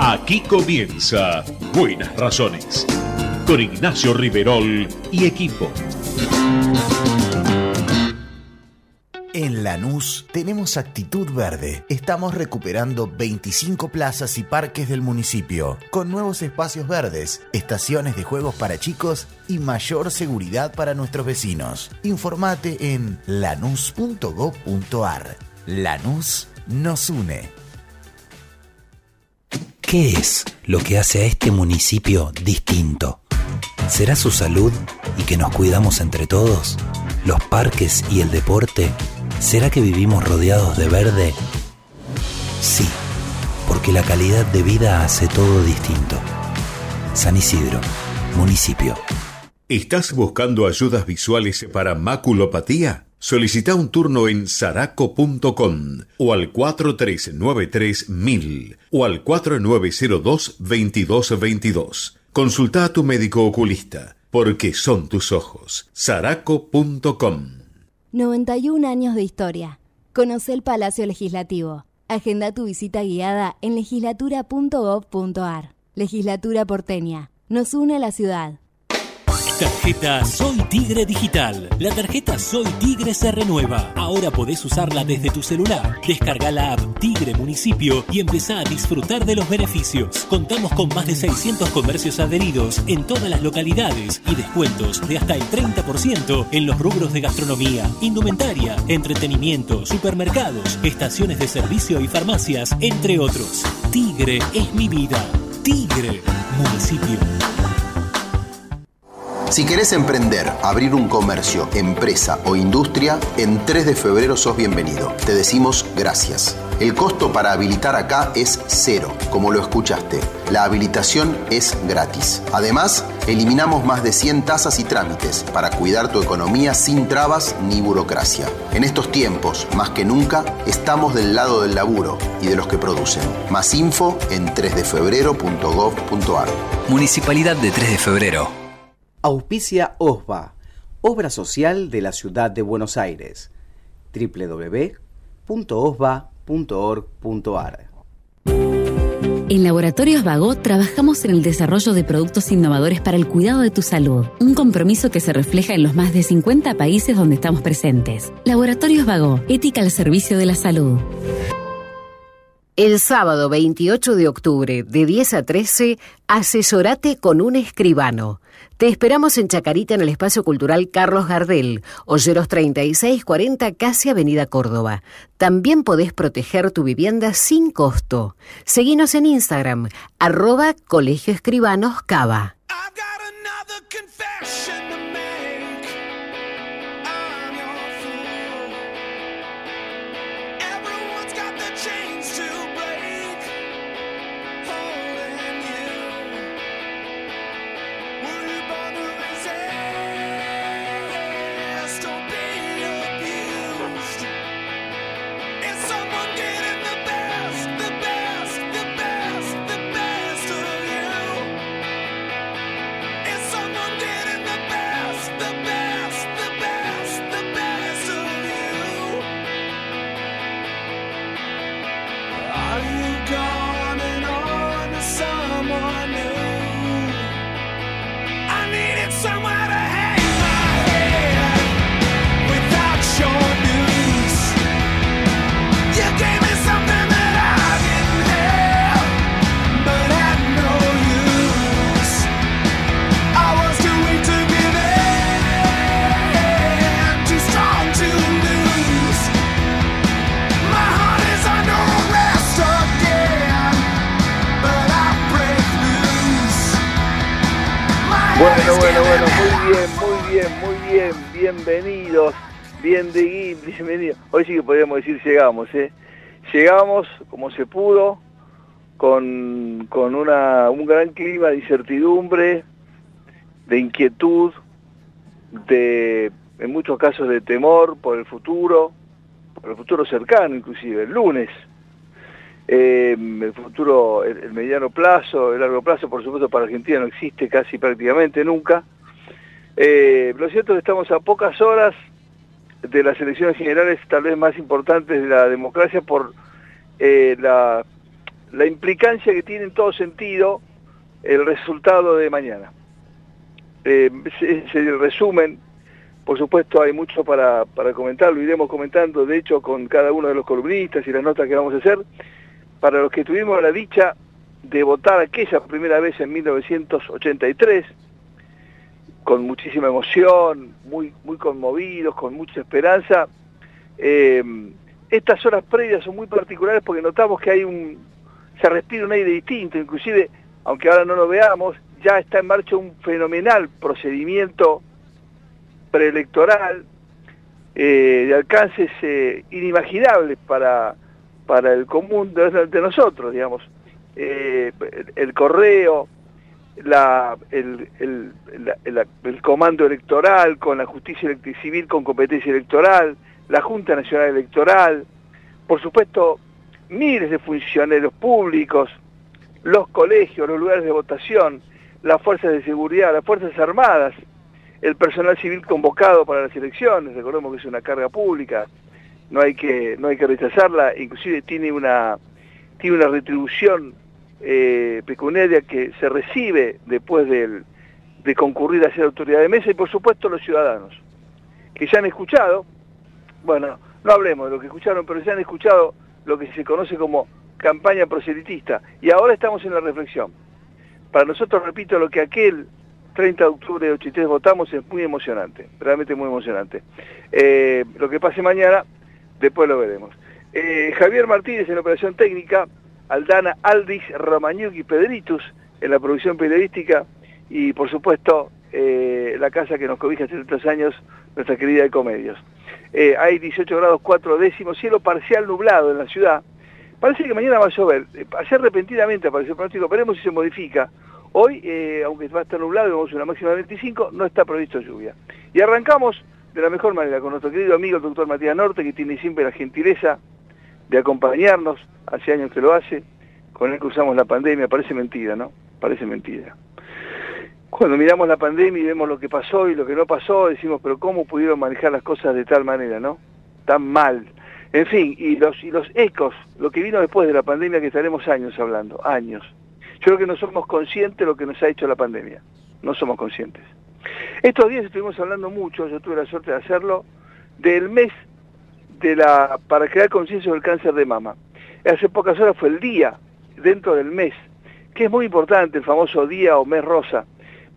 Aquí comienza Buenas Razones con Ignacio Riverol y equipo. En Lanús tenemos actitud verde. Estamos recuperando 25 plazas y parques del municipio, con nuevos espacios verdes, estaciones de juegos para chicos y mayor seguridad para nuestros vecinos. Informate en lanús.gov.ar. Lanús nos une. ¿Qué es lo que hace a este municipio distinto? ¿Será su salud y que nos cuidamos entre todos? ¿Los parques y el deporte? ¿Será que vivimos rodeados de verde? Sí, porque la calidad de vida hace todo distinto. San Isidro, municipio. ¿Estás buscando ayudas visuales para maculopatía? Solicita un turno en saraco.com o al 4393 o al 4902-2222. Consulta a tu médico oculista, porque son tus ojos. saraco.com 91 años de historia. Conoce el Palacio Legislativo. Agenda tu visita guiada en legislatura.gov.ar. Legislatura porteña. Nos une a la ciudad. Tarjeta Soy Tigre Digital. La tarjeta Soy Tigre se renueva. Ahora podés usarla desde tu celular. Descarga la app Tigre Municipio y empezá a disfrutar de los beneficios. Contamos con más de 600 comercios adheridos en todas las localidades y descuentos de hasta el 30% en los rubros de gastronomía, indumentaria, entretenimiento, supermercados, estaciones de servicio y farmacias, entre otros. Tigre es mi vida. Tigre Municipio. Si querés emprender, abrir un comercio, empresa o industria, en 3 de febrero sos bienvenido. Te decimos gracias. El costo para habilitar acá es cero, como lo escuchaste. La habilitación es gratis. Además, eliminamos más de 100 tasas y trámites para cuidar tu economía sin trabas ni burocracia. En estos tiempos, más que nunca, estamos del lado del laburo y de los que producen. Más info en 3defebrero.gov.ar. Municipalidad de 3 de febrero. Auspicia OSBA, Obra Social de la Ciudad de Buenos Aires. www.osba.org.ar En Laboratorios Vago trabajamos en el desarrollo de productos innovadores para el cuidado de tu salud, un compromiso que se refleja en los más de 50 países donde estamos presentes. Laboratorios Vago, ética al servicio de la salud. El sábado 28 de octubre, de 10 a 13, asesorate con un escribano. Te esperamos en Chacarita en el Espacio Cultural Carlos Gardel, Olleros 3640, casi Avenida Córdoba. También podés proteger tu vivienda sin costo. Seguinos en Instagram, arroba Colegio bienvenidos, bien de bienvenidos. Hoy sí que podríamos decir llegamos, ¿eh? Llegamos como se pudo, con, con una, un gran clima de incertidumbre, de inquietud, de, en muchos casos de temor por el futuro, por el futuro cercano inclusive, el lunes, eh, el futuro, el, mediano plazo, el largo plazo, por supuesto, para Argentina no existe casi prácticamente nunca. Eh, lo cierto es que estamos a pocas horas de las elecciones generales tal vez más importantes de la democracia por eh, la implicancia que tiene en todo sentido el resultado de mañana. Eh, es el resumen, por supuesto hay mucho para, para comentar, lo iremos comentando de hecho con cada uno de los columnistas y las notas que vamos a hacer. Para los que tuvimos la dicha de votar aquella primera vez en 1983, con muchísima emoción, muy, muy conmovidos, con mucha esperanza. Eh, estas horas previas son muy particulares porque notamos que hay un, se respira un aire distinto, inclusive, aunque ahora no lo veamos, ya está en marcha un fenomenal procedimiento preelectoral eh, de alcances eh, inimaginables para, para el común de, nosotros, digamos. El correo, el, comando electoral con la justicia civil con competencia electoral, la Junta Nacional Electoral, por supuesto miles de funcionarios públicos, los colegios, los lugares de votación, las fuerzas de seguridad, las fuerzas armadas, el personal civil convocado para las elecciones, recordemos que es una carga pública, no hay que, no hay que rechazarla, inclusive tiene una, tiene una retribución eh, pecuniaria que se recibe después de concurrir a ser autoridad de mesa y por supuesto los ciudadanos, que ya han escuchado, bueno, no hablemos de lo que escucharon, pero ya han escuchado lo que se conoce como campaña proselitista. Y ahora estamos en la reflexión. Para nosotros, repito, lo que aquel 30 de octubre de 83 votamos es muy emocionante, realmente muy emocionante. Eh, lo que pase mañana, después lo veremos. Eh, Javier Martínez en operación técnica, Aldana Aldis, Romañuc y Pedritus en la producción periodística y por supuesto eh, la casa que nos cobija hace tantos años, nuestra querida Ecomedios. Eh, hay 18 grados 4 décimos, cielo parcial nublado en la ciudad. Parece que mañana va a llover. Eh, ayer repentinamente apareció el pronóstico, veremos si se modifica. Hoy, aunque va a estar nublado a una máxima de 25, no está previsto lluvia. Y arrancamos de la mejor manera con nuestro querido amigo el doctor Matías Norte, que tiene siempre la gentileza de acompañarnos, hace años que lo hace, con él cruzamos la pandemia, parece mentira, ¿no? Parece mentira. Cuando miramos la pandemia y vemos lo que pasó y lo que no pasó, decimos, pero ¿cómo pudieron manejar las cosas de tal manera, no? Tan mal. En fin, y los, y los ecos, lo que vino después de la pandemia, que estaremos años hablando, años. Yo creo que no somos conscientes de lo que nos ha hecho la pandemia. No somos conscientes. Estos días estuvimos hablando mucho, yo tuve la suerte de hacerlo, del mes de la para crear conciencia del cáncer de mama. Hace pocas horas fue el día, dentro del mes, que es muy importante, el famoso día o mes rosa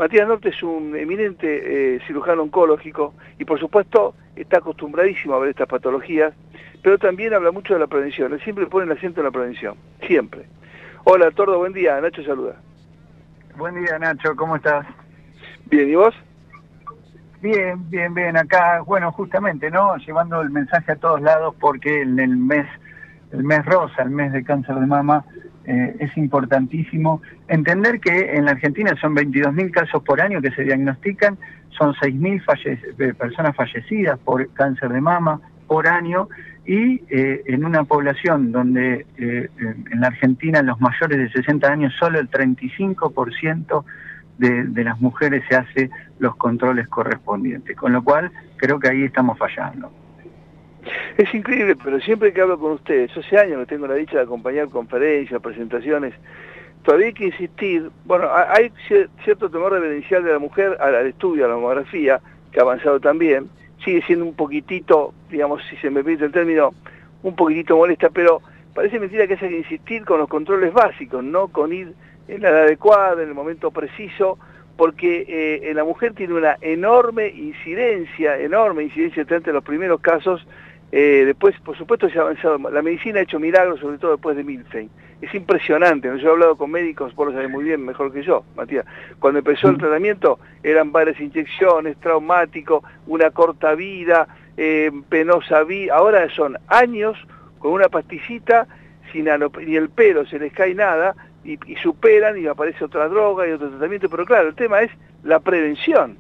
Matías Norte es un eminente eh, cirujano oncológico y por supuesto está acostumbradísimo a ver estas patologías, pero también habla mucho de la prevención. Él siempre pone el acento en la prevención, siempre. Hola, Tordo, buen día. Nacho saluda. Buen día, Nacho, ¿cómo estás? Bien, ¿y vos? Bien, bien, bien. Acá, bueno, justamente, ¿no? Llevando el mensaje a todos lados porque en el mes, el mes rosa, el mes de cáncer de mama, eh, es importantísimo entender que en la Argentina son 22.000 casos por año que se diagnostican, son 6.000 eh, personas fallecidas por cáncer de mama por año y eh, en una población donde en la Argentina en los mayores de 60 años solo el 35% de, de las mujeres se hace los controles correspondientes, con lo cual creo que ahí estamos fallando. Es increíble, pero siempre que hablo con ustedes, hace años que tengo la dicha de acompañar conferencias, presentaciones, todavía hay que insistir, bueno, hay cierto temor reverencial de la mujer al, estudio, a la mamografía, que ha avanzado también, sigue siendo un poquitito, digamos, si se me permite el término, un poquitito molesta, pero parece mentira que haya que insistir con los controles básicos, no con ir en la edad adecuada, en el momento preciso, porque eh, en la mujer tiene una enorme incidencia, enorme incidencia entre los primeros casos eh, después, por supuesto, se ha avanzado. La medicina ha hecho milagros, sobre todo después de Milstein. Es impresionante. Yo he hablado con médicos, vos lo sabés muy bien, mejor que yo, Matías. Cuando empezó el mm. tratamiento, eran varias inyecciones, traumático, una corta vida, eh, penosa vida. Ahora son años con una pastillita, sin ni el pelo se les cae nada, y, y superan y aparece otra droga y otro tratamiento. Pero claro, el tema es la prevención.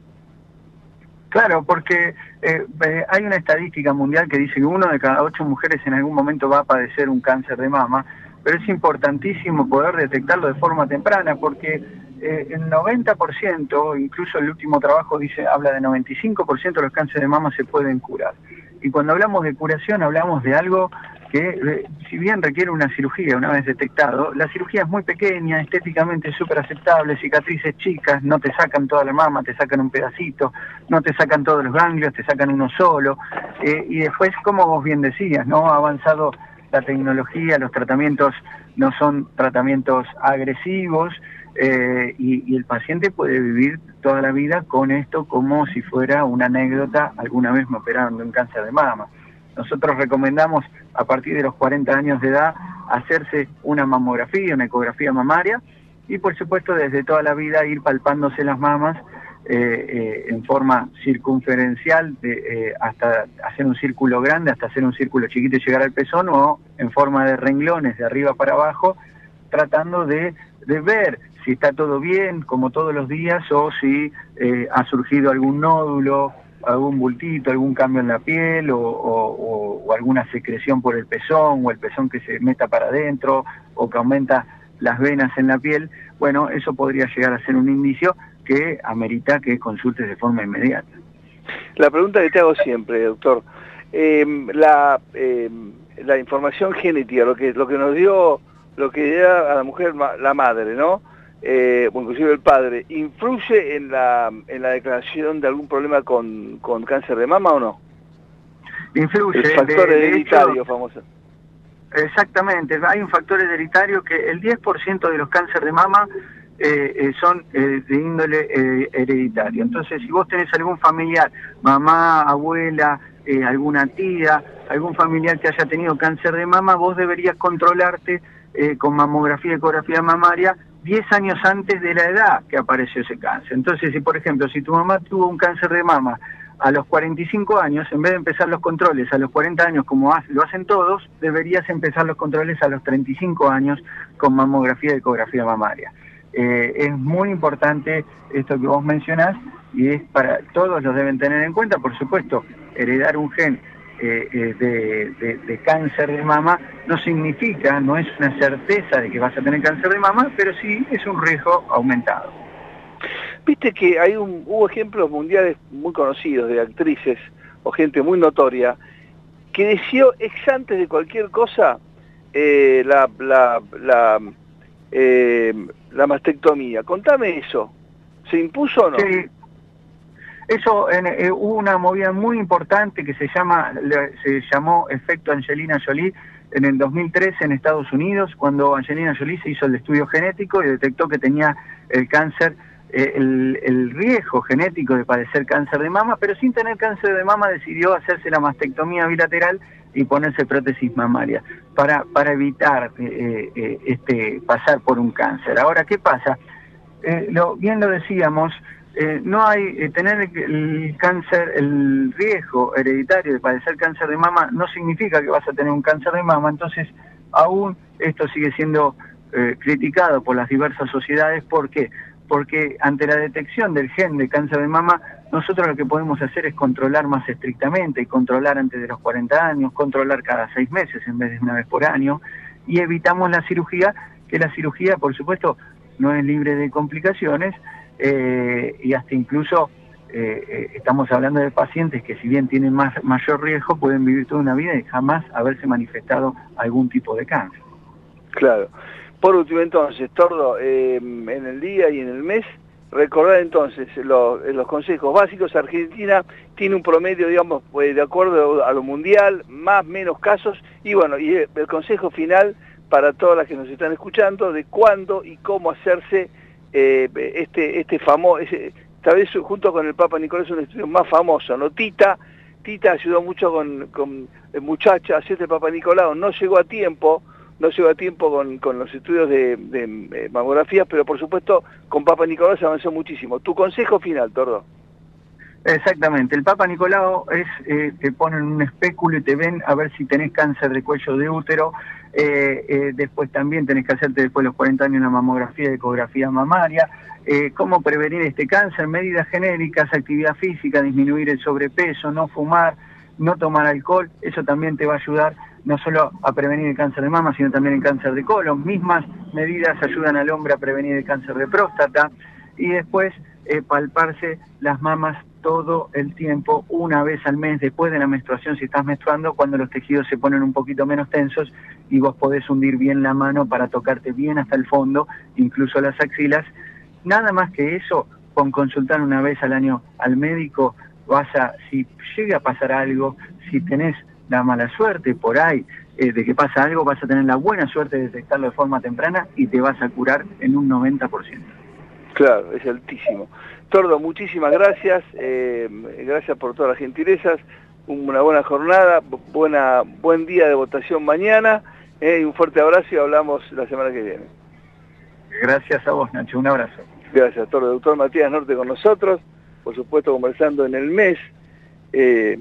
Claro, porque eh, eh, hay una estadística mundial que dice que uno de cada ocho mujeres en algún momento va a padecer un cáncer de mama, pero es importantísimo poder detectarlo de forma temprana porque eh, el 90%, incluso el último trabajo dice habla de 95% de los cánceres de mama se pueden curar. Y cuando hablamos de curación hablamos de algo que eh, si bien requiere una cirugía una vez detectado, la cirugía es muy pequeña, estéticamente súper aceptable, cicatrices chicas, no te sacan toda la mama, te sacan un pedacito, no te sacan todos los ganglios, te sacan uno solo. Eh, y después, como vos bien decías, ¿no? Ha avanzado la tecnología, los tratamientos no son tratamientos agresivos eh, y, el paciente puede vivir toda la vida con esto como si fuera una anécdota, alguna vez me operaron de un cáncer de mama. Nosotros recomendamos a partir de los 40 años de edad hacerse una mamografía, una ecografía mamaria y por supuesto desde toda la vida ir palpándose las mamas eh, eh, en forma circunferencial de, eh, hasta hacer un círculo grande, hasta hacer un círculo chiquito y llegar al pezón o en forma de renglones de arriba para abajo, tratando de, de ver si está todo bien, como todos los días, o si ha surgido algún nódulo, algún bultito, algún cambio en la piel o, alguna secreción por el pezón o el pezón que se meta para adentro o que aumenta las venas en la piel, bueno, eso podría llegar a ser un indicio que amerita que consultes de forma inmediata. La pregunta que te hago siempre, doctor, eh, la, eh, la información genética, lo que, lo que nos dio, lo que da a la mujer la madre, ¿no? Eh, o inclusive el padre, ¿influye en la, en la declaración de algún problema con, con cáncer de mama o no? Influye. El factor hereditario famoso. Exactamente, hay un factor hereditario que el 10% de los cánceres de mama eh, eh, son eh, de índole hereditario. Entonces, si vos tenés algún familiar, mamá, abuela, alguna tía, algún familiar que haya tenido cáncer de mama, vos deberías controlarte con mamografía y ecografía mamaria 10 años antes de la edad que apareció ese cáncer. Entonces, si por ejemplo, si tu mamá tuvo un cáncer de mama a los 45 años, en vez de empezar los controles a los 40 años como lo hacen todos, deberías empezar los controles a los 35 años con mamografía y ecografía mamaria. Eh, es muy importante esto que vos mencionás y es para todos los deben tener en cuenta, por supuesto, heredar un gen eh, eh, de, cáncer de mama no significa, no es una certeza de que vas a tener cáncer de mama, pero sí es un riesgo aumentado. Viste que hay un, hubo ejemplos mundiales muy conocidos de actrices o gente muy notoria que deseó ex antes de cualquier cosa eh, la, la, la, la mastectomía. Contame eso. ¿Se impuso o no? Sí. Eso eh, hubo una movida muy importante que se llama se llamó efecto Angelina Jolie en el 2013 en Estados Unidos, cuando Angelina Jolie se hizo el estudio genético y detectó que tenía el cáncer, eh, el, riesgo genético de padecer cáncer de mama, pero sin tener cáncer de mama decidió hacerse la mastectomía bilateral y ponerse prótesis mamaria para, para evitar eh, este pasar por un cáncer. Ahora, ¿qué pasa? lo, bien lo decíamos, eh, no hay eh, tener el cáncer, el riesgo hereditario de padecer cáncer de mama no significa que vas a tener un cáncer de mama, entonces aún esto sigue siendo eh, criticado por las diversas sociedades. ¿Por qué? Porque ante la detección del gen de cáncer de mama, nosotros lo que podemos hacer es controlar más estrictamente y controlar antes de los 40 años, controlar cada seis meses en vez de una vez por año, y evitamos la cirugía, que la cirugía, por supuesto, no es libre de complicaciones, eh, y hasta incluso eh, eh, estamos hablando de pacientes que si bien tienen más, mayor riesgo pueden vivir toda una vida y jamás haberse manifestado algún tipo de cáncer. Claro. Por último entonces, Tordo, en el día y en el mes, recordar entonces los, los consejos básicos, Argentina tiene un promedio, digamos, de acuerdo a lo mundial, más menos casos, y bueno, y el consejo final para todas las que nos están escuchando de cuándo y cómo hacerse eh, este, este famoso, tal vez junto con el Papa Nicolás es un estudio más famoso, ¿no? Tita, Tita ayudó mucho con, con muchachas, este Papa Nicolau no llegó a tiempo, no llegó a tiempo con, con los estudios de, de, mamografías, pero por supuesto con Papa Nicolau se avanzó muchísimo. Tu consejo final, Tordo. Exactamente, el Papa Nicolau es, eh, te ponen un espéculo y te ven a ver si tenés cáncer de cuello de útero, eh, eh, después también tenés que hacerte después de los 40 años una mamografía ecografía mamaria, eh, cómo prevenir este cáncer, medidas genéricas, actividad física, disminuir el sobrepeso, no fumar, no tomar alcohol, eso también te va a ayudar no solo a prevenir el cáncer de mama, sino también el cáncer de colon. Mismas medidas ayudan al hombre a prevenir el cáncer de próstata. y después palparse las mamas todo el tiempo, una vez al mes, después de la menstruación, si estás menstruando, cuando los tejidos se ponen un poquito menos tensos y vos podés hundir bien la mano para tocarte bien hasta el fondo, incluso las axilas. Nada más que eso, con consultar una vez al año al médico, vas a, si llega a pasar algo, si tenés la mala suerte por ahí eh, de que pasa algo, vas a tener la buena suerte de detectarlo de forma temprana y te vas a curar en un 90%. Claro, es altísimo. Tordo, muchísimas gracias, eh, gracias por todas las gentilezas, una buena jornada, buena, buen día de votación mañana, eh, y un fuerte abrazo y hablamos la semana que viene. Gracias a vos, Nacho, un abrazo. Gracias, Tordo. Doctor Matías Norte con nosotros, por supuesto conversando en el mes eh,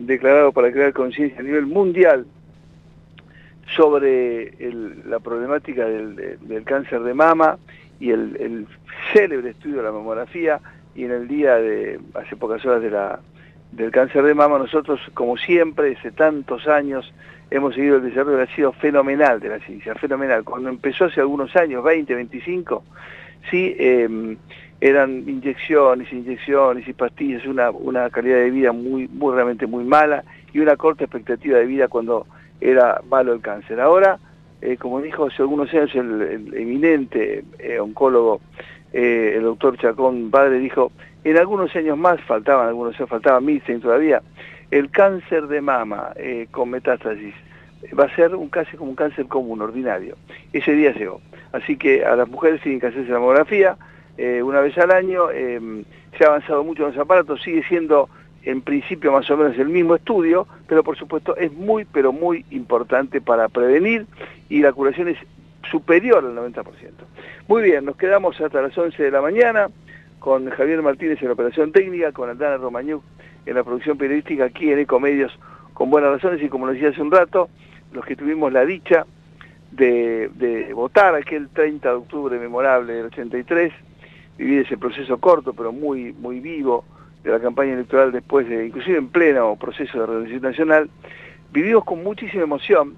declarado para crear conciencia a nivel mundial sobre la problemática del, cáncer de mama y el, célebre estudio de la mamografía y en el día de hace pocas horas de la, del cáncer de mama nosotros como siempre desde tantos años hemos seguido el desarrollo ha sido fenomenal de la ciencia fenomenal cuando empezó hace algunos años 20 25 sí em, eran inyecciones inyecciones y pastillas una, una calidad de vida muy muy realmente muy mala y una corta expectativa de vida cuando era malo el cáncer. Ahora, eh, como dijo hace algunos años el, eminente eh, oncólogo, eh, el doctor Chacón Padre, dijo, en algunos años más, faltaban algunos años, faltaban mil todavía, el cáncer de mama con metástasis va a ser un casi como un cáncer común, ordinario. Ese día llegó. Así que a las mujeres tienen que hacerse la mamografía una vez al año, se ha avanzado mucho en los aparatos, sigue siendo en principio más o menos el mismo estudio, pero por supuesto es muy, pero muy importante para prevenir y la curación es superior al 90%. Muy bien, nos quedamos hasta las 11 de la mañana con Javier Martínez en la operación técnica, con Aldana Romañuc en la producción periodística aquí en Ecomedios con buenas razones y como lo decía hace un rato, los que tuvimos la dicha de, de votar aquel 30 de octubre memorable del 83, vivir ese proceso corto pero muy, muy vivo, de la campaña electoral después de, inclusive en pleno proceso de revolución nacional, vivimos con muchísima emoción,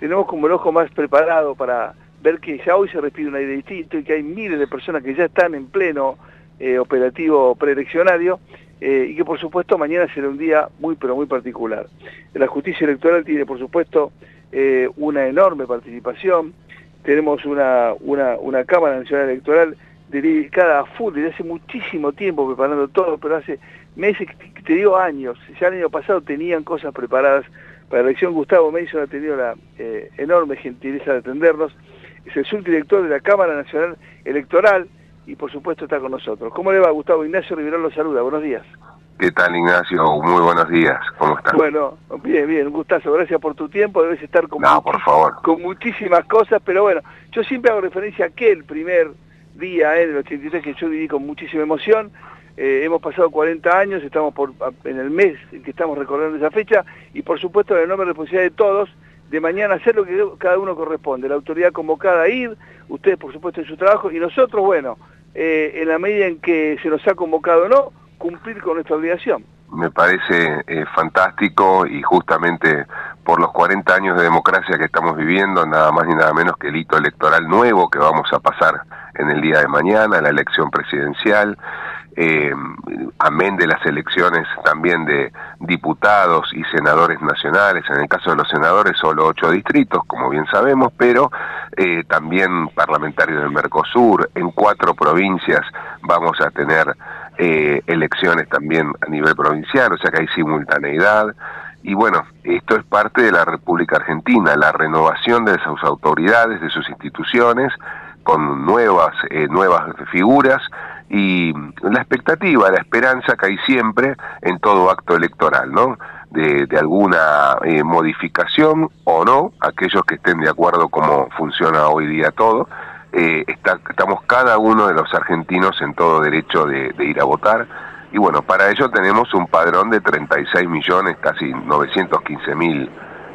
tenemos como el ojo más preparado para ver que ya hoy se respira un aire distinto y que hay miles de personas que ya están en pleno eh, operativo preeleccionario eh, y que por supuesto mañana será un día muy pero muy particular. La justicia electoral tiene por supuesto eh, una enorme participación, tenemos una, una, una Cámara Nacional Electoral dedicada a full desde hace muchísimo tiempo preparando todo, pero hace meses, te digo años, ya el año pasado tenían cosas preparadas para la elección. Gustavo Mason ha tenido la eh, enorme gentileza de atendernos, es el subdirector de la Cámara Nacional Electoral y por supuesto está con nosotros. ¿Cómo le va Gustavo? Ignacio Riverón lo saluda, buenos días. ¿Qué tal Ignacio? Muy buenos días, ¿cómo estás? Bueno, bien, bien, un gustazo, gracias por tu tiempo, debes estar con, no, por favor. con muchísimas cosas, pero bueno, yo siempre hago referencia a aquel primer día eh, del 83 que yo viví con muchísima emoción. Eh, hemos pasado 40 años, estamos por, en el mes en que estamos recordando esa fecha y por supuesto la enorme responsabilidad de todos de mañana hacer lo que cada uno corresponde, la autoridad convocada a ir, ustedes por supuesto en su trabajo y nosotros, bueno, eh, en la medida en que se nos ha convocado o no, cumplir con nuestra obligación. Me parece eh, fantástico y justamente por los 40 años de democracia que estamos viviendo, nada más ni nada menos que el hito electoral nuevo que vamos a pasar en el día de mañana, la elección presidencial, eh, amén de las elecciones también de diputados y senadores nacionales, en el caso de los senadores solo ocho distritos, como bien sabemos, pero eh, también parlamentarios del Mercosur, en cuatro provincias vamos a tener eh, elecciones también a nivel provincial, o sea que hay simultaneidad. Y bueno, esto es parte de la República Argentina, la renovación de sus autoridades, de sus instituciones, con nuevas, eh, nuevas figuras y la expectativa, la esperanza que hay siempre en todo acto electoral, ¿no? De, alguna eh, modificación o no, aquellos que estén de acuerdo cómo funciona hoy día todo, eh, estamos cada uno de los argentinos en todo derecho de, ir a votar. Y bueno, para ello tenemos un padrón de 36 millones, casi 915 mil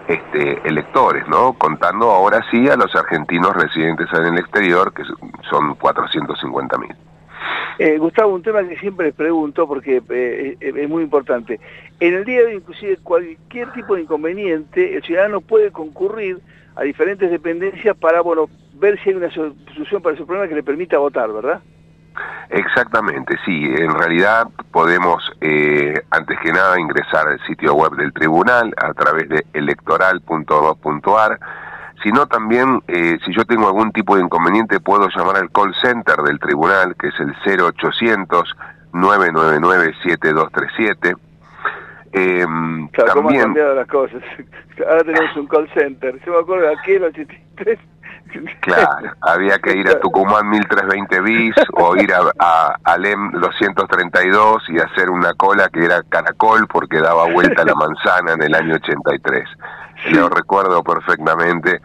este, electores, ¿no? Contando ahora sí a los argentinos residentes en el exterior, que son 450 mil. Eh, Gustavo, un tema que siempre les pregunto porque eh, es muy importante. En el día de hoy, inclusive, cualquier tipo de inconveniente, el ciudadano puede concurrir a diferentes dependencias para, bueno, ver si hay una solución para su problema que le permita votar, ¿verdad? Exactamente, sí. En realidad podemos, eh, antes que nada, ingresar al sitio web del tribunal a través de electoral.gov.ar. Sino también, eh, si yo tengo algún tipo de inconveniente, puedo llamar al call center del tribunal, que es el 0800 999 7237. Eh, claro, también... ¿cómo han cambiado las cosas? Ahora tenemos un call center. Yo me acuerdo de aquel 83 Claro, había que ir a Tucumán 1320 bis o ir a, a, Alem 232 y hacer una cola que era caracol porque daba vuelta la manzana en el año 83. Lo recuerdo perfectamente.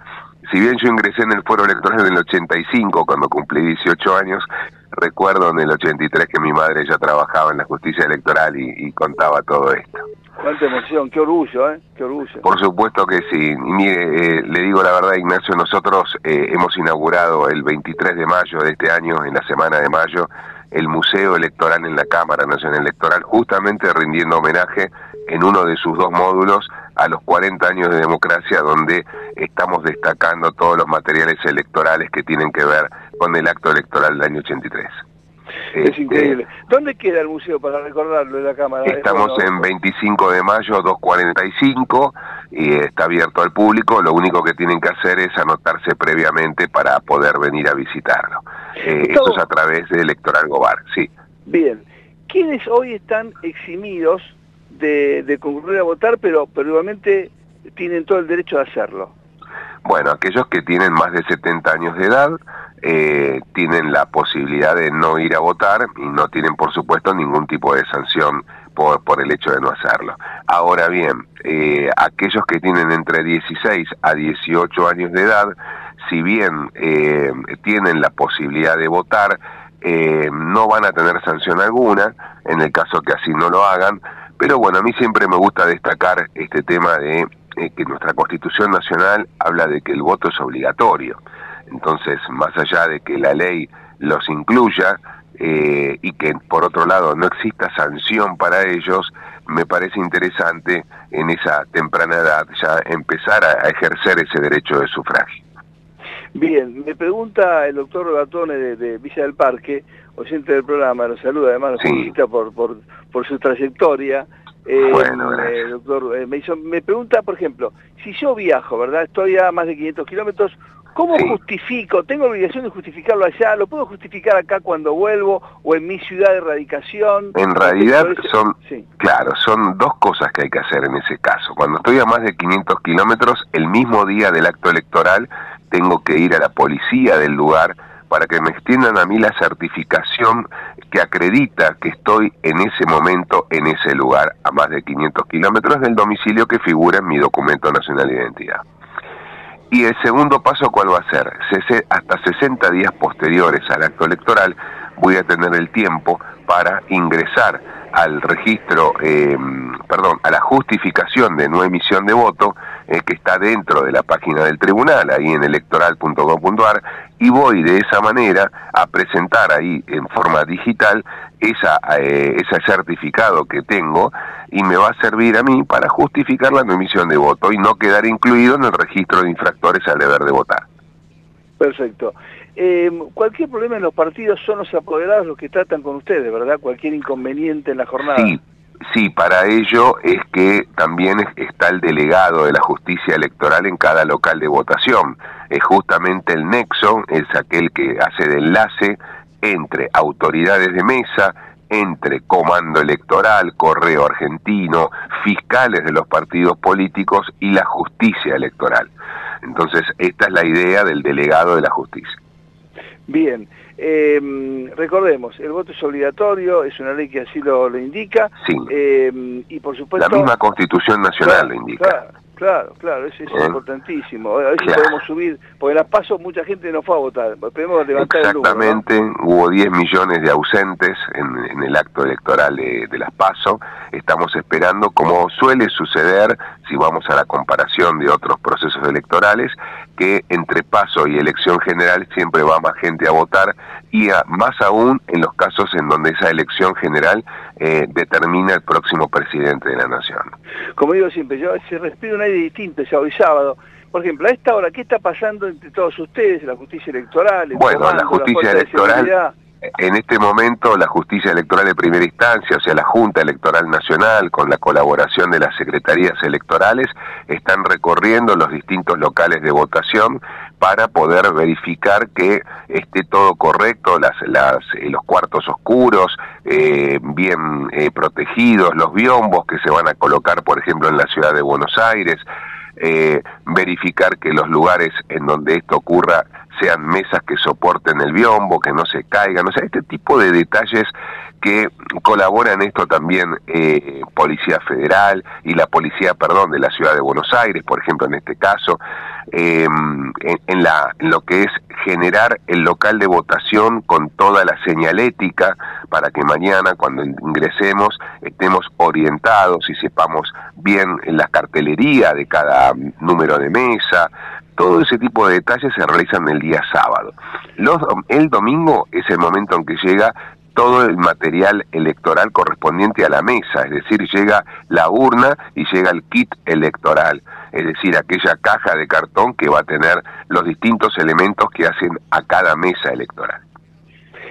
Si bien yo ingresé en el foro electoral en el 85 cuando cumplí 18 años, recuerdo en el 83 que mi madre ya trabajaba en la justicia electoral y contaba todo esto. Cuánta emoción, qué orgullo, ¿eh? Qué orgullo. Por supuesto que sí. Y mire, eh, le digo la verdad, Ignacio, nosotros eh, hemos inaugurado el 23 de mayo de este año, en la semana de mayo, el Museo Electoral en la Cámara Nacional Electoral, justamente rindiendo homenaje en uno de sus dos módulos a los 40 años de democracia, donde estamos destacando todos los materiales electorales que tienen que ver con el acto electoral del año 83. Es este, increíble. ¿Dónde queda el museo para recordarlo en la Cámara? Estamos en 25 de mayo, 2.45, y está abierto al público. Lo único que tienen que hacer es anotarse previamente para poder venir a visitarlo. Eh, eso es a través de Electoral Gobar, sí. Bien. ¿Quiénes hoy están eximidos de, concurrir a votar, pero, pero igualmente tienen todo el derecho de hacerlo? Bueno, aquellos que tienen más de 70 años de edad, eh, tienen la posibilidad de no ir a votar y no tienen, por supuesto, ningún tipo de sanción por, por el hecho de no hacerlo. Ahora bien, eh, aquellos que tienen entre 16 a 18 años de edad, si bien eh, tienen la posibilidad de votar, no van a tener sanción alguna, en el caso que así no lo hagan, pero bueno, a mí siempre me gusta destacar este tema de que nuestra Constitución Nacional habla de que el voto es obligatorio. Entonces, más allá de que la ley los incluya eh, y que por otro lado no exista sanción para ellos, me parece interesante en esa temprana edad ya empezar a, ejercer ese derecho de sufragio. Bien, me pregunta el doctor Gatone de, Villa del Parque, oyente del programa, lo saluda, además lo felicita por, por, por su trayectoria. Eh, bueno, eh, doctor, eh, me, me pregunta, por ejemplo, si yo viajo, ¿verdad? Estoy a más de 500 kilómetros, ¿Cómo justifico? ¿Tengo obligación de justificarlo allá? ¿Lo puedo justificar acá cuando vuelvo o en mi ciudad de radicación? En realidad son, claro, son dos cosas que hay que hacer en ese caso. Cuando estoy a más de 500 kilómetros, el mismo día del acto electoral, tengo que ir a la policía del lugar para que me extiendan a mí la certificación que acredita que estoy en ese momento en ese lugar, a más de 500 kilómetros del domicilio que figura en mi documento nacional de identidad. Y el segundo paso, ¿cuál va a ser? Hasta 60 días posteriores al acto electoral voy a tener el tiempo para ingresar al registro, eh, perdón, a la justificación de no emisión de voto eh, que está dentro de la página del tribunal, ahí en electoral.gov.ar, y voy de esa manera a presentar ahí en forma digital esa, eh, ese certificado que tengo y me va a servir a mí para justificar la no emisión de voto y no quedar incluido en el registro de infractores al deber de votar. Perfecto. Eh, cualquier problema en los partidos son los apoderados los que tratan con ustedes, ¿verdad? Cualquier inconveniente en la jornada. Sí, Sí, para ello es que también está el delegado de la justicia electoral en cada local de votación. Es justamente el nexo, es aquel que hace de enlace entre autoridades de mesa, entre comando electoral, correo argentino, fiscales de los partidos políticos y la justicia electoral. Entonces, esta es la idea del delegado de la justicia. Bien, eh, recordemos, el voto es obligatorio, es una ley que así lo, indica. Sí. Eh, y por supuesto... La misma Constitución Nacional lo indica. Claro, claro, eso es ¿Eh? importantísimo. A ver si podemos subir, porque las pasos mucha gente no fue a votar. Podemos levantar Exactamente, hubo 10 millones de ausentes en, el acto electoral de, las PASO. Estamos esperando, como suele suceder, si vamos a la comparación de otros procesos electorales, que entre PASO y elección general siempre va más gente a votar y más aún en los casos en donde esa elección general eh, determina el próximo presidente de la nación. Como digo siempre, yo se respira un aire distinto ya hoy sábado. Por ejemplo, a esta hora, ¿qué está pasando entre todos ustedes, la justicia electoral? bueno, la justicia electoral, en este momento la justicia electoral de primera instancia, o sea, la Junta Electoral Nacional, con la colaboración de las secretarías electorales, están recorriendo los distintos locales de votación para poder verificar que esté todo correcto, las, las, eh, los cuartos oscuros, eh, bien eh, protegidos, los biombos que se van a colocar, por ejemplo, en la ciudad de Buenos Aires, verificar que los lugares en donde esto ocurra sean mesas que soporten el biombo, que no se caigan, o sea, este tipo de detalles que colabora en esto también eh, Policía Federal y la Policía, perdón, de la Ciudad de Buenos Aires, por ejemplo, en este caso, eh, en, la, en lo que es generar el local de votación con toda la señalética para que mañana cuando ingresemos estemos orientados y sepamos bien la cartelería de cada número de mesa, todo ese tipo de detalles se realizan el día sábado. Los, el domingo es el momento en que llega todo el material electoral correspondiente a la mesa, es decir, llega la urna y llega el kit electoral, es decir, aquella caja de cartón que va a tener los distintos elementos que hacen a cada mesa electoral.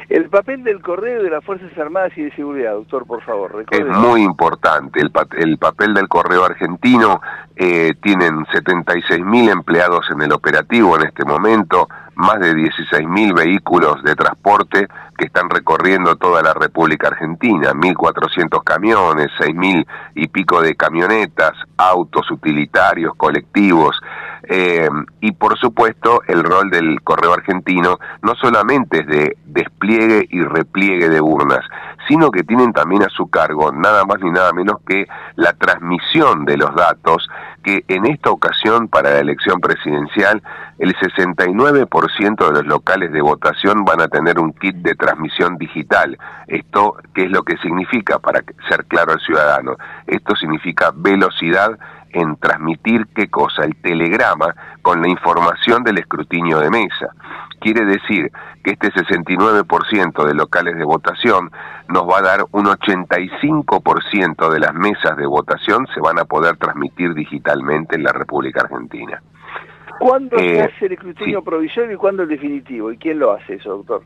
El papel del correo de las Fuerzas Armadas y de Seguridad, doctor, por favor. Es muy importante. El, el, papel del correo argentino eh, tienen 76.000 empleados en el operativo en este momento, más de 16.000 vehículos de transporte que están recorriendo toda la República Argentina, 1.400 camiones, 6.000 y pico de camionetas, autos utilitarios, colectivos, eh, y por supuesto el rol del correo argentino no solamente es de despliegue y repliegue de urnas, sino que tienen también a su cargo nada más ni nada menos que la transmisión de los datos que en esta ocasión para la elección presidencial el 69% de los locales de votación van a tener un kit de transmisión digital. Esto, ¿qué es lo que significa? Para ser claro al ciudadano, esto significa velocidad en transmitir qué cosa, el telegrama con la información del escrutinio de mesa. Quiere decir que este 69% de locales de votación nos va a dar un 85% de las mesas de votación se van a poder transmitir digitalmente en la República Argentina. ¿Cuándo se eh, hace el escrutinio provisorio y cuándo el definitivo? ¿Y quién lo hace eso, doctor?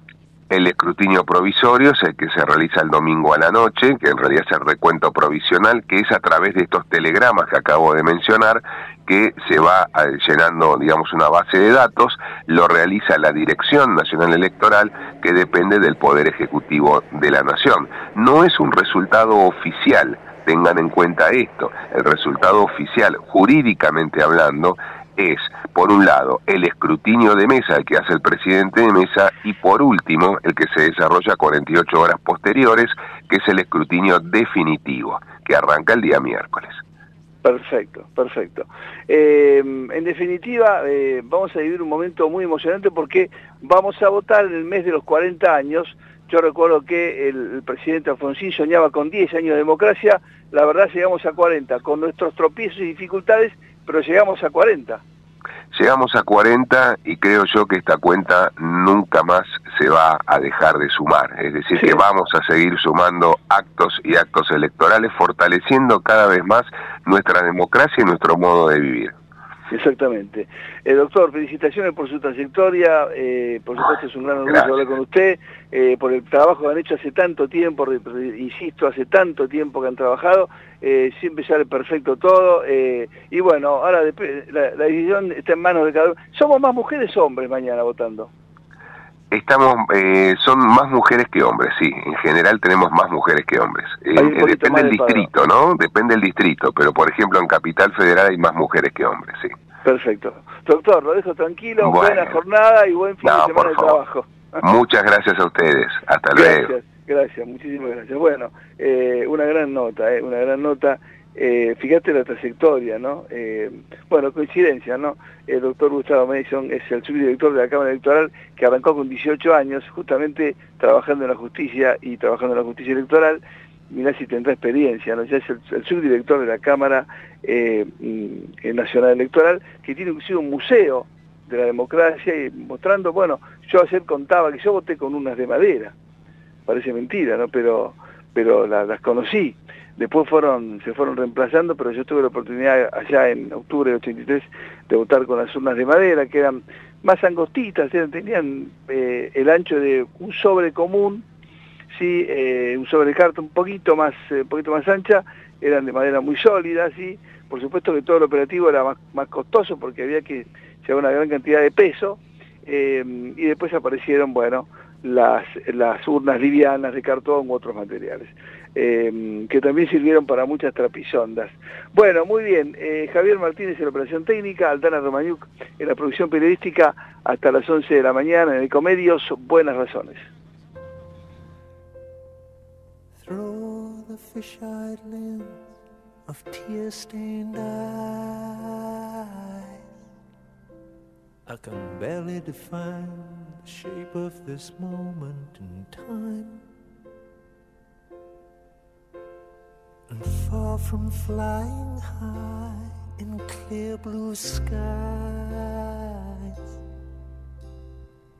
El escrutinio provisorio es el que se realiza el domingo a la noche, que en realidad es el recuento provisional, que es a través de estos telegramas que acabo de mencionar, que se va eh, llenando, digamos, una base de datos, lo realiza la Dirección Nacional Electoral, que depende del Poder Ejecutivo de la Nación. No es un resultado oficial, tengan en cuenta esto, el resultado oficial, jurídicamente hablando, es, por un lado, el escrutinio de mesa el que hace el presidente de mesa y por último, el que se desarrolla 48 horas posteriores, que es el escrutinio definitivo, que arranca el día miércoles. Perfecto, perfecto. Eh, en definitiva, eh, vamos a vivir un momento muy emocionante porque vamos a votar en el mes de los 40 años. Yo recuerdo que el, presidente Alfonsín soñaba con 10 años de democracia, la verdad llegamos a 40, con nuestros tropiezos y dificultades, pero llegamos a 40. Llegamos a 40 y creo yo que esta cuenta nunca más se va a dejar de sumar. Es decir, que vamos a seguir sumando actos y actos electorales, fortaleciendo cada vez más nuestra democracia y nuestro modo de vivir. Exactamente. Eh, doctor, felicitaciones por su trayectoria, eh, por supuesto es un gran orgullo hablar con usted, eh, por el trabajo que han hecho hace tanto tiempo, insisto, hace tanto tiempo que han trabajado, siempre sale perfecto todo, y bueno, ahora la, la, decisión está en manos de cada uno. ¿Somos más mujeres o hombres mañana votando? Estamos, eh, son más mujeres que hombres, sí. En general tenemos más mujeres que hombres. Eh, eh, depende del distrito, ¿no? Depende del distrito, pero por ejemplo en Capital Federal hay más mujeres que hombres, sí. Perfecto. Doctor, lo dejo tranquilo, buena jornada y buen fin de semana de trabajo. Muchas gracias a ustedes. Hasta gracias, luego. Gracias, muchísimas gracias. Bueno, una gran nota, una gran nota. Eh, fíjate la trayectoria, ¿no? Eh, bueno, coincidencia, ¿no? El doctor Gustavo Mason es el subdirector de la Cámara Electoral que arrancó con 18 años, justamente trabajando en la justicia y trabajando en la justicia electoral. Mirá si tendrá experiencia, ¿no? Ya es el, subdirector de la Cámara eh, mm, Nacional Electoral, que tiene inclusive un museo de la democracia y mostrando, bueno, yo ayer contaba que yo voté con unas de madera, parece mentira, ¿no? Pero, pero las conocí Después fueron, se fueron reemplazando, pero yo tuve la oportunidad allá en octubre de 83 de votar con las urnas de madera, que eran más angostitas, tenían eh, el ancho de un sobre común, sí, eh, un sobre carta un poquito más, un poquito más ancha, eran de madera muy sólida, sí. Por supuesto que todo el operativo era más, costoso porque había que llevar una gran cantidad de peso y después aparecieron, bueno, las, las urnas livianas de cartón u otros materiales. Eh, que también sirvieron para muchas trapisondas. Bueno, muy bien, eh, Javier Martínez en la operación técnica, Altana Romañuc en la producción periodística, hasta las 11 de la mañana en el Comedios, buenas razones. I can barely define the shape of this moment in time. And far from flying high in clear blue skies,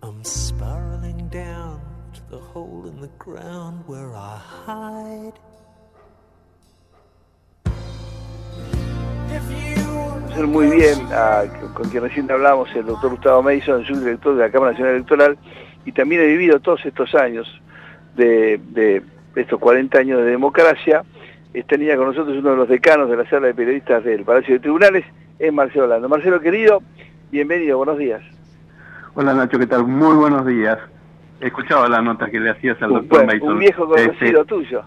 I'm spiraling down to the hole in the ground where I hide. Muy bien a, con quien recién hablamos, el doctor Gustavo Mason, subdirector de la Cámara Nacional Electoral, y también he vivido todos estos años de, estos 40 años de democracia. Tenía con nosotros uno de los decanos de la sala de periodistas del Palacio de Tribunales, es Marcelo Orlando. Marcelo, querido, bienvenido, buenos días. Hola Nacho, ¿qué tal? Muy buenos días. He escuchado la nota que le hacías al doctor Mason. Un viejo conocido este, tuyo.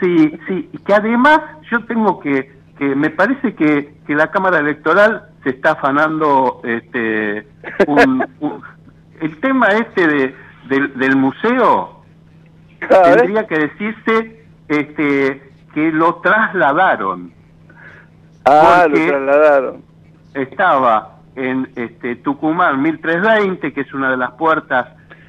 Sí, sí, que además yo tengo que que me parece que, que la Cámara Electoral se está afanando este, el tema este de, del, museo tendría que decirse este que lo trasladaron. Ah lo trasladaron. estaba en este Tucumán 1320 que es una de las puertas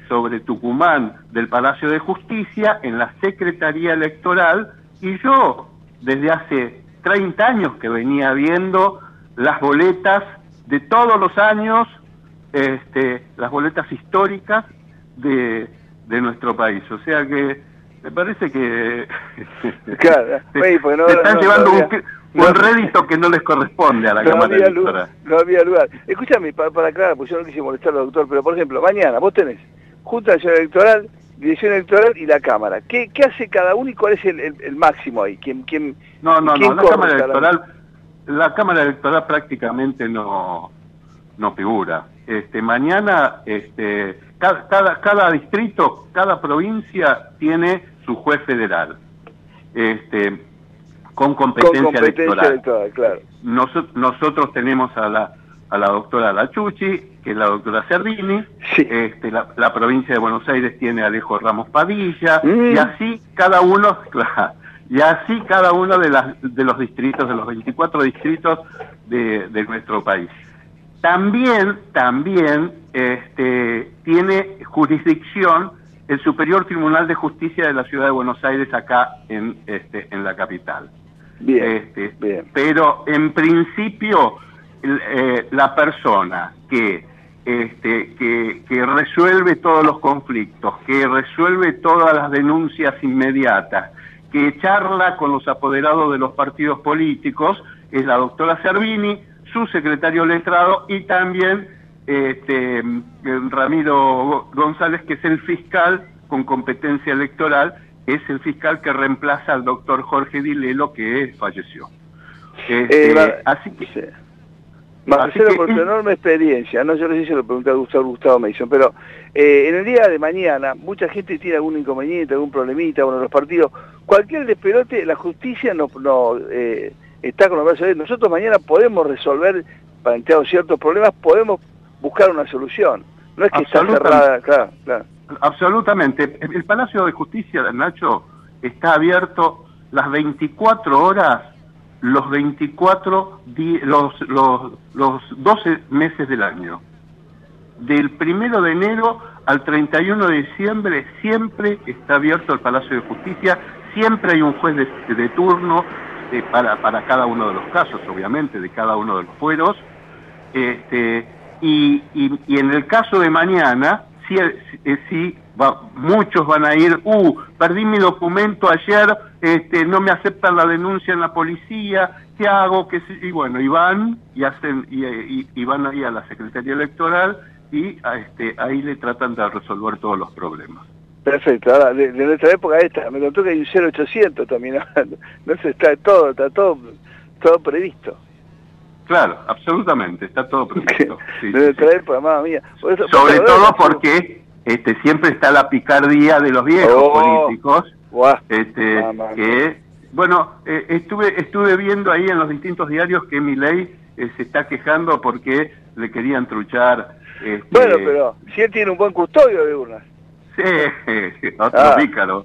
sobre Tucumán del Palacio de Justicia en la Secretaría Electoral y yo desde hace 30 años que venía viendo las boletas de todos los años, este, las boletas históricas de, de nuestro país. O sea que me parece que claro, se, están llevando un, rédito que no les corresponde a la Cámara Electoral. No había lugar. Escúchame, para, para aclarar, pues yo no quise molestar al doctor, pero por ejemplo, mañana vos tenés Junta Electoral, Dirección Electoral y la Cámara. ¿Qué, qué hace cada uno y cuál es el, el, máximo ahí? ¿Quién, quién, no, no, no, la Cámara Electoral, la Cámara Electoral prácticamente no, no figura. Este, mañana, este, cada, cada, cada distrito, cada provincia tiene su juez federal, este, con competencia, electoral. claro. nosotros tenemos a la a la doctora Lachucci, que es la doctora Cervini, este, la, provincia de Buenos Aires tiene a Alejo Ramos Padilla, mm. y así cada uno, y así cada uno de, las, de los distritos, de los 24 distritos de, de nuestro país. También, también este, tiene jurisdicción el Superior Tribunal de Justicia de la Ciudad de Buenos Aires acá en, este, en la capital. Bien, este, bien. Pero en principio eh, la persona que, este, que, que resuelve todos los conflictos, que resuelve todas las denuncias inmediatas, que charla con los apoderados de los partidos políticos, es la doctora Servini, su secretario letrado y también este, Ramiro González, que es el fiscal con competencia electoral, es el fiscal que reemplaza al doctor Jorge Dilelo, que falleció. Este, eh, así que... Marcelo, por tu enorme experiencia, no yo sé si lo pregunté a Gustavo, Gustavo Mason, pero eh, en el día de mañana mucha gente tiene algún inconveniente, algún problemita, uno de los partidos, cualquier despelote, la justicia no, no eh, está con los brazos abiertos. Nosotros mañana podemos resolver, planteados ciertos problemas, podemos buscar una solución. No es que está cerrada, claro, claro. Absolutamente. El Palacio de Justicia, Nacho, está abierto las 24 horas los 24, los, los, los 12 meses del año. Del primero de enero al 31 de diciembre siempre está abierto el Palacio de Justicia, siempre hay un juez de, turno eh, para, para cada uno de los casos, obviamente, de cada uno de los fueros. Este, y, y, en el caso de mañana, sí, eh, sí muchos van a ir, uh, perdí mi documento ayer, este, no me aceptan la denuncia en la policía, ¿qué hago? ¿Qué y bueno, y van y hacen y, van ahí a la Secretaría Electoral y a este, ahí le tratan de resolver todos los problemas. Perfecto, ahora de, de nuestra época esta, me contó que hay un 0800 también, no sé, está todo, está todo, todo previsto. Claro, absolutamente, está todo previsto. de nuestra época, mamá mía. Por eso, Sobre todo porque este, siempre está la picardía de los viejos Oh, políticos, guau, este, mamá que, bueno, eh, estuve, estuve viendo ahí en los distintos diarios que mi ley se está quejando porque le querían truchar. Este, Bueno, pero si él tiene un buen custodio de urnas. Sí, otro Ah. pícaro.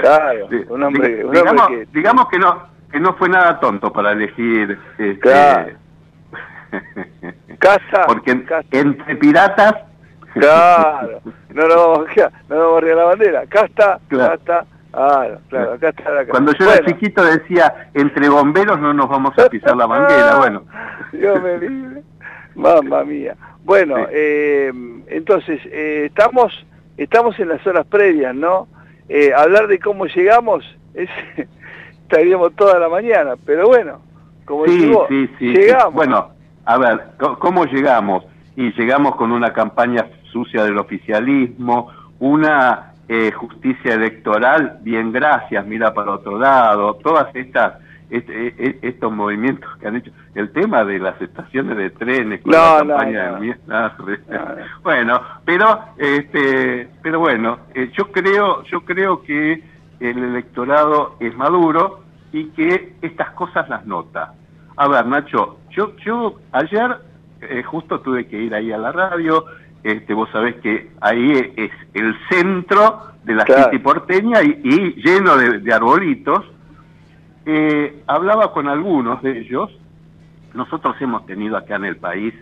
Claro, un hombre, un hombre digamos, que... digamos que no que no fue nada tonto para elegir este, Claro. Casa, porque en- entre piratas Claro, no nos vamos, a- no nos vamos a la bandera. Acá está, acá está, claro, claro, acá está la cuando yo era chiquito decía entre bomberos no nos vamos a pisar la manguera bueno Dios me libre. Mamma mía. Bueno, eh, entonces, eh, estamos estamos en las horas previas, ¿no? Eh, hablar de cómo llegamos, es, estaríamos toda la mañana, pero bueno, como sí, sí. llegamos. Bueno, a ver, ¿cómo llegamos? Y llegamos con una campaña sucia del oficialismo, una eh, justicia electoral, bien gracias, mira para otro lado, todas estas este- estos movimientos que han hecho, el tema de las estaciones de trenes con No, la no, campaña no. de mierda, bueno, pero este, pero bueno, eh, yo creo, yo creo que el electorado es maduro y que estas cosas las nota. A ver, Nacho, yo, yo ayer eh, justo tuve que ir ahí a la radio, este, vos sabés que ahí es el centro de la Claro. City porteña y, y lleno de, de arbolitos. Eh, hablaba con algunos de ellos. Nosotros hemos tenido acá en el país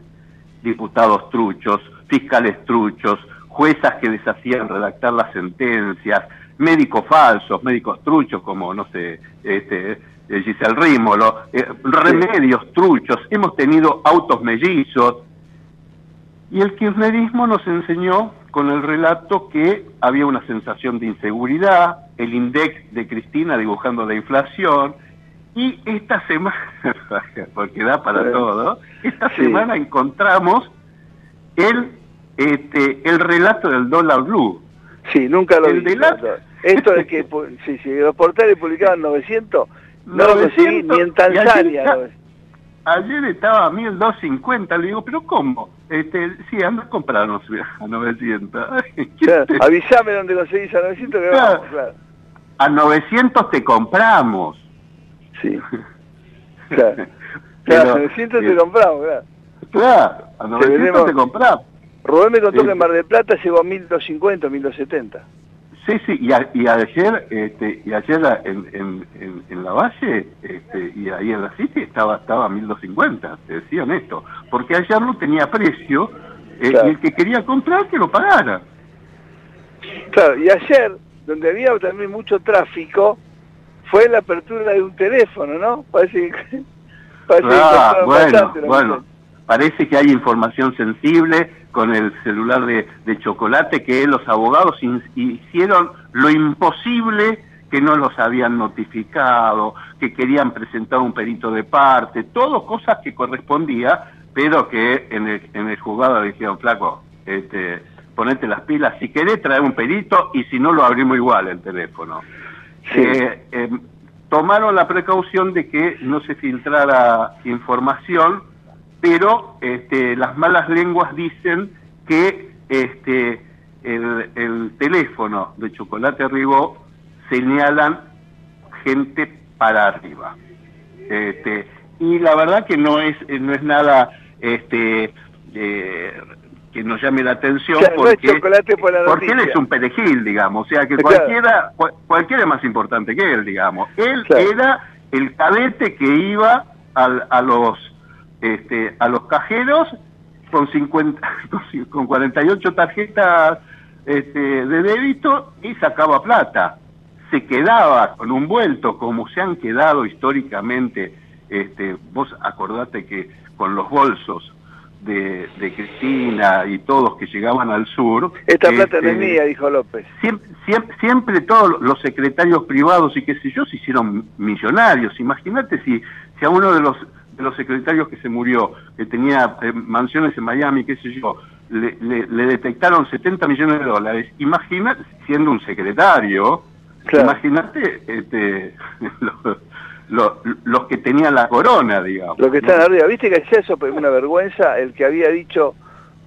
diputados truchos, fiscales truchos, juezas que deshacían redactar las sentencias, médicos falsos, médicos truchos como, no sé, este, eh, Giselle Rímolo, eh, remedios truchos, hemos tenido autos mellizos. Y el kirchnerismo nos enseñó con el relato que había una sensación de inseguridad, el INDEC de Cristina dibujando la inflación, y esta semana, porque da para Sí. todo, esta Sí. semana encontramos el, este, el relato del dólar blue. Sí, nunca lo El vi. la-. Esto de que pu- sí, sí, los portales publicaban 900, no lo 900, ni en Tanzania. ayer- Ayer estaba a 1250, le digo, pero ¿cómo? Este, sí, anda a comprarnos a 900. Claro, avísame dónde conseguís a 900 que Claro. vamos, claro. A 900 te compramos. Sí. Claro, Pero, 900 te eh, compramos, claro. Claro, a 900 vendemos- te compramos. Rubén me contó Sí. que en Mar del Plata llegó a 1250, 1270. Sí, sí, y, a- y ayer, este, y ayer en, en, en, en la Valle, este, y ahí en la City estaba, estaba a 1250, te decían esto, porque ayer no tenía precio, eh, Claro. y el que quería comprar que lo pagara. Claro, y ayer, donde había también mucho tráfico, fue la apertura de un teléfono, ¿no? Parece que... Parece Ah, bueno, bueno. Parece que hay información sensible con el celular de, de chocolate que los abogados hicieron lo imposible que no los habían notificado, que querían presentar un perito de parte, todo cosas que correspondía, pero que en el, en el juzgado le dijeron, flaco, este, ponete las pilas, si querés traer un perito y si no lo abrimos igual el teléfono. Eh, eh, tomaron la precaución de que no se filtrara información, pero este, las malas lenguas dicen que este, el, el teléfono de Chocolate Ribó señalan gente para arriba. Este, y la verdad que no es eh, no es nada este eh, que nos llame la atención porque, por la porque él es un perejil, digamos, o sea que cualquiera cual- cualquiera es más importante que él, digamos. Él Claro. era el cadete que iba al- a los este, a los cajeros con 50 con ci- con 48 tarjetas este, de débito y sacaba plata. Se quedaba con un vuelto como se han quedado históricamente. Este, vos acordate que con los bolsos de, de Cristina y todos que llegaban al sur. Esta plata no es este, mía, dijo López. Siempre, siempre, siempre todos los secretarios privados y qué sé yo se hicieron millonarios. Imagínate si, si a uno de los, de los secretarios que se murió, que tenía eh, mansiones en Miami, qué sé yo, le, le, detectaron 70 millones de dólares. Imagínate, siendo un secretario, imagínate este, los, que tenían la corona, digamos. Los que están arriba, viste que es eso, una vergüenza, el que había dicho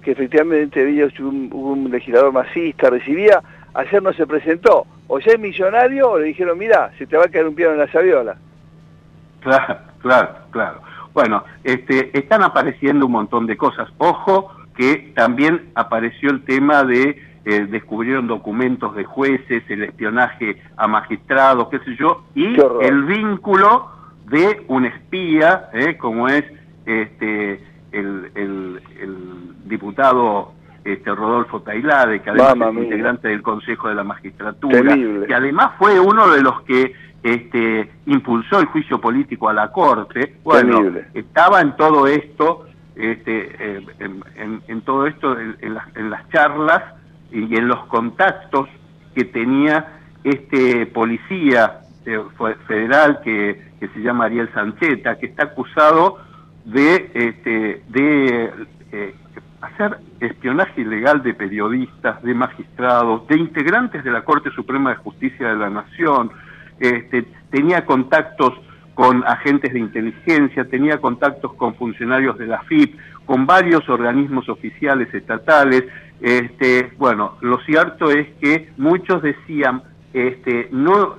que efectivamente había un, un legislador masista, recibía, ayer no se presentó, o ya es millonario o le dijeron, mira, se te va a caer un piano en la sabiola. Claro, claro, claro. Bueno, este, están apareciendo un montón de cosas. Ojo que también apareció el tema de eh, descubrieron documentos de jueces, el espionaje a magistrados, qué sé yo, y el vínculo de un espía, eh, como es este el, el, diputado este, Rodolfo Tailade, que además es integrante del Consejo de la Magistratura, que además fue uno de los que este, impulsó el juicio político a la Corte, bueno, estaba en todo esto, este, eh, en, todo esto, en, las, charlas y en los contactos que tenía este policía eh, federal que, se llama Ariel Sancheta, que está acusado de, este, de eh, hacer espionaje ilegal de periodistas, de magistrados, de integrantes de la Corte Suprema de Justicia de la Nación, este, tenía contactos con agentes de inteligencia, tenía contactos con funcionarios de la FIP, con varios organismos oficiales estatales. Este, bueno, lo cierto es que muchos decían, este, no,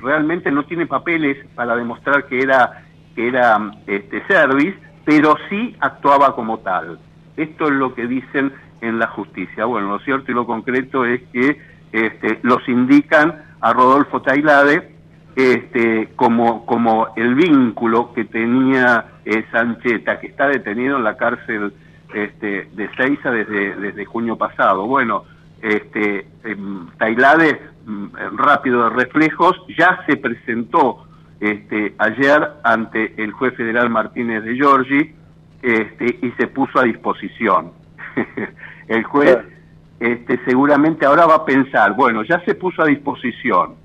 realmente no tiene papeles para demostrar que era que era este service, pero sí actuaba como tal. Esto es lo que dicen en la justicia. Bueno, lo cierto y lo concreto es que este, los indican a Rodolfo Tailade este, como, como el vínculo que tenía eh, Sancheta, que está detenido en la cárcel este, de Seiza desde, desde junio pasado. Bueno, este, em, Tailade, mm, rápido de reflejos, ya se presentó este, ayer ante el juez federal Martínez de Giorgi este, y se puso a disposición. el juez este, seguramente ahora va a pensar, bueno, ya se puso a disposición,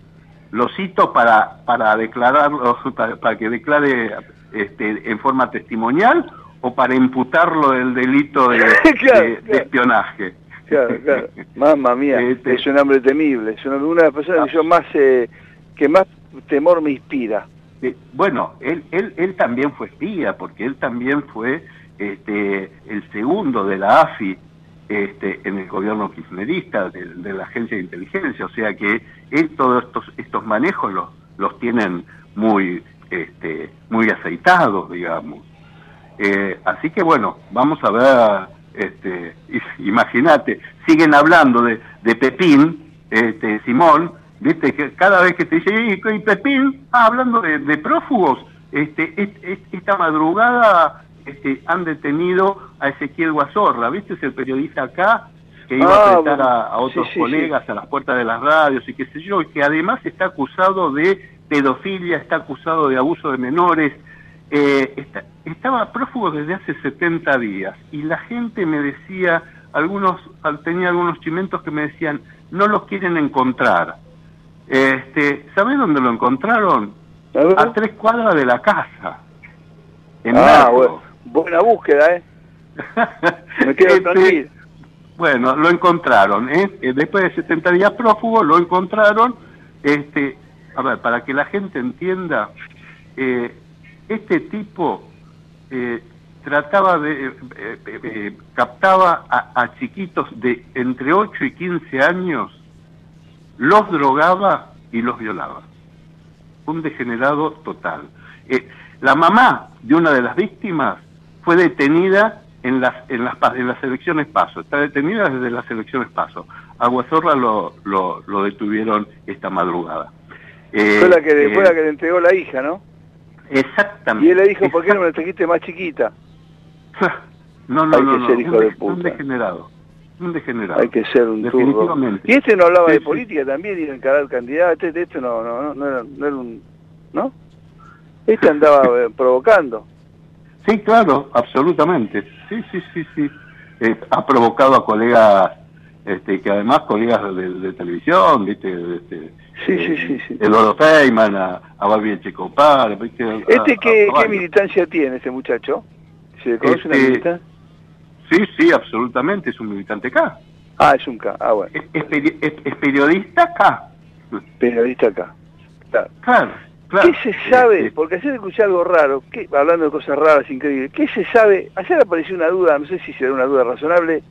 lo cito para, para declararlo, para, que declare este, en forma testimonial o para imputarlo del delito de, espionaje. Claro, claro. Mamma mía, este, es un hombre temible, es una, de las personas que yo más, eh, que más temor me inspira. Bueno, él, él, él también fue espía, porque él también fue este, el segundo de la AFI este, en el gobierno kirchnerista, de, la agencia de inteligencia, o sea que él todos estos, estos manejos los, los tienen muy, este, muy aceitados, digamos. Eh, así que bueno, vamos a ver, este, imagínate, siguen hablando de, de Pepín, este, Simón, viste que cada vez que te dice, y, Pepín, ah, hablando de, de prófugos, este, esta madrugada este, han detenido a Ezequiel Guazorra, ¿viste? Es el periodista acá que iba a apretar ah, a, otros colegas a las puertas de las radios y qué sé yo, y que además está acusado de pedofilia, está acusado de abuso de menores, eh, estaba prófugo desde hace 70 días y la gente me decía, algunos tenía algunos chimentos que me decían, no los quieren encontrar. Este, ¿Sabés dónde lo encontraron? A, tres cuadras de la casa. En ah, Buena búsqueda, ¿eh? Me quedo este, Bueno, lo encontraron, ¿eh? ¿eh? Después de 70 días prófugo, lo encontraron. Este, a ver, para que la gente entienda, eh, este tipo eh, trataba de, captaba a, a, chiquitos de entre 8 y 15 años, los drogaba y los violaba. Un degenerado total. la mamá de una de las víctimas fue detenida en las, en las, en las elecciones PASO, está detenida desde las elecciones PASO. A Guazorla lo, lo, detuvieron esta madrugada. Eh, fue, la que, eh, la que le entregó la hija, ¿no? Exactamente. Y él le dijo, ¿por qué no me la trajiste más chiquita? no, no, Hay no, que ser hijo un, de puta. un degenerado. Un degenerado. Hay que ser un Definitivamente. Y este no hablaba de política también, y de encarar candidato. Este, este no, no, no, era, no era un... ¿No? Este andaba eh, provocando. Sí, claro, absolutamente. Sí, sí, sí, sí. Eh, ha provocado a colegas, este, que además colegas de, televisión, ¿viste? Este, sí, sí, sí, sí. Eduardo Feynman, a, a Barbie Echecopar. ¿Este qué, qué militancia tiene ese muchacho? ¿Se le conoce una este, militancia? Sí, sí, absolutamente, es un militante K. Ah, es un K, ah, bueno. Es, periodista K. Periodista K, claro. ¿Qué se sabe? Porque ayer escuché algo raro, hablando de cosas raras, increíbles. ¿Qué se sabe? Ayer apareció una duda, no sé si será una duda razonable,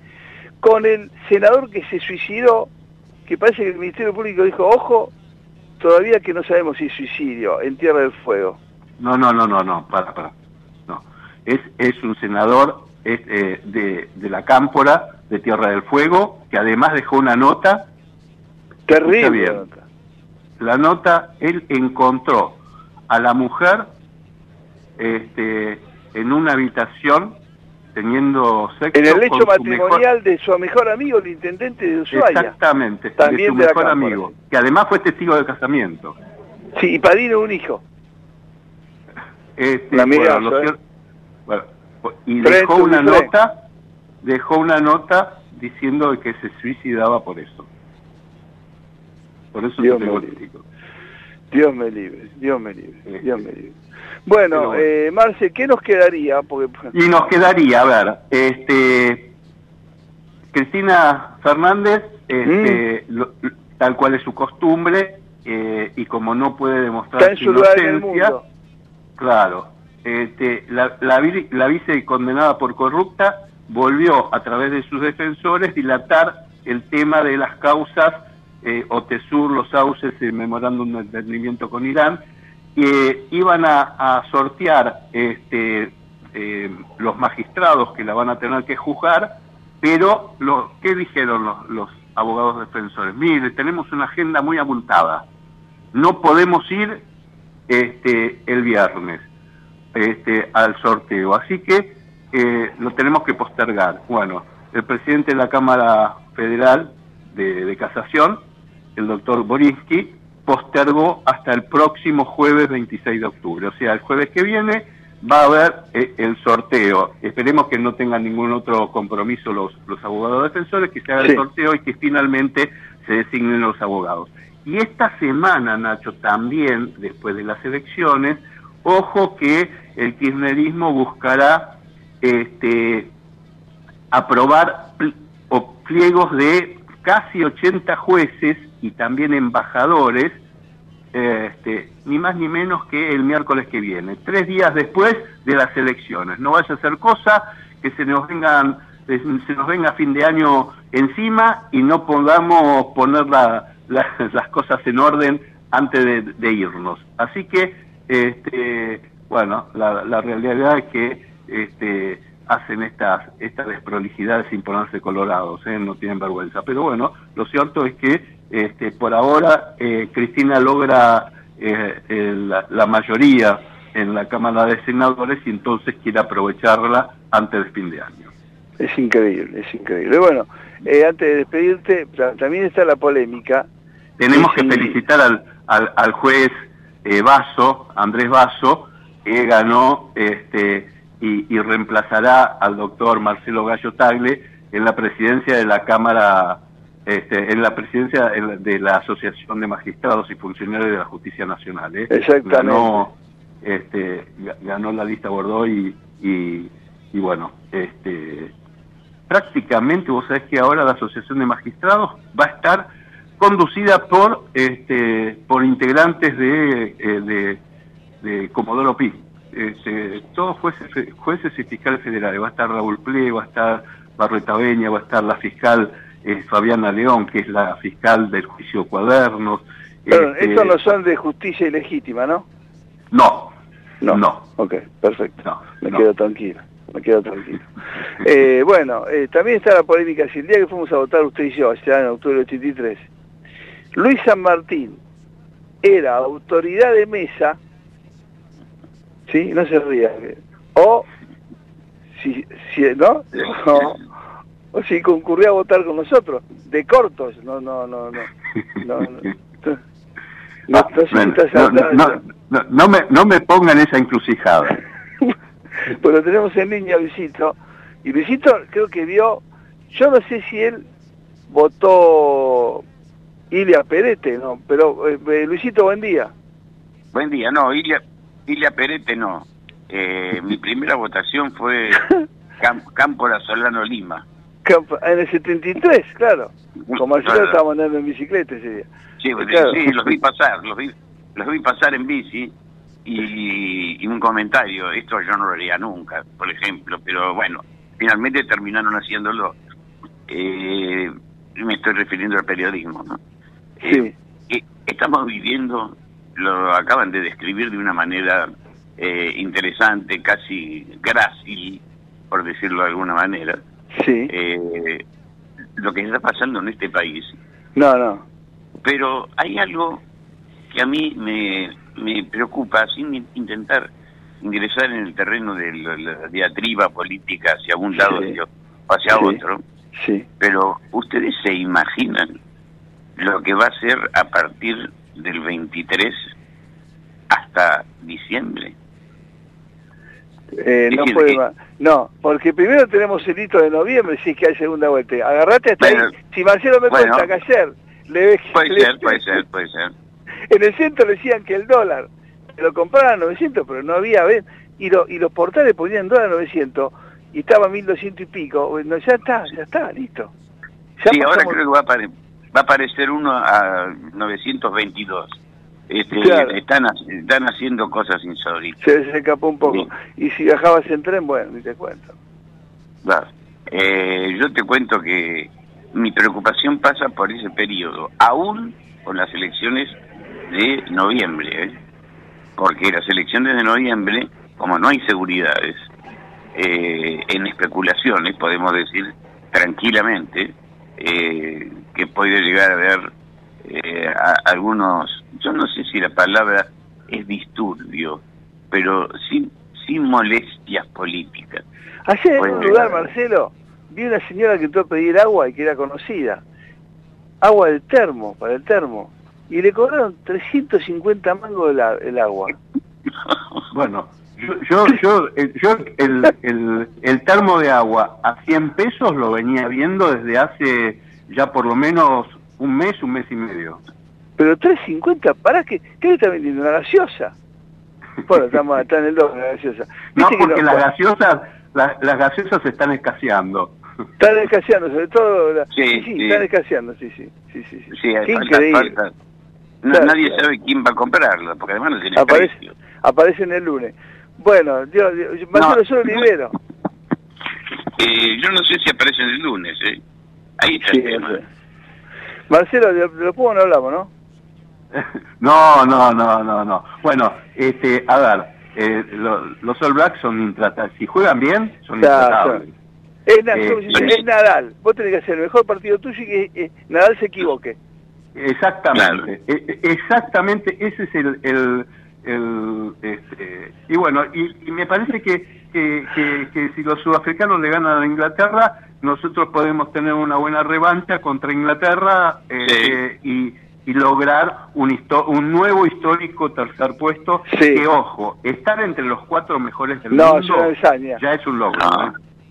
con el senador que se suicidó, que parece que el Ministerio Público dijo, ojo, todavía que no sabemos si es suicidio, en Tierra del Fuego. No, no, no, no, no, para, para. No. Es, es un senador es, eh, de, de la Cámpora, de Tierra del Fuego, que además dejó una nota. Terrible. La nota, él encontró a la mujer este, en una habitación teniendo sexo. En el lecho matrimonial de su mejor amigo, el intendente de Ushuaia. Exactamente, También de su mejor amigo, que además fue testigo de casamiento. Sí, y padrino un hijo. Este, bueno, ¿eh? bueno, y dejó una nota, dejó una nota diciendo que se suicidaba por eso. Por eso Dios me libre. Dios me libre, Dios me libre, Dios me libre. Bueno, eh, Marce, ¿qué nos quedaría? Porque... Y nos quedaría, a ver, este, Cristina Fernández, este, mm. tal cual es su costumbre, eh, y como no puede demostrar su inocencia, claro, este, la, la, la vice condenada por corrupta volvió a través de sus defensores dilatar el tema de las causas eh, OTESUR, los sauces, el memorándum de entendimiento con Irán, que iban a, sortear este, eh, los magistrados que la van a tener que juzgar, pero lo, ¿qué dijeron los, abogados defensores? Mire, tenemos una agenda muy abultada, no podemos ir este, el viernes este, al sorteo, así que eh, lo tenemos que postergar. Bueno, el presidente de la Cámara Federal de, de Casación, el doctor Borinsky, postergó hasta el próximo jueves 26 de octubre. O sea, el jueves que viene va a haber eh, el sorteo. Esperemos que no tengan ningún otro compromiso los, los abogados defensores, que se haga el sorteo y que finalmente se designen los abogados. Y esta semana, Nacho, también, después de las elecciones, ojo que el kirchnerismo buscará este, aprobar pliegos de casi 80 jueces y también embajadores, este, ni más ni menos que el miércoles que viene, tres días después de las elecciones. No vaya a ser cosa que se nos vengan se nos venga fin de año encima y no podamos poner las cosas en orden antes de, irnos. Así que, este, bueno, la, la realidad es que este, hacen estas, estas desprolijidades sin ponerse colorados, ¿eh? no tienen vergüenza. Pero bueno, lo cierto es que este, por ahora eh, Cristina logra eh, la, mayoría en la Cámara de Senadores y entonces quiere aprovecharla antes del fin de año. Es increíble, es increíble. Bueno, antes de despedirte, también está la polémica. Tenemos que felicitar al, al, al juez Vaso, Andrés Vaso, que ganó este, y, reemplazará al doctor Marcelo Gallo Tagle en la presidencia de la Cámara, este, en la presidencia de la Asociación de Magistrados y Funcionarios de la Justicia Nacional. ¿eh? Exactamente. Ganó, este, ganó la lista Bordeaux y, y, bueno, este, prácticamente vos sabés que ahora la Asociación de Magistrados va a estar conducida por este por integrantes de, eh, de, de Comodoro Pi este, todos jueces, jueces y fiscales federales. Va a estar Raúl Ple, va a estar Barreta Beña, va a estar la fiscal eh, Fabiana León, que es la fiscal del juicio Cuadernos. Pero este, estos no son de justicia ilegítima, ¿no? No, no. No. Ok, perfecto. me quedo tranquilo, me quedo tranquilo. eh, bueno, eh, también está la polémica, si el día que fuimos a votar usted y yo, allá en octubre del 83, Luis San Martín era autoridad de mesa ¿sí? No se ría. O, si, si ¿no? O, si concurrió a votar con nosotros, de cortos, no, no, no, no. No, no, me, no me pongan esa encrucijada. pues tenemos en línea Luisito. Y Luisito creo que vio, yo no sé si él votó Ilia Perete, no, pero eh, Luisito, buen día. Buen día, no, Ilia, Ilia Perete no. Eh, mi primera votación fue Campo La Solano Lima. en el 73, claro. Como Marcelo estábamos andando en bicicleta ese día. Sí, sí, los vi pasar, los vi, los vi pasar en bici y, y, un comentario, esto yo no lo haría nunca, por ejemplo, pero bueno, finalmente terminaron haciéndolo. Eh, me estoy refiriendo al periodismo, ¿no? Sí. Eh, estamos viviendo, lo acaban de describir de una manera eh, interesante, casi grácil, por decirlo de alguna manera. Sí. Eh, lo que está pasando en este país. No, no. Pero hay algo que a mí me, me preocupa, sin intentar ingresar en el terreno de la, diatriba política hacia un lado o hacia otro. Sí. Pero ustedes se imaginan lo que va a ser a partir del 23 hasta diciembre. Eh, no puede No, porque primero tenemos el hito de noviembre, si es que hay segunda vuelta. Agarrate hasta ahí. Si Marcelo me cuenta que ayer le ves... Puede ser, puede ser, puede ser. En el centro decían que el dólar lo compraban a 900, pero no había... ¿ves? Y, lo, y los portales ponían dólar a 900 y estaba a 1200 y pico. Bueno, ya está, ya está, listo. sí, ahora creo que va a, va a aparecer uno a 922. Este, están, están haciendo cosas insólitas. Se, se escapó un poco. Y si viajabas en tren, bueno, ni te cuento. Eh, yo te cuento que mi preocupación pasa por ese periodo, aún con las elecciones de noviembre, ¿eh? porque las elecciones de noviembre, como no hay seguridades, eh, en especulaciones, podemos decir tranquilamente, que puede llegar a haber algunos yo no sé si la palabra es disturbio, pero sin, sin molestias políticas. Ayer en un lugar, Marcelo, vi una señora que entró a pedir agua y que era conocida. Agua del termo, para el termo. Y le cobraron 350 mangos el, el agua. bueno, yo, yo, yo, el, yo el, el, el, termo de agua a 100 pesos lo venía viendo desde hace ya por lo menos un mes, un mes y medio. Pero 3.50, ¿para qué? ¿Qué le está vendiendo? ¿Una gaseosa? Bueno, estamos, está en el doble la gaseosa. No, porque las gaseosas, las, gaseosas están escaseando. Están escaseando, sobre todo... sí, sí, están escaseando, sí, sí. Sí, sí, sí. sí Increíble. nadie sabe quién va a comprarla, porque además no tiene aparece, precio. Aparecen el lunes. Bueno, yo, yo Marcelo, yo lo libero. Eh, yo no sé si aparecen el lunes, ¿eh? Ahí está el tema. Marcelo, de, de lo no hablamos, ¿no? no, no, no, no, no. Bueno, este, a ver, eh, los All Blacks son intratables. Si juegan bien, son intratables. Es, eh, Nadal. Vos tenés que hacer el mejor partido tuyo y que eh, Nadal se equivoque. Exactamente. exactamente, ese es el... el, este, y bueno, y, me parece que, que, que, si los sudafricanos le ganan a Inglaterra, nosotros podemos tener una buena revancha contra Inglaterra y y lograr un, un nuevo histórico tercer puesto que, ojo, estar entre los cuatro mejores del mundo ya es un logro.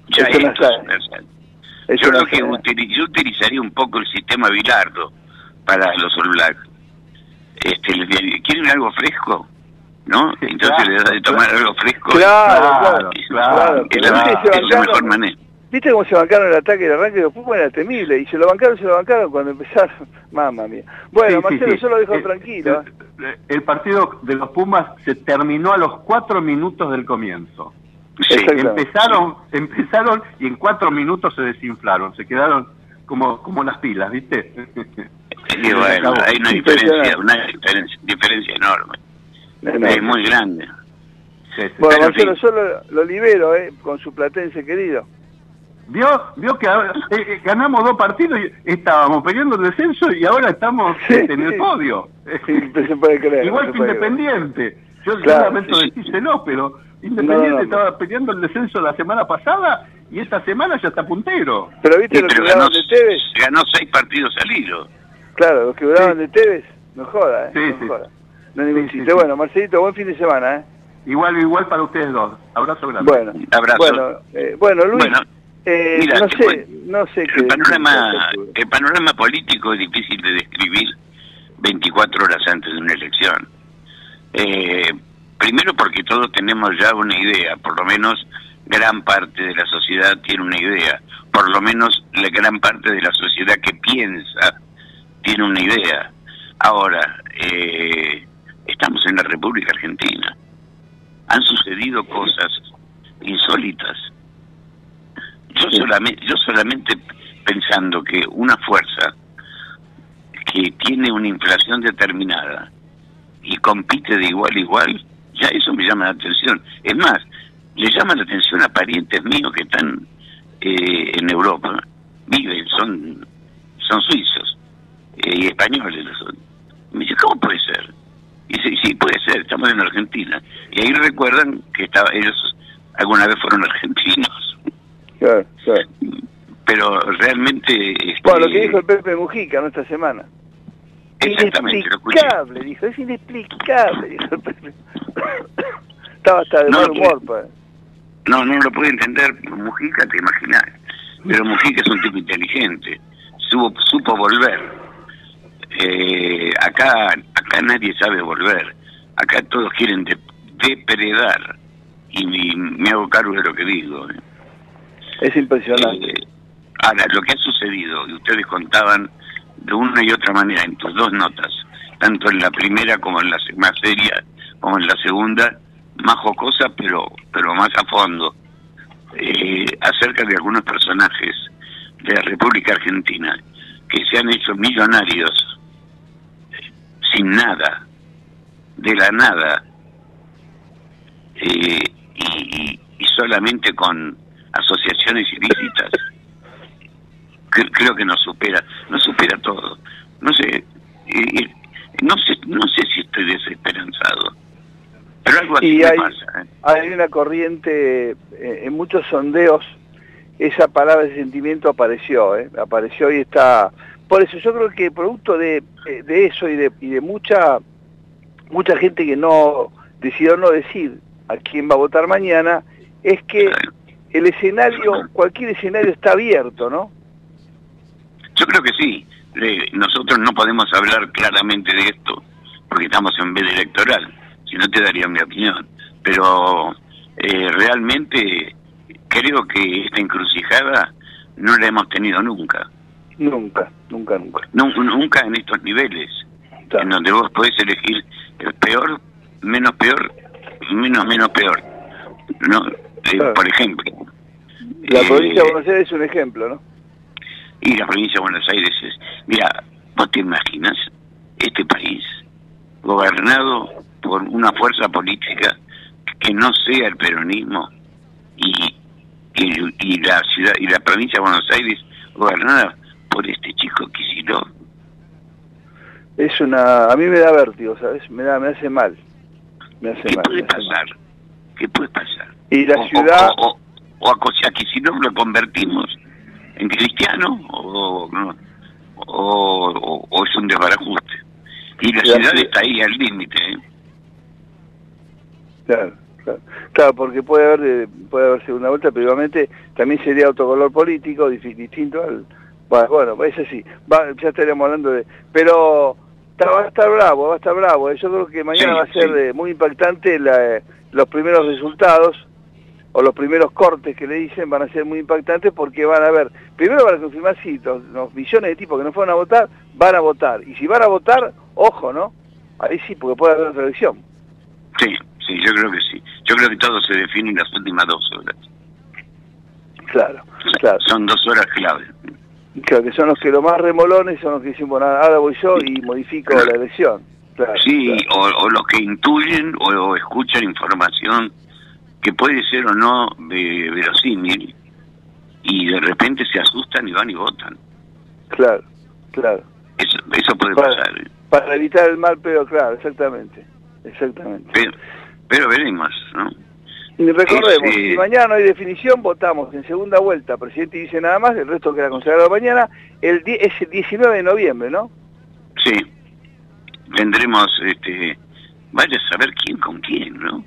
ya es, Yo creo que yo utilizaría un poco el sistema Bilardo para los All Black. Este, ¿Quieren algo fresco? ¿No? Entonces le da de tomar algo fresco. Claro, claro, Es, la, mejor manera. ¿Viste cómo se bancaron el ataque y el arranque de fútbol? Era temible. Y se lo bancaron, se lo bancaron cuando empezaron. Mamma mía. Bueno, Marcelo, yo lo dejo tranquilo. ¿eh? El, partido de los Pumas se terminó a los cuatro minutos del comienzo. Empezaron, empezaron y en cuatro minutos se desinflaron. Se quedaron como, como las pilas, ¿viste? Sí, bueno, hay una diferencia, una diferencia, enorme. Es muy grande. bueno, Marcelo, yo lo, lo libero, ¿eh? Con su platense querido vio vio que eh, eh, ganamos dos partidos y estábamos peleando el descenso y ahora estamos este, en el podio. se puede creer, Igual que Independiente. Yo claro, lamento decírselo, pero Independiente estaba peleando el descenso la semana pasada y esta semana ya está puntero. Pero viste lo que ganó, de Tevez. Ganó seis partidos al hilo. Claro, los que duraban de Tevez, no joda, ¿eh? no joda. No ni Bueno, Marcelito, buen fin de semana, ¿eh? Igual, igual para ustedes dos. Abrazo grande. Bueno, Abrazo. Bueno, eh, bueno Luis. Eh, Mira, no sé, no sé el panorama, el panorama político es difícil de describir 24 horas antes de una elección. Eh, primero porque todos tenemos ya una idea, por lo menos gran parte de la sociedad tiene una idea, por lo menos la gran parte de la sociedad que piensa tiene una idea. Ahora, eh, estamos en la República Argentina. Han sucedido cosas insólitas. Yo solamente, yo solamente pensando que una fuerza que tiene una inflación determinada y compite de igual a igual, ya eso me llama la atención. Es más, le llama la atención a parientes míos que están eh, en Europa, viven, son, son suizos eh, y españoles. Son. Me dice, ¿cómo puede ser? Y dice, sí, puede ser, estamos en Argentina. Y ahí recuerdan que estaba, ellos alguna vez fueron argentinos. Claro, claro. Pero realmente... Este, bueno, lo que dijo el Pepe Mujica ¿no? esta semana. Exactamente, inexplicable, dijo, es inexplicable, dijo el Pepe. Estaba hasta de No, mal que- humor, pues. No, no lo puede entender Mujica, te imaginas. Pero Mujica es un tipo inteligente, supo, supo volver. Eh, acá, acá nadie sabe volver. Acá todos quieren de- depredar. Y me, me hago cargo de lo que digo. Es impresionante. Eh, ahora, lo que ha sucedido, y ustedes contaban de una y otra manera en tus dos notas, tanto en la primera como en la más seria, como en la segunda, más jocosa, pero, pero más a fondo, eh, acerca de algunos personajes de la República Argentina que se han hecho millonarios eh, sin nada, de la nada, eh, y, y solamente con asociaciones ilícitas, cre- creo que nos supera, nos supera todo. No sé, eh, eh, no sé, no sé si estoy desesperanzado, pero algo así Y me pasa. ¿eh? hay una corriente, en muchos sondeos, esa palabra, ese sentimiento apareció, ¿eh? apareció y está... Por eso yo creo que producto de, de eso y de, y de mucha mucha gente que no decidió no decir a quién va a votar mañana, es que el escenario, cualquier escenario está abierto, ¿no? Yo creo que sí. Nosotros no podemos hablar claramente de esto porque estamos en veda electoral, si no te daría mi opinión. Pero eh, realmente creo que esta encrucijada no la hemos tenido nunca. Nunca, nunca, nunca. Nu- nunca en estos niveles, en donde vos podés elegir el peor, menos peor, menos menos peor. ¿no? Eh, Por ejemplo, La eh, provincia de Buenos Aires es un ejemplo, ¿no? y la provincia de Buenos Aires es, mira, vos te imaginas este país gobernado por una fuerza política que no sea el peronismo y, y, y la ciudad y la provincia de Buenos Aires gobernada por este chico Kicillof. Es una... A mí me da vértigo, ¿sabes? Me, da, me hace mal. Me hace ¿Qué mal. puede mal. pasar? ¿Qué puede pasar? Y la O- ciudad... O, o, a, Cos- a Kicillof lo convertimos en cristiano o, no, o, es un desbarajuste. Y la ciudad está ahí al límite. ¿eh? Claro, claro. Claro, porque puede haber eh, puede haber segunda vuelta, pero igualmente también sería otro color político distinto al... Bueno, bueno, ese sí, va, ya estaríamos hablando de... Pero va a estar bravo, va a estar bravo. eh. Yo creo que mañana Sí, va a ser sí. eh, muy impactante la, los primeros resultados o los primeros cortes que le dicen van a ser muy impactantes porque van a ver, primero van a confirmar si los, los millones de tipos que no fueron a votar, van a votar. Y si van a votar, ojo, ¿no? Ahí sí, porque puede haber otra elección. Sí, sí, yo creo que sí. Yo creo que todo se define en las últimas dos horas. Claro, claro. Son dos horas clave. Claro, que son los que lo más remolones son los que dicen, bueno, ahora voy yo y modifico la elección. Claro, Sí, claro. o, o los que intuyen o, o escuchan información que puede ser o no ve- verosímil y de repente se asustan y van y votan. Claro, claro. Eso, eso puede Para- pasar. ¿eh? Para evitar el mal, pero claro, exactamente. Exactamente. Pero, pero veremos, ¿no? Y recordemos, si mañana no hay definición, votamos en segunda vuelta. Presidente dice nada más, el resto queda consagrado mañana. El es el 19 de noviembre, ¿no? Sí. Tendremos, este, vaya a saber quién con quién, ¿no?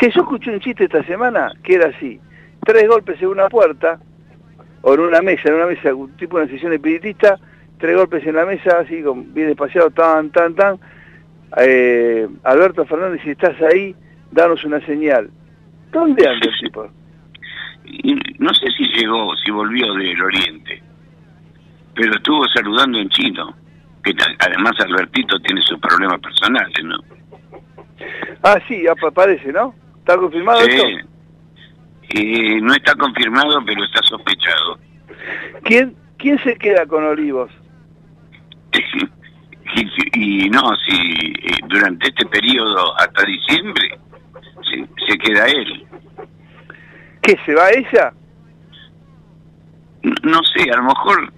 Che, yo escuché un chiste esta semana que era así. Tres golpes en una puerta, o en una mesa, en una mesa, un tipo una sesión espiritista, tres golpes en la mesa, así, con, bien espaciado, tan, tan, tan. Eh, Alberto Fernández, si estás ahí, danos una señal. ¿Dónde anda el tipo? y no sé si llegó, si volvió del Oriente, pero estuvo saludando en chino, que además Albertito tiene sus problemas personales, ¿no? Ah, sí, aparece, ¿no? ¿Está confirmado sí. Eh, no está confirmado, pero está sospechado. ¿Quién, quién se queda con Olivos? y, no, si eh, durante este periodo hasta diciembre se, se queda él. ¿Qué, se va ella? No, sé, a lo mejor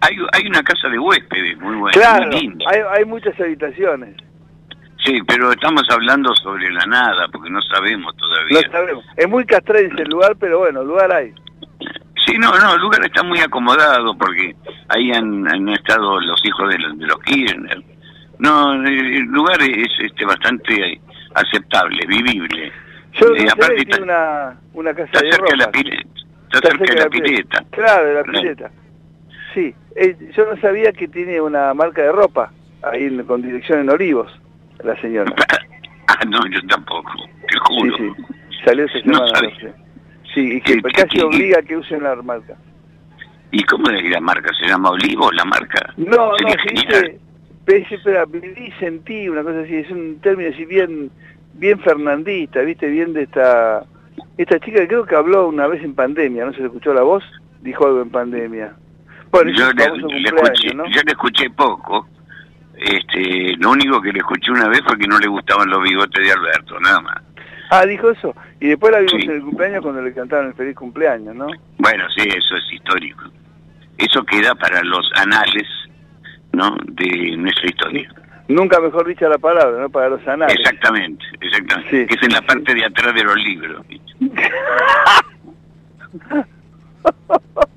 hay, hay una casa de huéspedes muy buena, claro, muy linda. Hay, hay muchas habitaciones. Sí, pero estamos hablando sobre la nada, porque no sabemos todavía. No sabemos. Es muy castrense el lugar, pero bueno, lugar hay. Sí, no, no, el lugar está muy acomodado, porque ahí han, han estado los hijos de los, de los Kirchner. No, el lugar es este bastante aceptable, vivible. Yo no aparte tiene una, una casa está de cerca de la ropa. pileta. Está, cerca de la pileta. Claro, de la pileta. Sí, eh, yo no sabía que tiene una marca de ropa ahí con dirección en Olivos, la señora. Ah, no, yo tampoco, te juro. Sí, sí. Salió esa semana. no sé. Sí, y que ¿Qué- casi obliga a que usen la marca. ¿Y cómo es la marca? ¿Se llama Olivo la marca? No, no, se dice, sentí, una cosa así, es un término así bien, bien fernandista, viste, bien de esta, esta chica que creo que habló una vez en pandemia, ¿no se le escuchó la voz? Dijo algo en pandemia. Bueno, yo, le, famoso le cumpleaños, escuché, ¿no? yo le escuché poco. Este, lo único que le escuché una vez fue que no le gustaban los bigotes de Alberto, nada más. Ah, dijo eso. Y después la vimos Sí. en el cumpleaños cuando le cantaron el feliz cumpleaños, ¿no? Bueno, sí, eso es histórico. Eso queda para los anales, ¿no? De nuestra historia. Nunca mejor dicha la palabra, ¿no? Para los anales. Exactamente, exactamente. que es en la parte de atrás de los libros.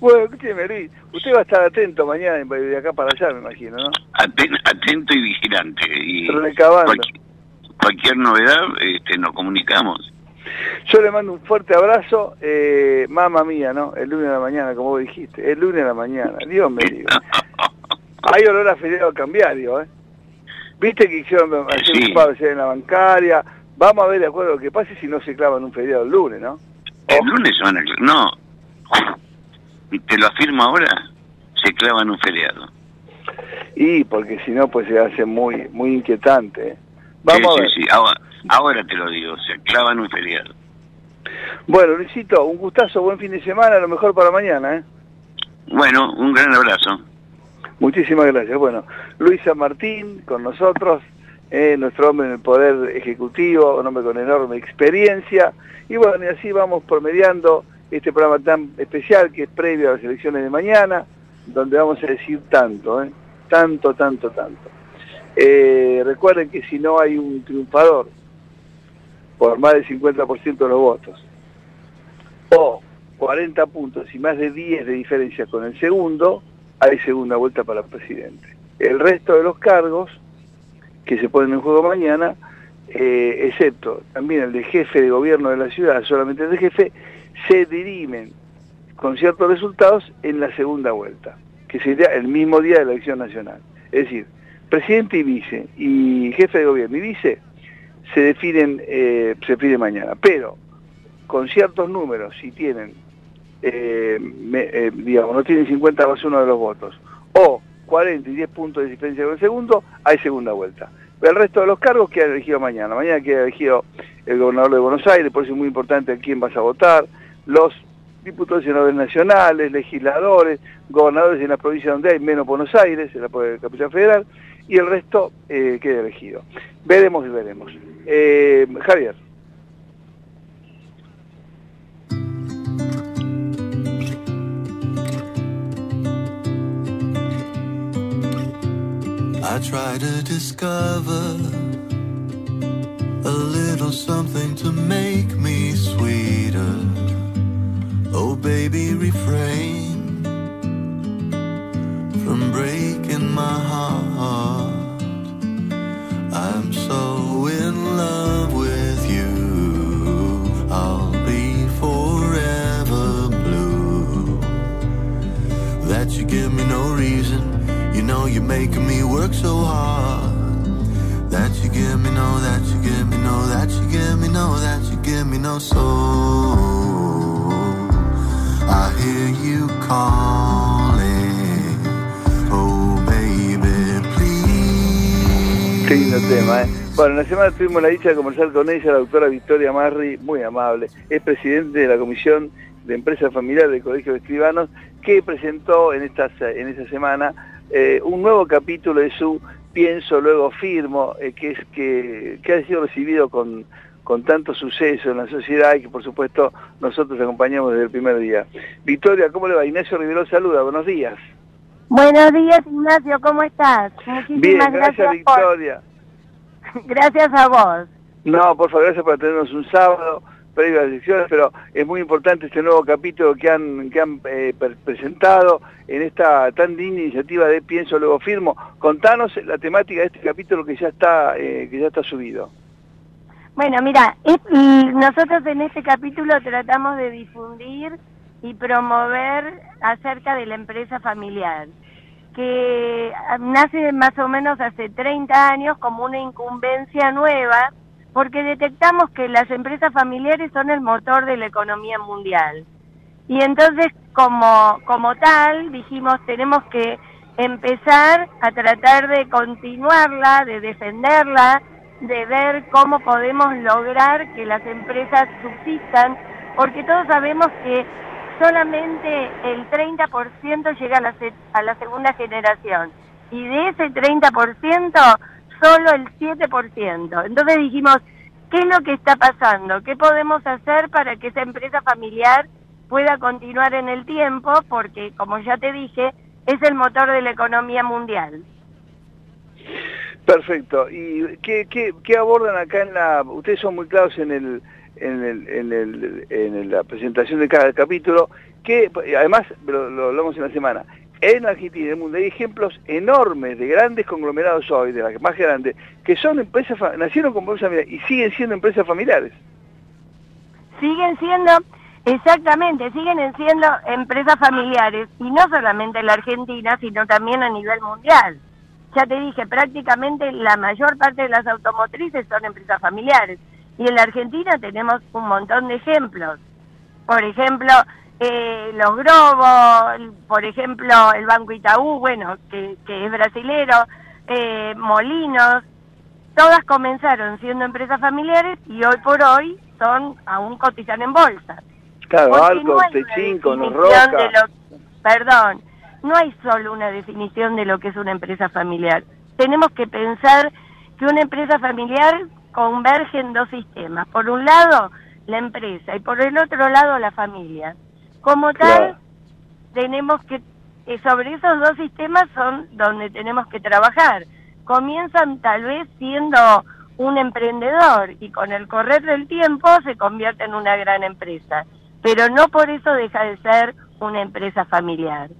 Bueno, escúcheme, Luis, usted va a estar atento mañana de acá para allá, me imagino, ¿no? Aten- atento y vigilante. Y Recabando. cualqui- cualquier novedad este, nos comunicamos. Yo le mando un fuerte abrazo, eh, mamá mía, ¿no? El lunes a la mañana, como vos dijiste, el lunes a la mañana, Dios me libre. Hay olor a feriado cambiario, ¿eh? Viste que hicieron hacer Sí. un paro ayer en la bancaria, vamos a ver de acuerdo lo que pase si no se clavan un feriado el lunes, ¿no? El lunes se van a... No, te lo afirmo ahora, se clavan un feriado. Y porque si no, pues se hace muy muy inquietante. Vamos sí, a ver. sí, sí, ahora, ahora te lo digo, se clavan un feriado. Bueno, Luisito, un gustazo, buen fin de semana, lo mejor para mañana, ¿eh? Bueno, un gran abrazo. Muchísimas gracias. Bueno, Luisa Martín con nosotros, eh, nuestro hombre en el Poder Ejecutivo, un hombre con enorme experiencia. Y bueno, y así vamos promediando este programa tan especial que es previo a las elecciones de mañana, donde vamos a decir tanto, ¿eh? tanto, tanto, tanto. Eh, recuerden que si no hay un triunfador por más del 50% de los votos, o 40 puntos y más de 10 de diferencia con el segundo, hay segunda vuelta para presidente. El resto de los cargos que se ponen en juego mañana, eh, excepto también el de jefe de gobierno de la ciudad, solamente el de jefe, se dirimen con ciertos resultados en la segunda vuelta, que sería el mismo día de la elección nacional. Es decir, presidente y vice, y jefe de gobierno y vice, se definen, eh, se define mañana. Pero con ciertos números, si tienen, eh, eh, digamos, no tienen 50 más uno de los votos, o 40 y 10 puntos de diferencia con el segundo, hay segunda vuelta. El resto de los cargos quedan elegidos mañana. Mañana queda elegido el gobernador de Buenos Aires, por eso es muy importante a quién vas a votar, los diputados y senadores nacionales, legisladores, gobernadores en la provincia donde hay menos Buenos Aires, en la capital federal, y el resto eh, queda elegido. Veremos y veremos. Eh, Javier. I try to discover a little something to make me sweeter. Baby, refrain from breaking my heart. I'm so in love with you. I'll be forever blue. That you give me no reason. You know you're making me work so hard. That you give me no, that you give me no, that you give me no, that you give me no soul. I hear you calling. Oh. Qué lindo tema, ¿eh? Bueno, en la semana tuvimos la dicha de conversar con ella, la doctora Victoria Marri, muy amable. Es presidente de la Comisión de Empresa Familiar del Colegio de Escribanos, que presentó en esta, en esta semana eh, un nuevo capítulo de su Pienso, luego firmo, eh, que, es, que, que ha sido recibido con, con tanto suceso en la sociedad y que por supuesto nosotros acompañamos desde el primer día. Victoria, ¿cómo le va? Ignacio Rivero saluda, buenos días. Buenos días, Ignacio, ¿cómo estás? Muchísimas Bien, gracias, gracias por- Victoria. Gracias a vos. No, por favor, gracias por atendernos un sábado previo a las elecciones, pero es muy importante este nuevo capítulo que han, que han eh, pre- presentado en esta tan linda iniciativa de Pienso Luego Firmo. Contanos la temática de este capítulo que ya está, eh, que ya está subido. Bueno, mira, nosotros en este capítulo tratamos de difundir y promover acerca de la empresa familiar, que nace más o menos hace 30 años como una incumbencia nueva, porque detectamos que las empresas familiares son el motor de la economía mundial. Y entonces, como, como tal, dijimos, tenemos que empezar a tratar de continuarla, de defenderla, de ver cómo podemos lograr que las empresas subsistan, porque todos sabemos que solamente el 30% llega a la, a la segunda generación, y de ese 30%, solo el 7%. Entonces dijimos, ¿qué es lo que está pasando? ¿Qué podemos hacer para que esa empresa familiar pueda continuar en el tiempo? Porque, como ya te dije, es el motor de la economía mundial. Perfecto. ¿Y qué, qué, qué abordan acá en la... Ustedes son muy claros en el en, el, en, el, en la presentación de cada capítulo, que además, lo, hablamos en la semana, en Argentina y en el mundo hay ejemplos enormes de grandes conglomerados hoy, de las más grandes, que son empresas, nacieron como empresas familiares y siguen siendo empresas familiares. siguen siendo, exactamente, siguen siendo empresas familiares, y no solamente en la Argentina, sino también a nivel mundial. Ya te dije, prácticamente la mayor parte de las automotrices son empresas familiares, y en la Argentina tenemos un montón de ejemplos. Por ejemplo, eh, los Grobos, por ejemplo, el Banco Itaú, bueno, que, que es brasilero, eh, Molinos, todas comenzaron siendo empresas familiares y hoy por hoy son aún cotizan en bolsa. Claro, una Techín, con definición Roca. de lo- perdón, no hay solo una definición de lo que es una empresa familiar. Tenemos que pensar que una empresa familiar converge en dos sistemas. Por un lado, la empresa y por el otro lado, la familia. Como tal, tenemos que, eh, sobre esos dos sistemas son donde tenemos que trabajar. Comienzan tal vez siendo un emprendedor y con el correr del tiempo se convierte en una gran empresa, pero no por eso deja de ser una empresa familiar.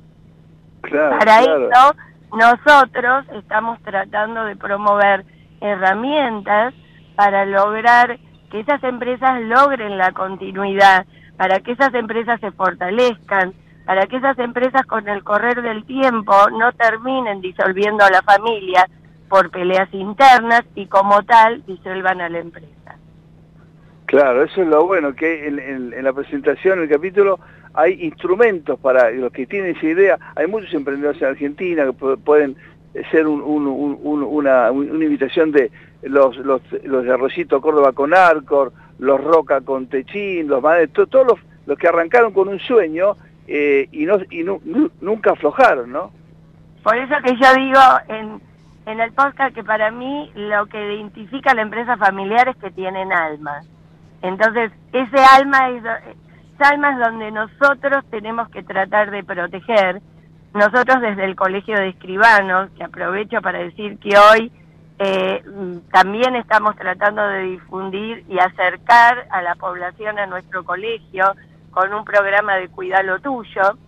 Claro, Para claro. eso nosotros estamos tratando de promover herramientas para lograr que esas empresas logren la continuidad, para que esas empresas se fortalezcan, para que esas empresas con el correr del tiempo no terminen disolviendo a la familia por peleas internas y como tal disuelvan a la empresa. Claro, eso es lo bueno, que en, en- en la presentación, en el capítulo, hay instrumentos para los que tienen esa idea. Hay muchos emprendedores en Argentina que pu- pueden ser un- un- un- un- una, una invitación de los, los, los de Arroyito Córdoba con Arcor, los Roca con Techín, los Madres, to- todos los, los que arrancaron con un sueño eh, y, no, y nu- nu- nunca aflojaron, ¿no? Por eso que yo digo en, en el podcast que para mí lo que identifica a la empresa familiar es que tienen alma. Entonces, ese alma es, do- ese alma es donde nosotros tenemos que tratar de proteger. Nosotros desde el Colegio de Escribanos, que aprovecho para decir que hoy eh, también estamos tratando de difundir y acercar a la población a nuestro colegio con un programa de Cuidalo Tuyo.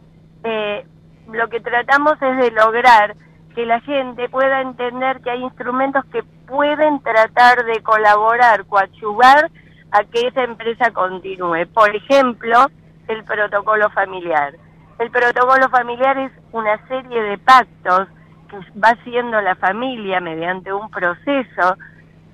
Eh, lo que tratamos es de lograr que la gente pueda entender que hay instrumentos que pueden tratar de colaborar, coadyuvar a que esa empresa continúe. Por ejemplo, el protocolo familiar. El protocolo familiar es una serie de pactos que va haciendo la familia mediante un proceso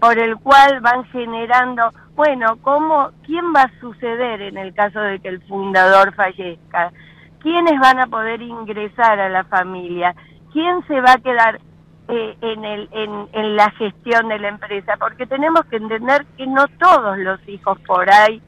por el cual van generando bueno, ¿cómo, ¿quién va a suceder en el caso de que el fundador fallezca? ¿Quiénes van a poder ingresar a la familia? ¿Quién se va a quedar eh, en, el, en, en la gestión de la empresa? Porque tenemos que entender que no todos los hijos por ahí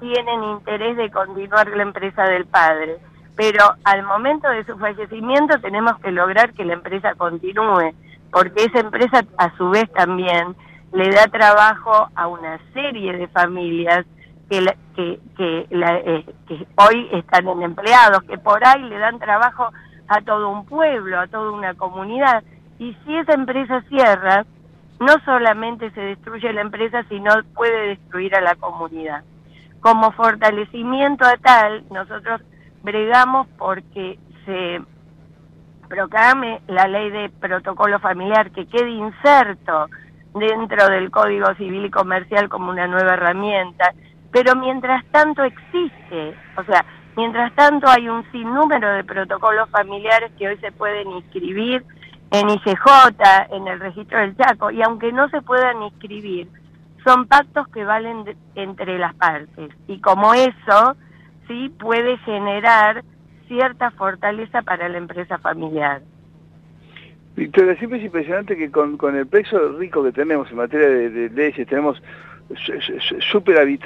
tienen interés de continuar la empresa del padre. Pero al momento de su fallecimiento tenemos que lograr que la empresa continúe, porque esa empresa a su vez también le da trabajo a una serie de familias que, que, que, eh, que hoy están en empleados, que por ahí le dan trabajo a todo un pueblo, a toda una comunidad. Y si esa empresa cierra, no solamente se destruye la empresa, sino puede destruir a la comunidad. Como fortalecimiento a tal, nosotros bregamos porque se proclame la ley de protocolo familiar, que quede inserto dentro del Código Civil y Comercial como una nueva herramienta, pero mientras tanto existe, o sea, mientras tanto hay un sinnúmero de protocolos familiares que hoy se pueden inscribir en ICJ, en el registro del Chaco, y aunque no se puedan inscribir, son pactos que valen entre las partes, y como eso, sí puede generar cierta fortaleza para la empresa familiar. Victoria, siempre es impresionante que con, con el plexo rico que tenemos en materia de, leyes, tenemos súper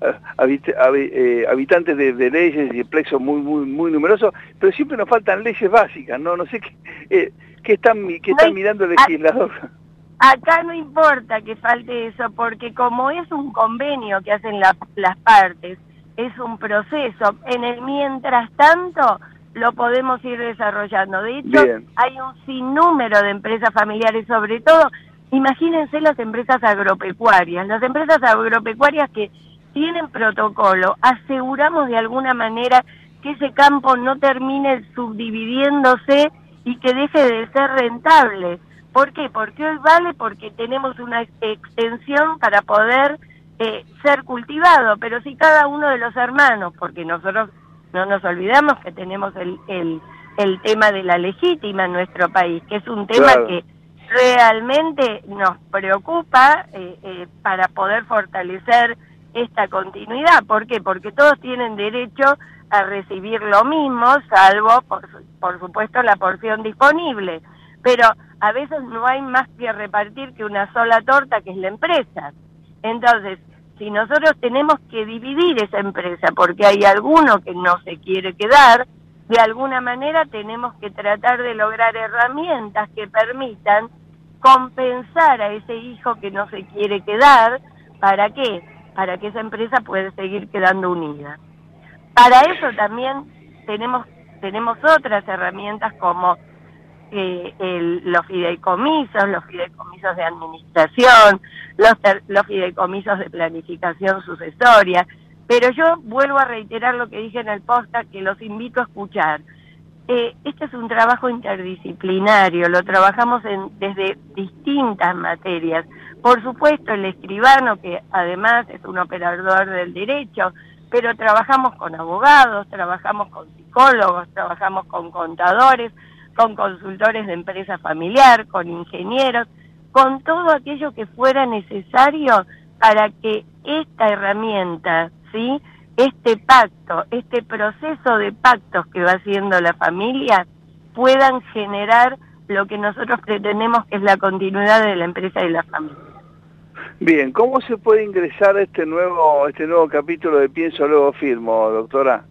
eh, habitantes de, leyes y el plexo muy muy muy numeroso, pero siempre nos faltan leyes básicas, ¿no? No sé qué, eh, qué están, qué están mirando el legislador. Acá no importa que falte eso, porque como es un convenio que hacen las partes, es un proceso. En el mientras tanto, lo podemos ir desarrollando. De hecho, hay un sinnúmero de empresas familiares, sobre todo, imagínense las empresas agropecuarias. Las empresas agropecuarias que tienen protocolo, aseguramos de alguna manera que ese campo no termine subdividiéndose y que deje de ser rentable. ¿Por qué? Porque hoy vale porque tenemos una extensión para poder eh, ser cultivado, pero si cada uno de los hermanos, porque nosotros no nos olvidamos que tenemos el, el, el tema de la legítima en nuestro país, que es un tema que realmente nos preocupa eh, eh, para poder fortalecer esta continuidad. ¿Por qué? Porque todos tienen derecho a recibir lo mismo, salvo, por, por supuesto, la porción disponible. Pero a veces no hay más que repartir que una sola torta, que es la empresa. Entonces, si nosotros tenemos que dividir esa empresa porque hay alguno que no se quiere quedar, de alguna manera tenemos que tratar de lograr herramientas que permitan compensar a ese hijo que no se quiere quedar, ¿para qué? Para que esa empresa pueda seguir quedando unida. Para eso también tenemos, tenemos otras herramientas como eh, el, los fideicomisos, los fideicomisos de administración, los, los fideicomisos de planificación sucesoria, pero yo vuelvo a reiterar lo que dije en el posta, que los invito a escuchar. Eh, este es un trabajo interdisciplinario, lo trabajamos en, desde distintas materias. Por supuesto, el escribano, que además es un operador del derecho, pero trabajamos con abogados, trabajamos con psicólogos, trabajamos con contadores, con consultores de empresa familiar, con ingenieros, con todo aquello que fuera necesario para que esta herramienta, ¿sí? Este pacto, este proceso de pactos que va haciendo la familia, puedan generar lo que nosotros pretendemos que es la continuidad de la empresa y la familia. Bien, ¿cómo se puede ingresar a este nuevo, este nuevo capítulo de Pienso Luego Firmo, doctora?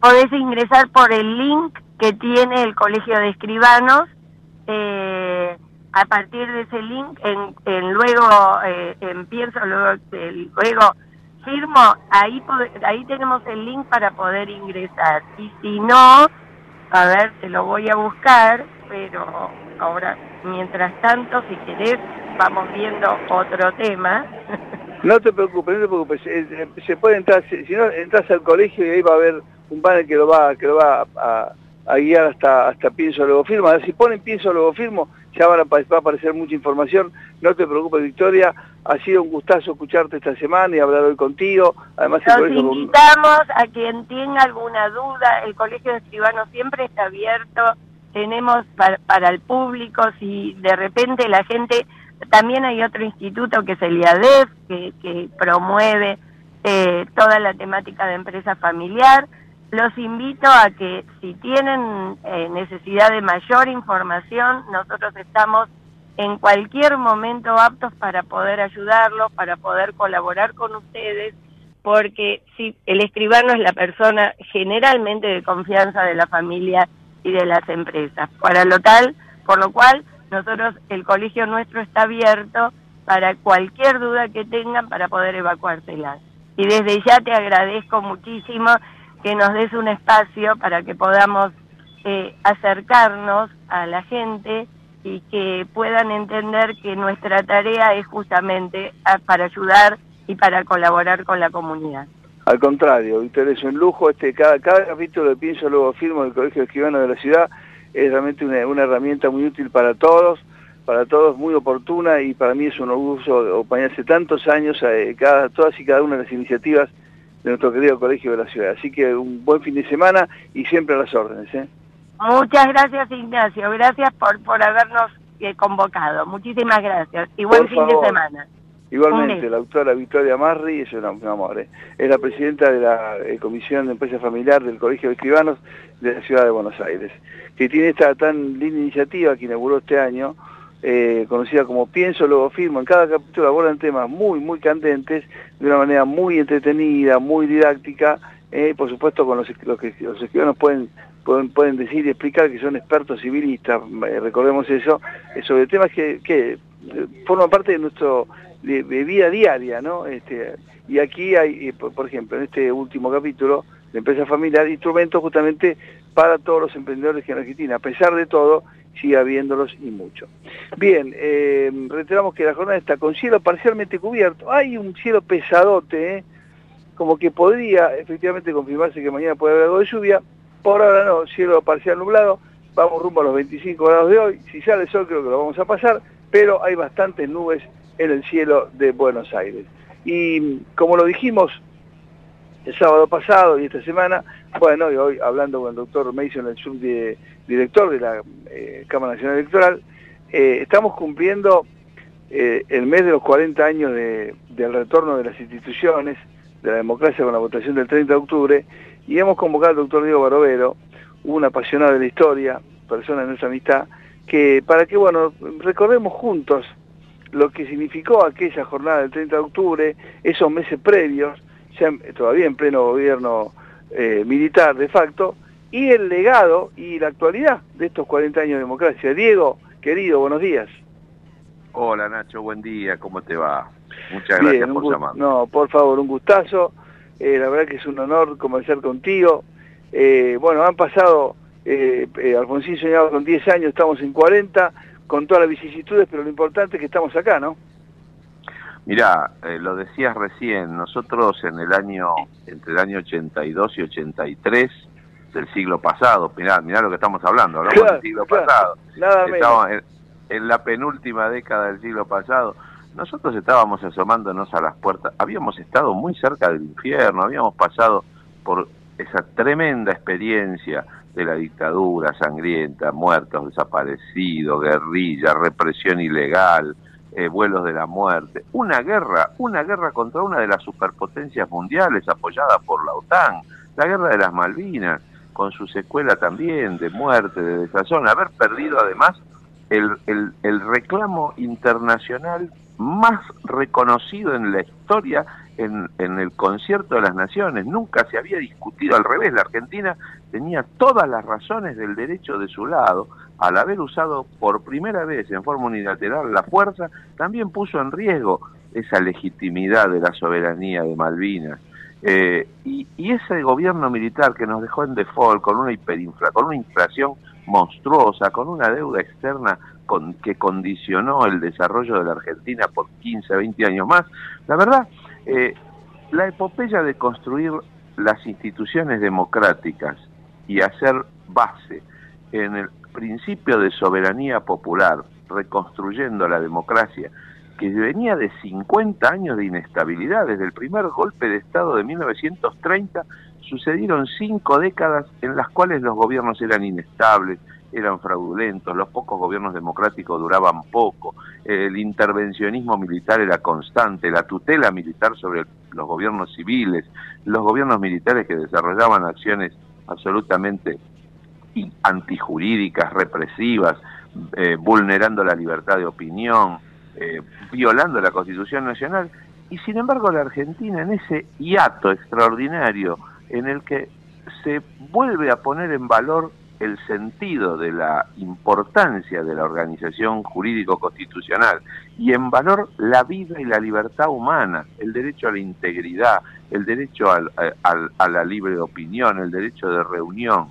Podés ingresar por el link que tiene el Colegio de Escribanos. Eh, a partir de ese link, en, luego eh, empiezo, luego, luego firmo, ahí, ahí tenemos el link para poder ingresar. Y si no, a ver, te lo voy a buscar, pero ahora, mientras tanto, si querés, vamos viendo otro tema. No te preocupes, no te preocupes. Eh, se puede entrar, si, no, entras al colegio y ahí va a haber un panel que lo va, que lo va a a guiar hasta, hasta pienso luego firmo. Si ponen pienso luego firmo, ya van a, va a aparecer mucha información. No te preocupes, Victoria. Ha sido un gustazo escucharte esta semana y hablar hoy contigo. Además, Los invitamos a quien tenga alguna duda. El Colegio de Escribanos siempre está abierto. Tenemos para, para el público, si de repente la gente También hay otro instituto que es el IADEF, que, que promueve eh, toda la temática de empresa familiar. Los invito a que si tienen eh, necesidad de mayor información, nosotros estamos en cualquier momento aptos para poder ayudarlos, para poder colaborar con ustedes, porque si el escribano es la persona generalmente de confianza de la familia y de las empresas. Para lo tal, por lo cual, nosotros, el colegio nuestro está abierto para cualquier duda que tengan para poder evacuárselas. Y desde ya te agradezco muchísimo que nos des un espacio para que podamos eh, acercarnos a la gente y que puedan entender que nuestra tarea es justamente ah, para ayudar y para colaborar con la comunidad. Al contrario, Víctor, es un lujo. Este, cada, cada capítulo que pienso, luego firmo del Colegio de Escribanos de la Ciudad, es realmente una, herramienta muy útil para todos, para todos muy oportuna y para mí es un orgullo acompañarse tantos años eh, cada, todas y cada una de las iniciativas de nuestro querido Colegio de la Ciudad. Así que un buen fin de semana y siempre a las órdenes. ¿eh? Muchas gracias, Ignacio. Gracias por, por habernos eh, convocado. Muchísimas gracias. Y buen Por fin favor. de semana. Igualmente, la doctora Victoria Marri, es un, un amor, ¿eh? es la presidenta de la eh, Comisión de Empresa Familiar del Colegio de Escribanos de la Ciudad de Buenos Aires, que tiene esta tan linda iniciativa que inauguró este año, eh, conocida como Pienso, luego firmo. En cada capítulo abordan temas muy, muy candentes, de una manera muy entretenida, muy didáctica, eh, por supuesto con los, que los escribanos pueden pueden, pueden decir y explicar que son expertos civilistas, eh, recordemos eso, sobre temas que, que forman parte de nuestro de, vida diaria, ¿no? Este, y aquí hay, por, por ejemplo, en este último capítulo de empresa familiar, instrumentos justamente para todos los emprendedores que en Argentina, a pesar de todo, sigue habiéndolos y mucho. Bien, eh, reiteramos que la jornada está con cielo parcialmente cubierto. Hay un cielo pesadote, ¿eh? como que podría efectivamente confirmarse que mañana puede haber algo de lluvia. Por ahora no, cielo parcial nublado, vamos rumbo a los 25 grados de hoy. Si sale el sol creo que lo vamos a pasar, pero hay bastantes nubes en el cielo de Buenos Aires. Y como lo dijimos el sábado pasado y esta semana, bueno, y hoy hablando con el doctor Mason, el subdirector de la eh, Cámara Nacional Electoral, eh, estamos cumpliendo eh, el mes de los 40 años de, del retorno de las instituciones, de la democracia con la votación del 30 de octubre, y hemos convocado al doctor Diego Barovero, un apasionado de la historia, persona de nuestra amistad, que para que, bueno, recordemos juntos lo que significó aquella jornada del 30 de octubre, esos meses previos, ya todavía en pleno gobierno eh, militar de facto, y el legado y la actualidad de estos 40 años de democracia. Diego, querido, buenos días. Hola Nacho, buen día, ¿cómo te va? Muchas gracias por un gu- llamar. No, por favor, un gustazo. Eh, la verdad que es un honor conversar contigo. Eh, bueno, han pasado, eh, Alfonsín soñaba con 10 años, estamos en 40, con todas las vicisitudes, pero lo importante es que estamos acá, ¿no? Mirá, eh, lo decías recién, nosotros en el año, entre el año 82 y 83 del siglo pasado, mirá, mirá lo que estamos hablando, hablamos Claro, del siglo claro, pasado, nada en, en la penúltima década del siglo pasado, nosotros estábamos asomándonos a las puertas, habíamos estado muy cerca del infierno, habíamos pasado por esa tremenda experiencia de la dictadura sangrienta, muertos, desaparecidos, guerrilla, represión ilegal, eh, vuelos de la muerte, una guerra, una guerra contra una de las superpotencias mundiales apoyada por la OTAN, la guerra de las Malvinas, con su secuela también de muerte, de desazón, haber perdido además el, el, el reclamo internacional más reconocido en la historia en, el concierto de las naciones. Nunca se había discutido al revés. La Argentina tenía todas las razones del derecho de su lado. Al haber usado por primera vez en forma unilateral la fuerza, también puso en riesgo esa legitimidad de la soberanía de Malvinas. Eh, y, y ese gobierno militar que nos dejó en default con una hiperinfla, con una inflación monstruosa, con una deuda externa con, que condicionó el desarrollo de la Argentina por 15, 20 años más, la verdad, eh, la epopeya de construir las instituciones democráticas y hacer base en el principio de soberanía popular, reconstruyendo la democracia, que venía de 50 años de inestabilidad. Desde el primer golpe de Estado de 1930 sucedieron cinco décadas en las cuales los gobiernos eran inestables, eran fraudulentos, los pocos gobiernos democráticos duraban poco, el intervencionismo militar era constante, la tutela militar sobre los gobiernos civiles, los gobiernos militares que desarrollaban acciones absolutamente antijurídicas, represivas, eh, vulnerando la libertad de opinión, eh, violando la Constitución Nacional. Y sin embargo la Argentina en ese hiato extraordinario en el que se vuelve a poner en valor el sentido de la importancia de la organización jurídico-constitucional y en valor la vida y la libertad humana, el derecho a la integridad, el derecho a la libre opinión, el derecho de reunión,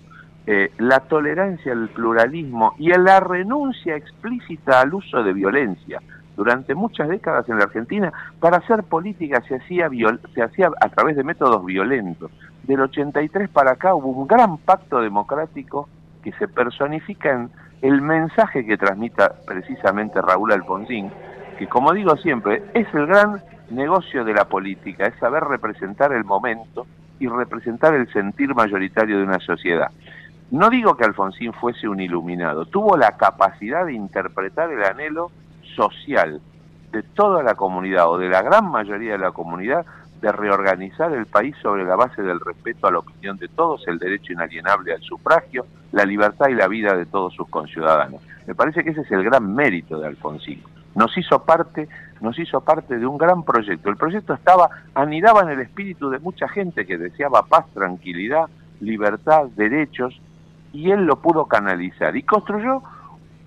eh, la tolerancia al pluralismo y la renuncia explícita al uso de violencia. Durante muchas décadas en la Argentina, para hacer política se hacía, se hacía a través de métodos violentos. Del 83 para acá hubo un gran pacto democrático que se personifica en el mensaje que transmita precisamente Raúl Alfonsín, que como digo siempre, es el gran negocio de la política, es saber representar el momento y representar el sentir mayoritario de una sociedad. No digo que Alfonsín fuese un iluminado, tuvo la capacidad de interpretar el anhelo social de toda la comunidad o de la gran mayoría de la comunidad de reorganizar el país sobre la base del respeto a la opinión de todos, el derecho inalienable al sufragio, la libertad y la vida de todos sus conciudadanos. Me parece que ese es el gran mérito de Alfonsín. Nos hizo parte, nos hizo parte de un gran proyecto. El proyecto estaba anidaba en el espíritu de mucha gente que deseaba paz, tranquilidad, libertad, derechos y él lo pudo canalizar y construyó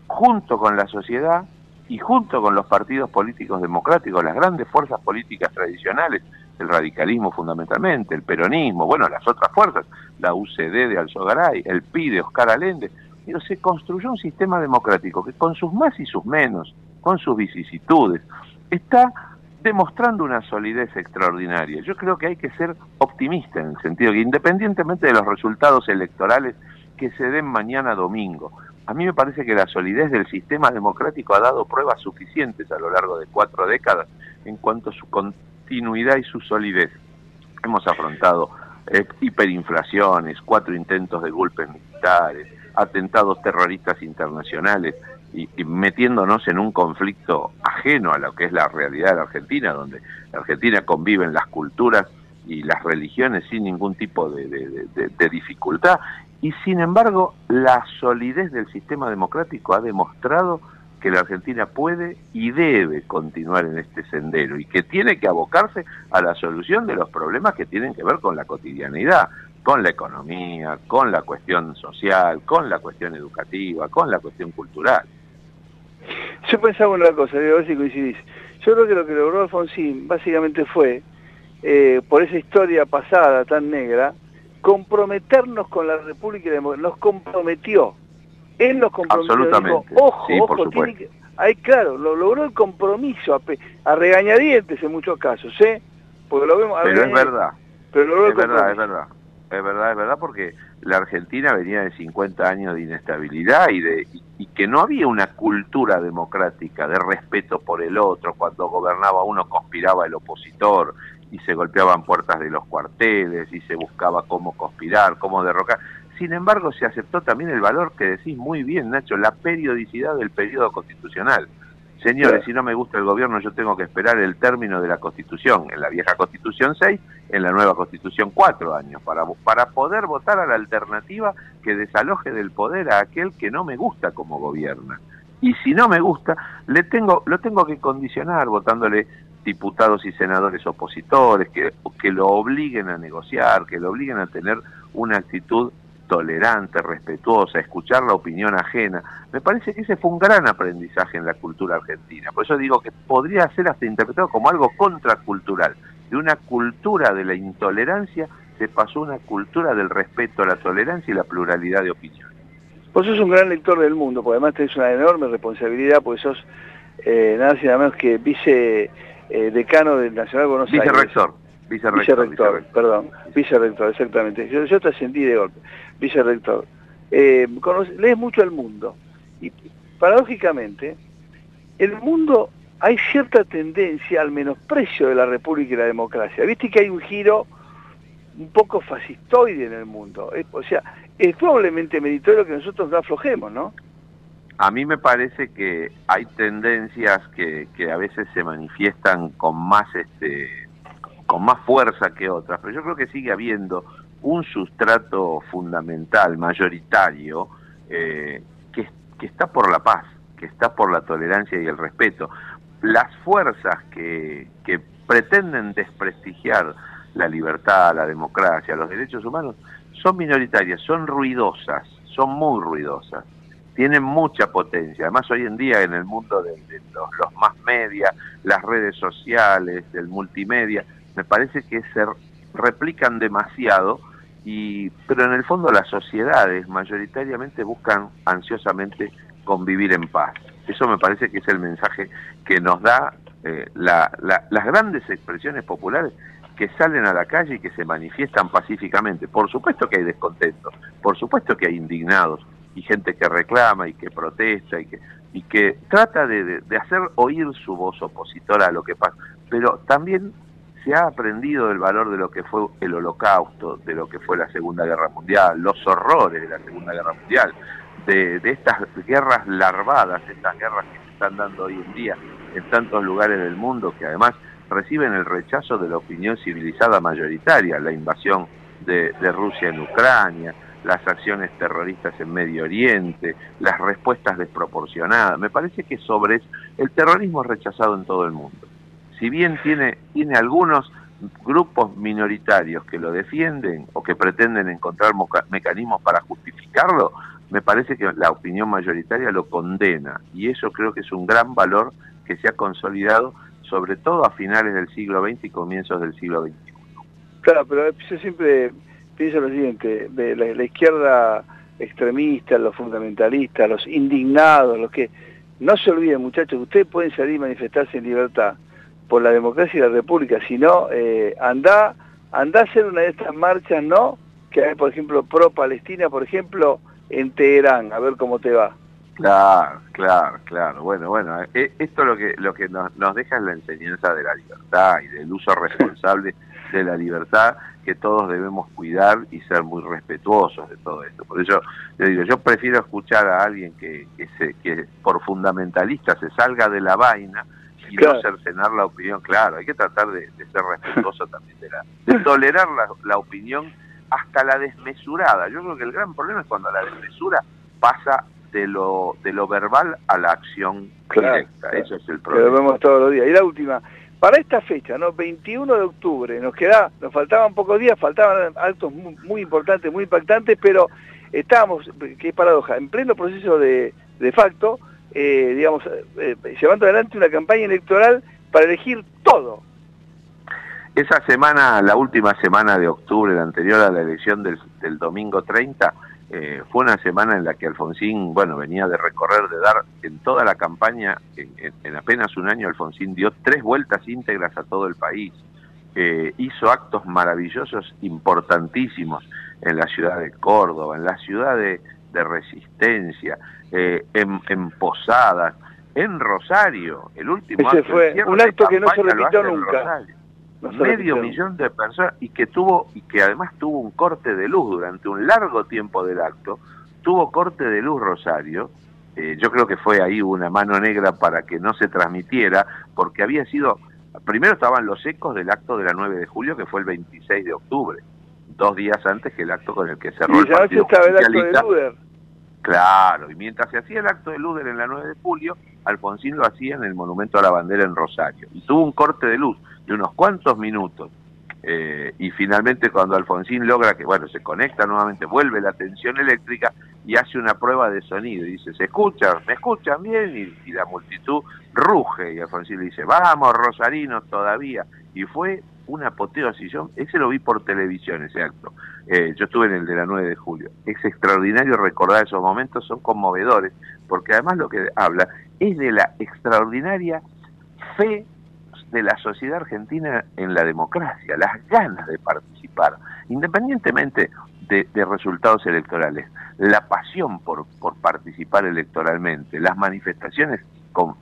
junto con la sociedad y junto con los partidos políticos democráticos, las grandes fuerzas políticas tradicionales, el radicalismo fundamentalmente, el peronismo, bueno, las otras fuerzas, la UCD de Alzogaray, el PI de Oscar Allende, pero se construyó un sistema democrático que con sus más y sus menos, con sus vicisitudes, está demostrando una solidez extraordinaria. Yo creo que hay que ser optimista en el sentido que independientemente de los resultados electorales que se den mañana domingo. A mí me parece que la solidez del sistema democrático ha dado pruebas suficientes a lo largo de cuatro décadas en cuanto a su continuidad y su solidez. Hemos afrontado eh, hiperinflaciones, cuatro intentos de golpes militares, atentados terroristas internacionales y, metiéndonos en un conflicto ajeno a lo que es la realidad de la Argentina, donde la Argentina conviven las culturas y las religiones sin ningún tipo de, dificultad. Y sin embargo, la solidez del sistema democrático ha demostrado que la Argentina puede y debe continuar en este sendero y que tiene que abocarse a la solución de los problemas que tienen que ver con la cotidianidad, con la economía, con la cuestión social, con la cuestión educativa, con la cuestión cultural. Yo pensaba una cosa, digo, a si coincidís. Yo creo que lo que logró Alfonsín básicamente fue eh, por esa historia pasada tan negra, comprometernos con la República Democrática, nos comprometió. Él nos comprometió. Absolutamente. ojo, ojo, tiene que, ahí claro, lo logró el compromiso a, a, regañadientes en muchos casos, ¿eh? Porque lo vemos Pero es verdad. Pero es verdad, es verdad. Es verdad, es verdad, porque la Argentina venía de 50 años de inestabilidad y de y que no había una cultura democrática de respeto por el otro, cuando gobernaba uno conspiraba el opositor, y se golpeaban puertas de los cuarteles y se buscaba cómo conspirar, cómo derrocar. Sin embargo, se aceptó también el valor que decís muy bien, Nacho, la periodicidad del periodo constitucional. Señores, si no me gusta el gobierno, yo tengo que esperar el término de la Constitución. En la vieja Constitución 6, en la nueva Constitución 4 años, para, para poder votar a la alternativa que desaloje del poder a aquel que no me gusta como gobierna. Y si no me gusta, le tengo, lo tengo que condicionar votándole diputados y senadores opositores, que, que lo obliguen a negociar, que lo obliguen a tener una actitud tolerante, respetuosa, escuchar la opinión ajena. Me parece que ese fue un gran aprendizaje en la cultura argentina. Por eso digo que podría ser hasta interpretado como algo contracultural. De una cultura de la intolerancia se pasó a una cultura del respeto, la tolerancia y la pluralidad de opiniones. Vos sos un gran lector del mundo, porque además tenés una enorme responsabilidad, porque sos eh, nada nada menos que vice eh, decano del Nacional Buenos Aires. Vicerrector. Vicerrector, perdón. Vicerrector, exactamente. Yo, yo te ascendí de golpe. Vicerrector. Eh, lees mucho el mundo. Y paradójicamente, el mundo hay cierta tendencia al menosprecio de la República y la democracia. Viste que hay un giro un poco fascistoide en el mundo. o sea, es doblemente meritorio que nosotros no aflojemos, ¿no? A mí me parece que hay tendencias que, que a veces se manifiestan con más este con más fuerza que otras, pero yo creo que sigue habiendo un sustrato fundamental, mayoritario, eh, que, que está por la paz, que está por la tolerancia y el respeto. Las fuerzas que, que pretenden desprestigiar la libertad, la democracia, los derechos humanos, son minoritarias, son ruidosas, son muy ruidosas, tienen mucha potencia. Además, hoy en día en el mundo de, los, más media, las redes sociales, del multimedia, me parece que se replican demasiado, y, pero en el fondo las sociedades mayoritariamente buscan ansiosamente convivir en paz. Eso me parece que es el mensaje que nos da eh, la, las grandes expresiones populares que salen a la calle y que se manifiestan pacíficamente. Por supuesto que hay descontento, por supuesto que hay indignados y gente que reclama y que protesta y que, y que trata de, de, hacer oír su voz opositora a lo que pasa. Pero también se ha aprendido el valor de lo que fue el holocausto, de lo que fue la Segunda Guerra Mundial, los horrores de la Segunda Guerra Mundial, de, de estas guerras larvadas, estas guerras que se están dando hoy en día en tantos lugares del mundo que además reciben el rechazo de la opinión civilizada mayoritaria, la invasión de, de, Rusia en Ucrania, las acciones terroristas en Medio Oriente, las respuestas desproporcionadas. Me parece que sobre el terrorismo es rechazado en todo el mundo. Si bien tiene, tiene algunos grupos minoritarios que lo defienden o que pretenden encontrar mecanismos para justificarlo, me parece que la opinión mayoritaria lo condena y eso creo que es un gran valor que se ha consolidado sobre todo a finales del siglo XX y comienzos del siglo XXI. Claro, pero yo siempre pienso lo siguiente, de la, la izquierda extremista, los fundamentalistas, los indignados, los que... No se olviden, muchachos, ustedes pueden salir y manifestarse en libertad por la democracia y la república, sino eh, anda, anda a hacer una de estas marchas, ¿no? Que hay, por ejemplo, pro-Palestina, por ejemplo, en Teherán, a ver cómo te va. Claro, claro, claro. Bueno, bueno, eh, esto lo que lo que nos, nos deja es la enseñanza de la libertad y del uso responsable de la libertad que todos debemos cuidar y ser muy respetuosos de todo esto. Por eso yo digo, yo prefiero escuchar a alguien que, que, se, que por fundamentalista se salga de la vaina y claro. no cercenar la opinión. Claro, hay que tratar de, de ser respetuoso también de la, de tolerar la, la opinión hasta la desmesurada. Yo creo que el gran problema es cuando la desmesura pasa de lo de lo verbal a la acción claro, directa. Claro. Eso es el problema. Lo vemos todos los días. Y la última, para esta fecha, ¿no? 21 de octubre, nos queda, nos faltaban pocos días, faltaban actos muy, muy importantes, muy impactantes, pero estábamos, qué paradoja, en pleno proceso de, de facto, eh, digamos, eh, llevando adelante una campaña electoral para elegir todo. Esa semana, la última semana de octubre, la anterior a la elección del, del domingo 30, eh, fue una semana en la que Alfonsín, bueno, venía de recorrer, de dar en toda la campaña, en, en, en apenas un año Alfonsín dio tres vueltas íntegras a todo el país, eh, hizo actos maravillosos, importantísimos en la ciudad de Córdoba, en la ciudad de, de Resistencia, eh, en, en, Posadas, en Rosario, el último Ese acto, fue un acto que no se repitió nunca no medio millón de personas y que tuvo y que además tuvo un corte de luz durante un largo tiempo del acto tuvo corte de luz Rosario eh, yo creo que fue ahí una mano negra para que no se transmitiera porque había sido primero estaban los ecos del acto de la 9 de julio que fue el 26 de octubre dos días antes que el acto con el que cerró y el partido estaba el acto de Luder. Claro, y mientras se hacía el acto de Luder en la 9 de julio, Alfonsín lo hacía en el Monumento a la Bandera en Rosario. Y tuvo un corte de luz de unos cuantos minutos. Eh, y finalmente cuando Alfonsín logra que, bueno, se conecta nuevamente, vuelve la tensión eléctrica y hace una prueba de sonido y dice, ¿se escuchan? ¿Me escuchan bien? Y, la multitud ruge y Alfonsín le dice, vamos, Rosarinos, todavía. Y fue una apoteosis, yo ese lo vi por televisión, ese acto. Eh, yo estuve en el de la 9 de julio. Es extraordinario recordar esos momentos, son conmovedores, porque además lo que habla es de la extraordinaria fe de la sociedad argentina en la democracia, las ganas de participar, independientemente de, resultados electorales, la pasión por, por participar electoralmente, las manifestaciones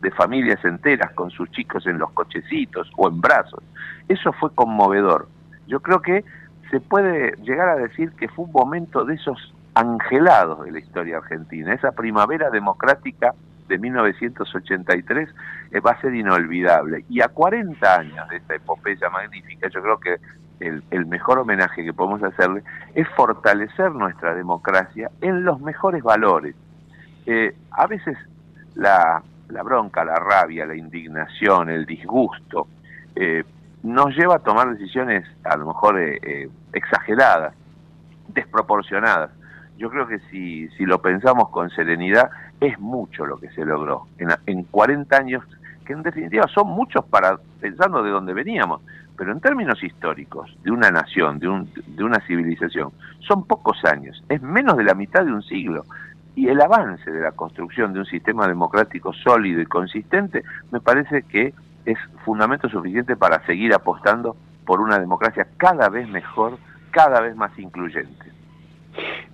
de familias enteras con sus chicos en los cochecitos o en brazos. Eso fue conmovedor. Yo creo que se puede llegar a decir que fue un momento de esos angelados de la historia argentina. Esa primavera democrática de 1983 eh, va a ser inolvidable. Y a 40 años de esta epopeya magnífica, yo creo que el, el, mejor homenaje que podemos hacerle es fortalecer nuestra democracia en los mejores valores. Eh, a veces la, bronca, la rabia, la indignación, el disgusto, eh, nos lleva a tomar decisiones a lo mejor eh, exageradas, desproporcionadas. Yo creo que si, si lo pensamos con serenidad, es mucho lo que se logró en, en 40 años, que en definitiva son muchos para pensando de dónde veníamos, pero en términos históricos, de una nación, de, un, de una civilización, son pocos años, es menos de la mitad de un siglo. Y el avance de la construcción de un sistema democrático sólido y consistente me parece que es fundamento suficiente para seguir apostando por una democracia cada vez mejor, cada vez más incluyente.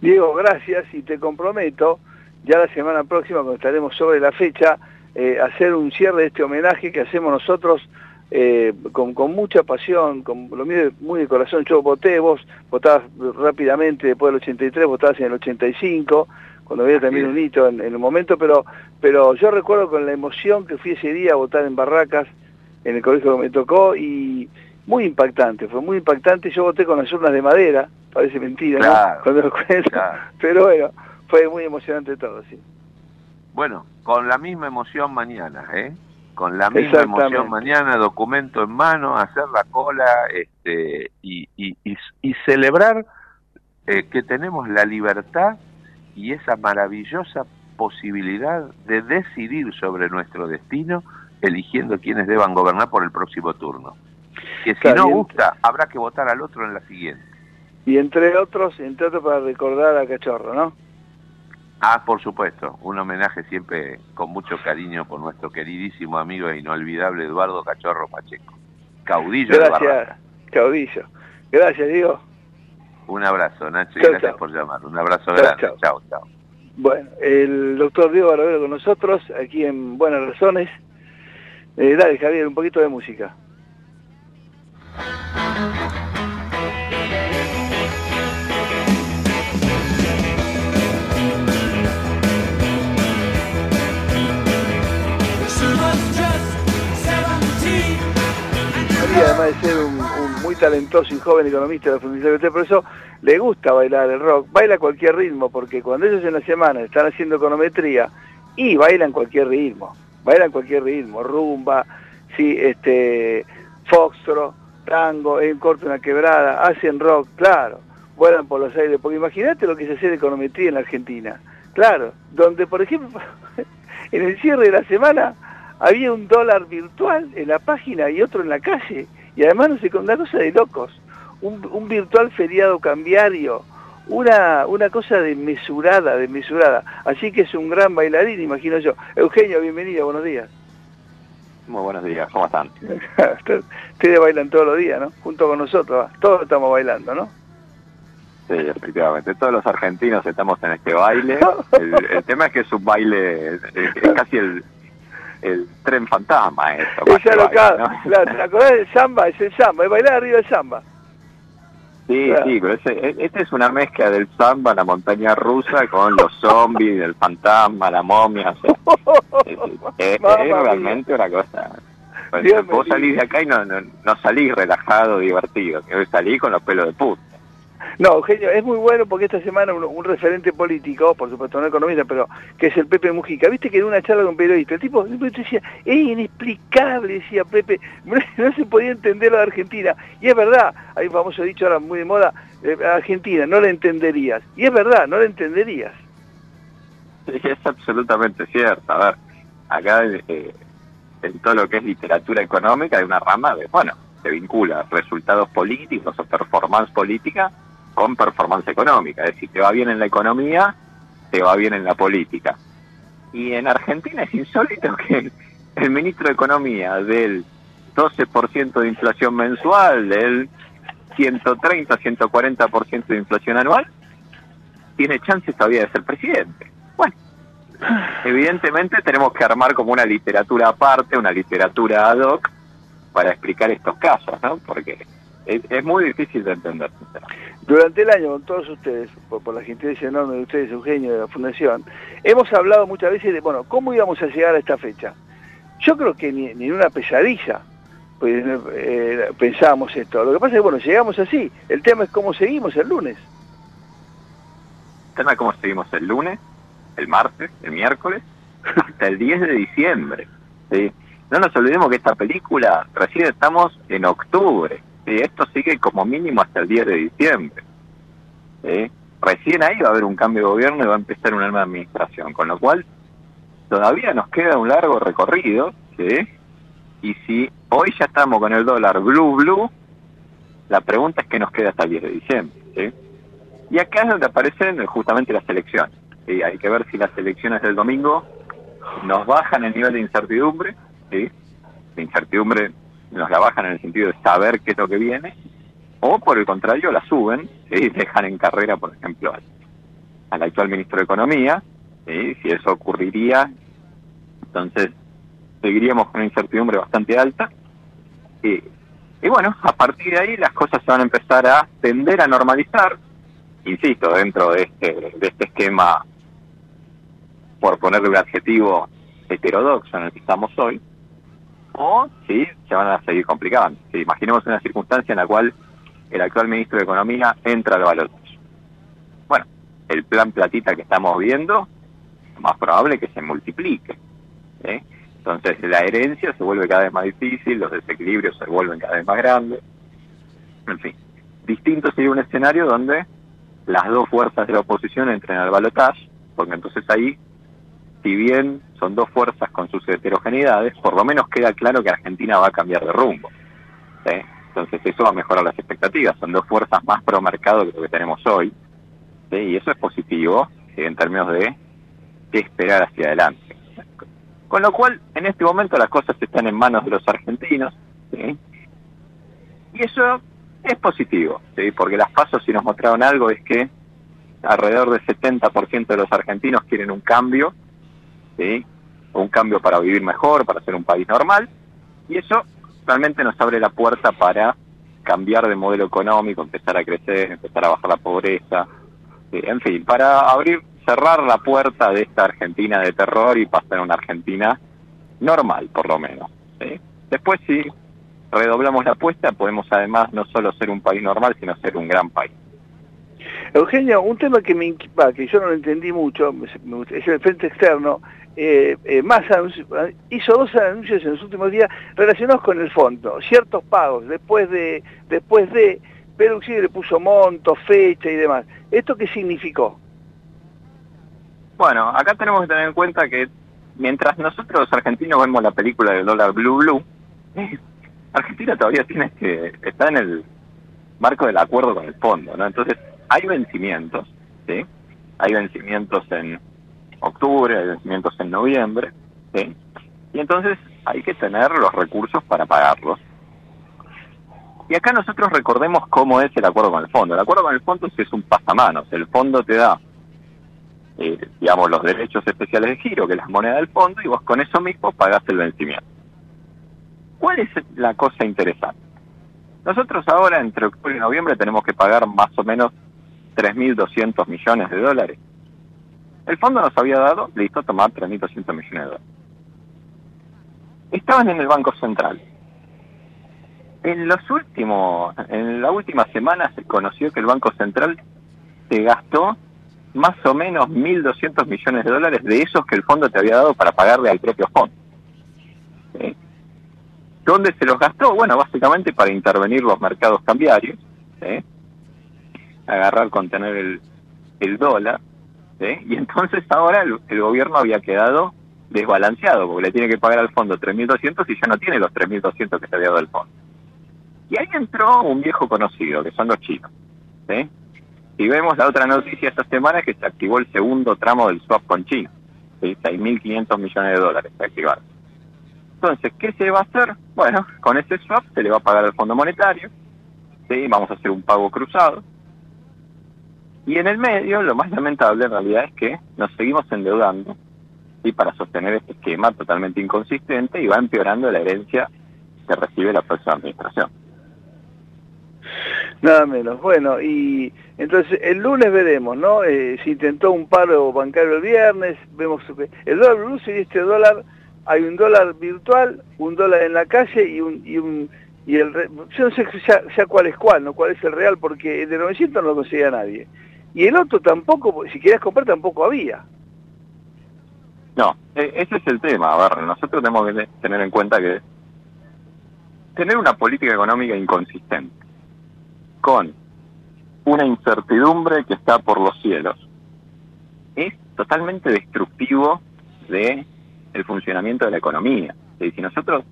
Diego, gracias y te comprometo ya la semana próxima, cuando estaremos sobre la fecha, eh, hacer un cierre de este homenaje que hacemos nosotros eh, con, con, mucha pasión, con lo mío muy de corazón. Yo voté, vos votabas rápidamente después del 83, votabas en el 85, cuando había también un hito en, en el momento, pero, pero yo recuerdo con la emoción que fui ese día a votar en Barracas, en el colegio que me tocó, y muy impactante, fue muy impactante. Yo voté con las urnas de madera, parece mentira, claro, ¿no? Cuando lo cuento, claro. pero bueno fue muy emocionante todo, sí. Bueno, con la misma emoción mañana, ¿eh? Con la misma emoción mañana, documento en mano, hacer la cola este, y, y, y, y celebrar eh, que tenemos la libertad y esa maravillosa posibilidad de decidir sobre nuestro destino eligiendo quienes deban gobernar por el próximo turno. Que si no gusta, habrá que votar al otro en la siguiente. Y entre otros, entre otros para recordar a Cachorro, ¿no? Ah, por supuesto, un homenaje siempre con mucho cariño por nuestro queridísimo amigo e inolvidable Eduardo Cachorro Pacheco, caudillo Gracias, de caudillo. Gracias, Diego. Un abrazo, Nacho, y gracias chau. por llamar. Un abrazo chau, grande. Chao, chao. Bueno, el doctor Diego Barovero con nosotros, aquí en Buenas Razones. Eh, dale, Javier, un poquito de música. Además de ser un, muy talentoso y joven economista de la Fundación de por eso le gusta bailar el rock, baila cualquier ritmo, porque cuando ellos en la semana están haciendo econometría y bailan cualquier ritmo, bailan cualquier ritmo, rumba, sí, este, foxtro, tango, en corto una quebrada, hacen rock, claro, vuelan por los aires, porque imagínate lo que se hace de econometría en la Argentina, claro, donde por ejemplo en el cierre de la semana había un dólar virtual en la página y otro en la calle. Y además no sé, con una cosa de locos. Un, un, virtual feriado cambiario. Una, una cosa desmesurada, desmesurada. Así que es un gran bailarín, imagino yo. Eugenio, bienvenido, buenos días. Muy buenos días, ¿cómo están? Ustedes bailan todos los días, ¿no? Junto con nosotros, todos estamos bailando, ¿no? Sí, efectivamente. Todos los argentinos estamos en este baile. El, el tema es que es un baile, es, es casi el, el tren fantasma eso. Es alocado, ¿no? claro, ¿te acordás del samba? Es el samba, es bailar arriba del samba. Sí, claro. sí, pero ese, este es una mezcla del samba, la montaña rusa, con los zombies, el fantasma, la momia, o sea, es, es, es realmente una cosa... Pues, vos salís de acá y no, no, no salís relajado, divertido, que salís con los pelos de puta. No, Eugenio, es muy bueno porque esta semana un, un, referente político, por supuesto no economista, pero que es el Pepe Mujica, viste que en una charla con un periodista, el tipo decía, es inexplicable, decía Pepe, no se podía entender la de Argentina. Y es verdad, hay un famoso dicho ahora muy de moda, eh, Argentina, no la entenderías. Y es verdad, no la entenderías. Es absolutamente cierto. A ver, acá eh, en todo lo que es literatura económica hay una rama de, bueno, se vincula resultados políticos o performance política con performance económica. Es decir, te va bien en la economía, te va bien en la política. Y en Argentina es insólito que el ministro de Economía del 12% de inflación mensual, del 130, 140% de inflación anual, tiene chances todavía de ser presidente. Bueno, evidentemente tenemos que armar como una literatura aparte, una literatura ad hoc, para explicar estos casos, ¿no? Porque es, es muy difícil de entender. Durante el año, con todos ustedes, por, por la gentileza enorme de ustedes, Eugenio, de la Fundación, hemos hablado muchas veces de, bueno, ¿cómo íbamos a llegar a esta fecha? Yo creo que ni, ni en una pesadilla pues, eh, pensábamos esto. Lo que pasa es que, bueno, llegamos así. El tema es cómo seguimos el lunes. El tema es cómo seguimos el lunes, el martes, el miércoles, hasta el 10 de diciembre. ¿sí? No nos olvidemos que esta película recién estamos en octubre. ¿Sí? Esto sigue como mínimo hasta el 10 de diciembre. Recién ahí va a haber un cambio de gobierno y va a empezar una nueva administración. Con lo cual, todavía nos queda un largo recorrido. Y si hoy ya estamos con el dólar blue blue, la pregunta es qué nos queda hasta el 10 de diciembre. Y acá es donde aparecen justamente las elecciones. ¿sí? Hay que ver si las elecciones del domingo nos bajan el nivel de incertidumbre, ¿sí? La incertidumbre nos la bajan en el sentido de saber qué es lo que viene, o por el contrario la suben, ¿sí? dejan en carrera, por ejemplo, al, al actual ministro de Economía, ¿sí? si eso ocurriría, entonces seguiríamos con una incertidumbre bastante alta. Y, y bueno, a partir de ahí las cosas se van a empezar a tender a normalizar, insisto, dentro de este, de este esquema, por ponerle un adjetivo heterodoxo en el que estamos hoy, o sí, se van a seguir complicando. Sí, imaginemos una circunstancia en la cual el actual ministro de Economía entra al balotaje. Bueno, el plan platita que estamos viendo, más probable que se multiplique. ¿eh? Entonces la herencia se vuelve cada vez más difícil, los desequilibrios se vuelven cada vez más grandes. En fin, distinto sería un escenario donde las dos fuerzas de la oposición entren al balotaje, porque entonces ahí, si bien son dos fuerzas con sus heterogeneidades, por lo menos queda claro que Argentina va a cambiar de rumbo. ¿sí? Entonces eso va a mejorar las expectativas. Son dos fuerzas más pro mercado que lo que tenemos hoy. Y eso es positivo en términos de qué esperar hacia adelante. Con lo cual, en este momento las cosas están en manos de los argentinos. ¿sí? Y eso es positivo, ¿sí? porque las pasos si nos mostraron algo es que alrededor del 70% de los argentinos quieren un cambio, ¿sí? un cambio para vivir mejor, para ser un país normal, y eso realmente nos abre la puerta para cambiar de modelo económico, empezar a crecer, empezar a bajar la pobreza, ¿sí? en fin, para abrir, cerrar la puerta de esta Argentina de terror y pasar a una Argentina normal, por lo menos. ¿sí? Después sí, redoblamos la apuesta, podemos además no solo ser un país normal, sino ser un gran país. Eugenio, un tema que me inquieta, que yo no lo entendí mucho, es el frente externo. Eh, eh, Massa anuncio- hizo dos anuncios en los últimos días relacionados con el fondo, ciertos pagos después de, después de, pero sí le puso monto, fecha y demás. ¿Esto qué significó? Bueno, acá tenemos que tener en cuenta que mientras nosotros argentinos vemos la película del dólar blue blue, Argentina todavía tiene que está en el marco del acuerdo con el fondo, ¿no? Entonces hay vencimientos, ¿sí? Hay vencimientos en octubre, hay vencimientos en noviembre, ¿sí? Y entonces hay que tener los recursos para pagarlos. Y acá nosotros recordemos cómo es el acuerdo con el fondo. El acuerdo con el fondo es un pasamanos. El fondo te da eh, digamos, los derechos especiales de giro, que es la moneda del fondo, y vos con eso mismo pagás el vencimiento. ¿Cuál es la cosa interesante? Nosotros ahora, entre octubre y noviembre, tenemos que pagar más o menos 3.200 millones de dólares. El fondo nos había dado, listo, tomar 3.200 millones de dólares. Estaban en el Banco Central. En los últimos, en la última semana se conoció que el Banco Central se gastó más o menos 1.200 millones de dólares de esos que el fondo te había dado para pagarle al propio fondo. ¿Dónde se los gastó? Bueno, básicamente para intervenir los mercados cambiarios, ¿sí? Agarrar, contener el, el dólar, y entonces ahora el, el gobierno había quedado desbalanceado, porque le tiene que pagar al fondo 3.200 y ya no tiene los 3.200 que se había dado el fondo. Y ahí entró un viejo conocido, que son los chinos. ¿sí? Si vemos la otra noticia esta semana que se activó el segundo tramo del swap con China. ¿sí? 6.500 millones de dólares se activaron. Entonces, ¿qué se va a hacer? Bueno, con ese swap se le va a pagar al Fondo Monetario, ¿sí? vamos a hacer un pago cruzado. Y en el medio, lo más lamentable en realidad es que nos seguimos endeudando ¿sí? para sostener este esquema totalmente inconsistente y va empeorando la herencia que recibe la próxima administración. Nada menos. Bueno, y entonces el lunes veremos, ¿no? Eh, se intentó un paro bancario el viernes, vemos el dólar blue y este dólar, hay un dólar virtual, un dólar en la calle y un... Y un y el yo no sé ya, cuál es cuál, ¿no? cuál es el real, porque el de 900 no lo conseguía nadie. Y el otro tampoco, si querías comprar tampoco había. No, e, ese es el tema. A nosotros tenemos que tener en cuenta que tener una política económica inconsistente con una incertidumbre que está por los cielos es totalmente destructivo de el funcionamiento de la economía. Si nosotros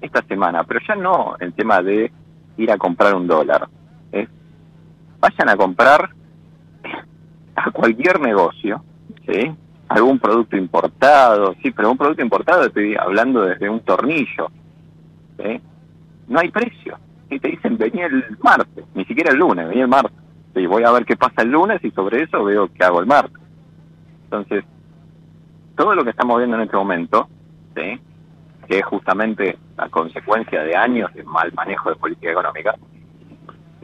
esta semana, pero ya no el tema de ir a comprar un dólar, es vayan a comprar a cualquier negocio, ¿sí? algún producto importado, sí, pero un producto importado estoy hablando desde un tornillo, ¿sí? no hay precio. Y te dicen, venía el martes, ni siquiera el lunes, venía el martes. Y voy a ver qué pasa el lunes y sobre eso veo qué hago el martes. Entonces, todo lo que estamos viendo en este momento, ¿sí? que es justamente la consecuencia de años de mal manejo de política económica,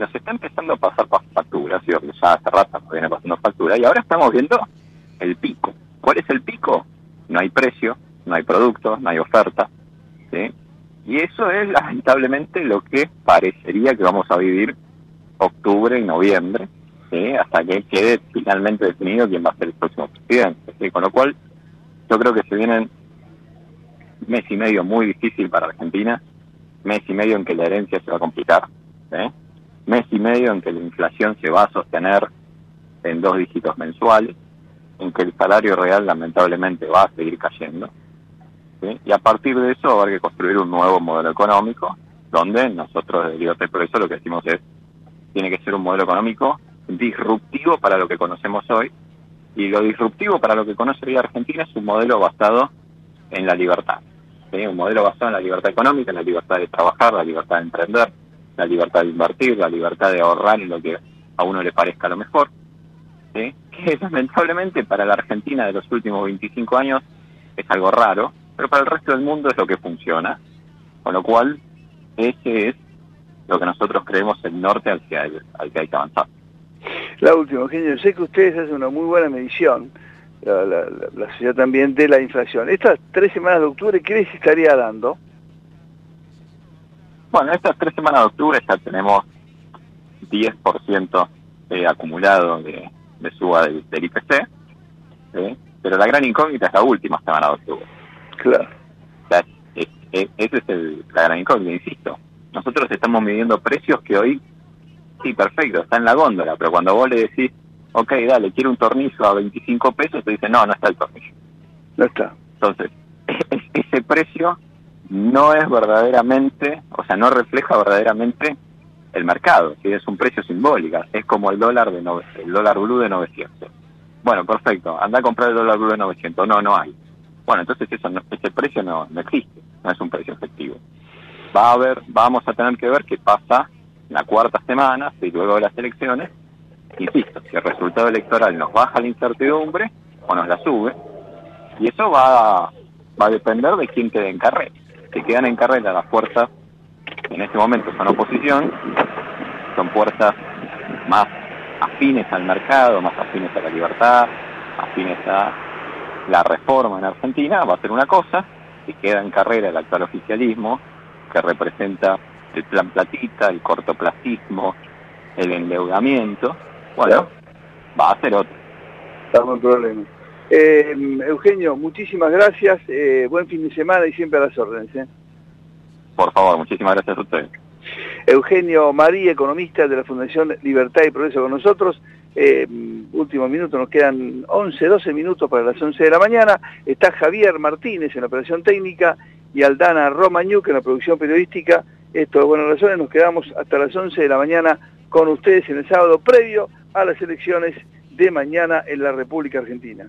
nos está empezando a pasar facturas, y ya hace rato nos viene pasando factura, y ahora estamos viendo el pico. ¿Cuál es el pico? No hay precio, no hay producto, no hay oferta. ¿sí? Y eso es lamentablemente lo que parecería que vamos a vivir octubre y noviembre, hasta que quede finalmente definido quién va a ser el próximo presidente. Con lo cual, yo creo que se vienen mes y medio muy difícil para Argentina, mes y medio en que la herencia se va a complicar, mes y medio en que la inflación se va a sostener en dos dígitos mensuales, en que el salario real lamentablemente va a seguir cayendo, y a partir de eso va a haber que construir un nuevo modelo económico, donde nosotros de Libertad y Progreso lo que decimos es, tiene que ser un modelo económico disruptivo para lo que conocemos hoy, y lo disruptivo para lo que conoce hoy Argentina es un modelo basado en la libertad. Un modelo basado en la libertad económica, en la libertad de trabajar, la libertad de emprender, la libertad de invertir, la libertad de ahorrar en lo que a uno le parezca lo mejor. Que lamentablemente para la Argentina de los últimos 25 años es algo raro, pero para el resto del mundo es lo que funciona. Con lo cual, ese es lo que nosotros creemos el norte al que hay, al que, hay que avanzar. La última, Eugenio, sé que ustedes hacen una muy buena medición, la, la, sociedad también, de la inflación. Estas tres semanas de octubre, ¿qué les estaría dando? Bueno, estas tres semanas de octubre ya tenemos 10% eh, acumulado de, de suba del, IPC, pero la gran incógnita es la última semana de octubre. Claro. esa es, el, la gran incógnita, insisto. Nosotros estamos midiendo precios que hoy, sí, perfecto, está en la góndola, pero cuando vos le decís, ok, dale, quiero un tornillo a 25 pesos, te dice, no, no está el tornillo. No está. Entonces, ese precio no es verdaderamente, o sea, no refleja verdaderamente el mercado, si es un precio simbólico, es como el dólar de el dólar blue de 900. Bueno, perfecto, anda a comprar el dólar blue de 900, no, no hay. Bueno, entonces eso ese precio no, no existe, no es un precio efectivo. Va a haber, vamos a tener que ver qué pasa la cuarta semana, si luego de las elecciones, insisto, si el resultado electoral nos baja la incertidumbre o nos la sube, y eso va va a depender de quién quede en carrera. Si quedan en carrera las fuerzas en este momento son oposición, son fuerzas más afines al mercado, más afines a la libertad, afines a la reforma en Argentina, va a ser una cosa, si queda en carrera el actual oficialismo, que representa el plan platita, el cortoplacismo, el endeudamiento, bueno, va a ser otro. Estamos en problema. Eh, Eugenio, muchísimas gracias, eh, buen fin de semana y siempre a las órdenes. ¿eh? Por favor, muchísimas gracias a ustedes. Eugenio María, economista de la Fundación Libertad y Progreso con nosotros. Último minuto, nos quedan 11, 12 minutos para las 11 de la mañana. Está Javier Martínez en la operación técnica y Aldana Romañuc en la producción periodística. Esto de buenas razones, nos quedamos hasta las 11 de la mañana con ustedes en el sábado previo a las elecciones de mañana en la República Argentina.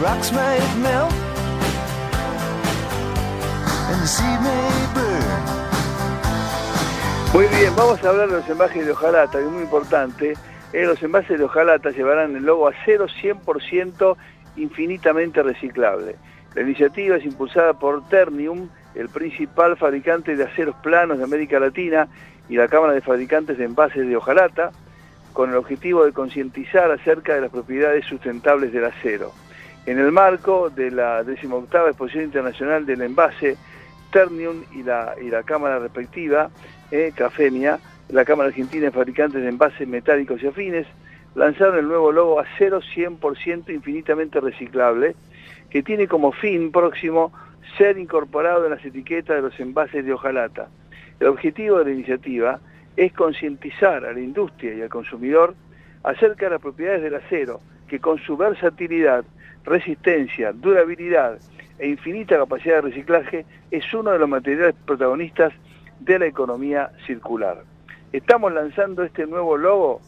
rocks might melt, and the sea may burn. Muy bien, vamos a hablar de los envases de hojalata, que es muy importante. Eh, los envases de hojalata llevarán el logo a 0 100% infinitamente reciclable. La iniciativa es impulsada por Ternium, el principal fabricante de aceros planos de América Latina, y la Cámara de Fabricantes de Envases de Hojalata, con el objetivo de concientizar acerca de las propiedades sustentables del acero. En el marco de la 18 Exposición Internacional del Envase, Ternium y la, y la Cámara respectiva, eh, Cafemia, la Cámara Argentina de Fabricantes de Envases Metálicos y Afines, lanzaron el nuevo logo Acero 100% infinitamente reciclable, que tiene como fin próximo ser incorporado en las etiquetas de los envases de hojalata. El objetivo de la iniciativa es concientizar a la industria y al consumidor acerca de las propiedades del acero, que con su versatilidad, resistencia, durabilidad e infinita capacidad de reciclaje es uno de los materiales protagonistas de la economía circular. Estamos lanzando este nuevo logo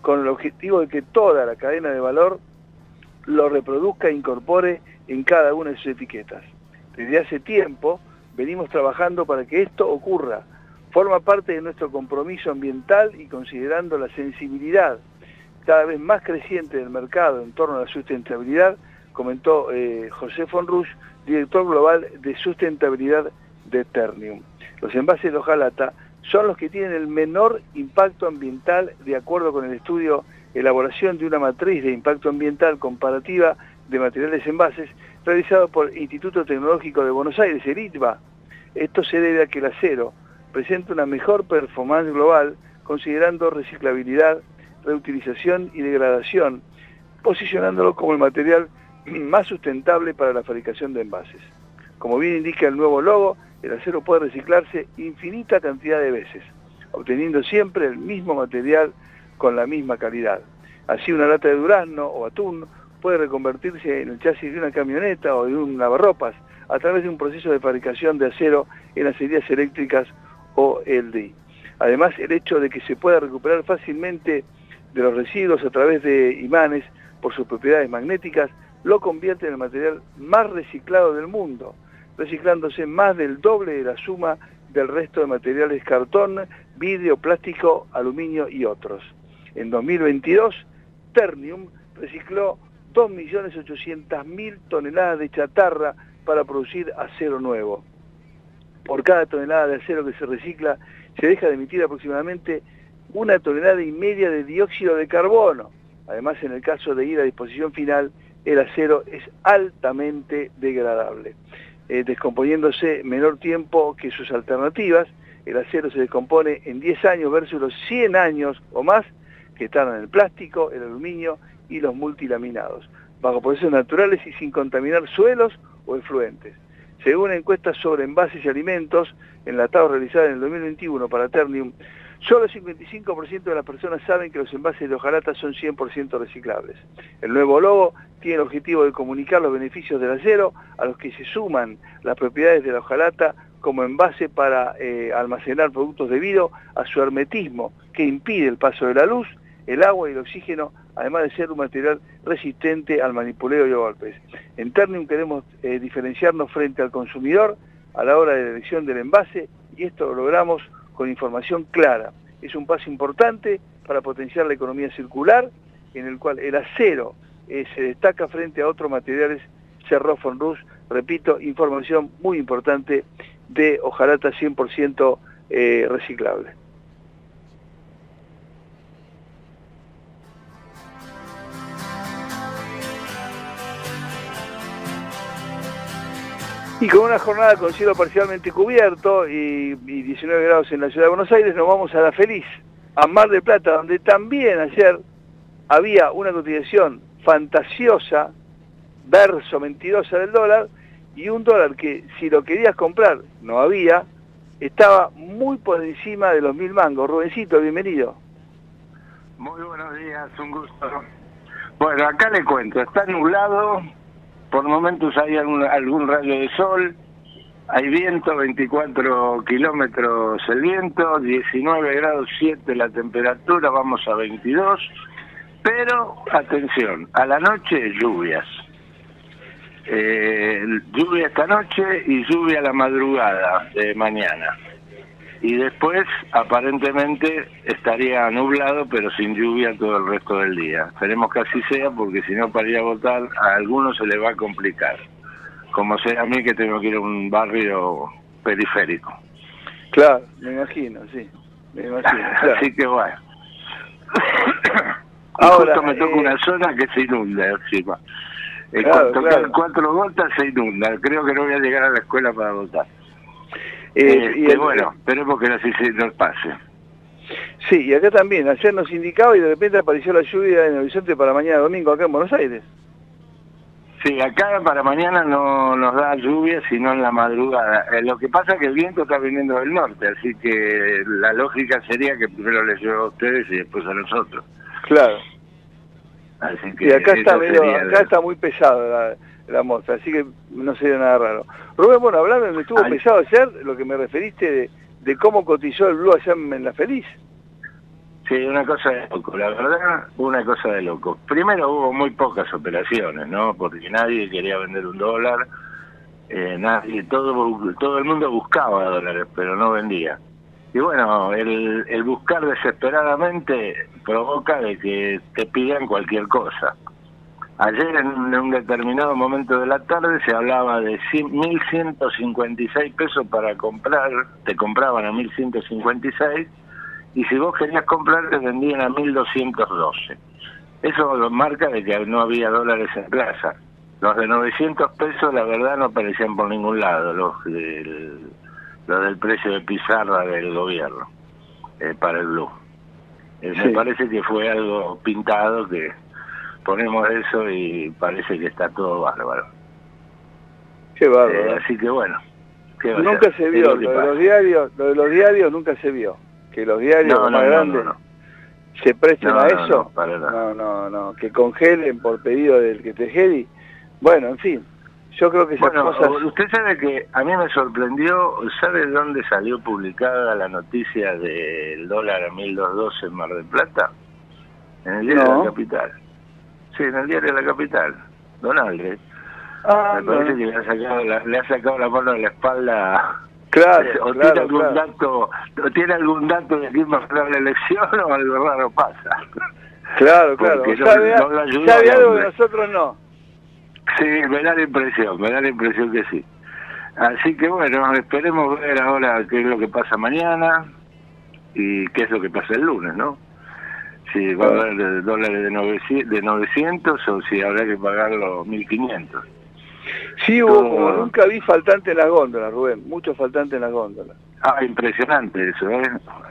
con el objetivo de que toda la cadena de valor lo reproduzca e incorpore en cada una de sus etiquetas. Desde hace tiempo venimos trabajando para que esto ocurra. Forma parte de nuestro compromiso ambiental y considerando la sensibilidad cada vez más creciente del mercado en torno a la sustentabilidad, comentó eh, José Fonrush, director global de sustentabilidad de Ternium. Los envases de hojalata son los que tienen el menor impacto ambiental de acuerdo con el estudio Elaboración de una matriz de impacto ambiental comparativa de materiales envases realizado por el Instituto Tecnológico de Buenos Aires, el ITBA. Esto se debe a que el acero presenta una mejor performance global considerando reciclabilidad, reutilización y degradación, posicionándolo como el material más sustentable para la fabricación de envases. Como bien indica el nuevo logo, el acero puede reciclarse infinita cantidad de veces, obteniendo siempre el mismo material con la misma calidad. Así una lata de durazno o atún puede reconvertirse en el chasis de una camioneta o de un lavarropas a través de un proceso de fabricación de acero en acerías eléctricas o LD. Además, el hecho de que se pueda recuperar fácilmente de los residuos a través de imanes por sus propiedades magnéticas lo convierte en el material más reciclado del mundo, reciclándose más del doble de la suma del resto de materiales cartón, vidrio, plástico, aluminio y otros. En 2022, Ternium recicló 2.800.000 toneladas de chatarra para producir acero nuevo. Por cada tonelada de acero que se recicla, se deja de emitir aproximadamente una tonelada y media de dióxido de carbono. Además, en el caso de ir a disposición final, el acero es altamente degradable, eh, descomponiéndose menor tiempo que sus alternativas. El acero se descompone en 10 años versus los 100 años o más que tardan el plástico, el aluminio y los multilaminados, bajo procesos naturales y sin contaminar suelos o efluentes. Según encuestas sobre envases y alimentos, enlatados realizadas en el 2021 para Ternium, solo el 55% de las personas saben que los envases de hojalata son 100% reciclables. El nuevo logo tiene el objetivo de comunicar los beneficios del acero a los que se suman las propiedades de la hojalata como envase para eh, almacenar productos debido a su hermetismo que impide el paso de la luz, el agua y el oxígeno, además de ser un material resistente al manipuleo y a golpes. En Ternium queremos eh, diferenciarnos frente al consumidor a la hora de la elección del envase y esto lo logramos con información clara. Es un paso importante para potenciar la economía circular, en el cual el acero eh, se destaca frente a otros materiales Cerro Fonrus, repito, información muy importante de hojalata 100% eh, reciclable. Y con una jornada con cielo parcialmente cubierto y, y 19 grados en la ciudad de Buenos Aires, nos vamos a la feliz, a Mar del Plata, donde también ayer había una cotización fantasiosa, verso mentirosa del dólar, y un dólar que si lo querías comprar, no había, estaba muy por encima de los mil mangos. Rubencito, bienvenido. Muy buenos días, un gusto. Bueno, acá le cuento, está nublado, por momentos hay algún, algún rayo de sol, hay viento, 24 kilómetros el viento, 19 grados 7 la temperatura, vamos a 22, pero atención, a la noche lluvias. Eh, lluvia esta noche y lluvia a la madrugada de mañana. Y después, aparentemente, estaría nublado, pero sin lluvia todo el resto del día. Esperemos que así sea, porque si no, para ir a votar, a algunos se les va a complicar. Como sea a mí que tengo que ir a un barrio periférico. Claro, me imagino, sí. Me imagino. claro. Así que bueno. Ahora, justo me toca eh, una zona que se inunda encima. Eh, Claro, cuando claro. cuatro gotas se inunda. Creo que no voy a llegar a la escuela para votar. Eh, y Este, el- bueno, esperemos que así se nos pase. Sí, y acá también, ayer nos indicaba y de repente apareció la lluvia en el horizonte para mañana domingo acá en Buenos Aires. Sí, acá para mañana no nos da lluvia, sino en la madrugada. Eh, lo que pasa es que el viento está viniendo del norte, así que la lógica sería que primero les llueva a ustedes y después a nosotros. Claro. Así que Y acá está, medio- acá está muy pesado la, la muestra, así que no sería nada raro. Rubén, bueno, hablando de estuvo Ay. pesado ayer, lo que me referiste de, de cómo cotizó el Blue allá en, en La Feliz. Sí, una cosa de loco, la verdad, una cosa de loco. Primero hubo muy pocas operaciones, ¿no? Porque nadie quería vender un dólar, eh, nadie, todo, todo el mundo buscaba dólares, pero no vendía. Y bueno, el, el buscar desesperadamente provoca de que te pidan cualquier cosa. Ayer en un, determinado momento de la tarde se hablaba de 100 1.156 pesos para comprar, te compraban a 1.156 y si vos querías comprar te vendían a 1.212. Eso lo marca de que no había dólares en plaza. Los de 900 pesos la verdad no aparecían por ningún lado, los del, los del precio de pizarra del gobierno eh, para el blue. Eh, Sí. Me parece que fue algo pintado que ponemos eso y parece que está todo bárbaro. Qué bárbaro. Eh, así que bueno. ¿qué va a nunca se vio, lo de los diarios, lo de los diarios nunca se vio. Que los diarios No, más no, grandes no, se presten a eso. no, para no, no, no, que congelen por pedido del que te. Bueno, en fin, yo creo que esas Bueno, cosas... usted sabe que a mí me sorprendió, ¿sabe dónde salió publicada la noticia del dólar a 1212 en Mar del Plata? En el No. de la capital. Sí, en el diario de la capital. Don Aldre. Ah, me parece no. que le ha, sacado la, le ha sacado la mano de la espalda. Claro, o claro, tiene algún claro. dato, o tiene algún dato de quién va a ganar la elección o algo raro pasa. Claro, claro. Porque no- sabe sabe algo que nosotros no. Sí, me da la impresión, me da la impresión que sí. Así que bueno, esperemos ver ahora qué es lo que pasa mañana y qué es lo que pasa el lunes, ¿no? Si va a haber dólares de 900, de 900 o si habrá que pagar los 1500. Sí, hubo Todo- como nunca vi faltante en las góndolas, Rubén. Mucho faltante en las góndolas. Ah, impresionante eso, ¿eh?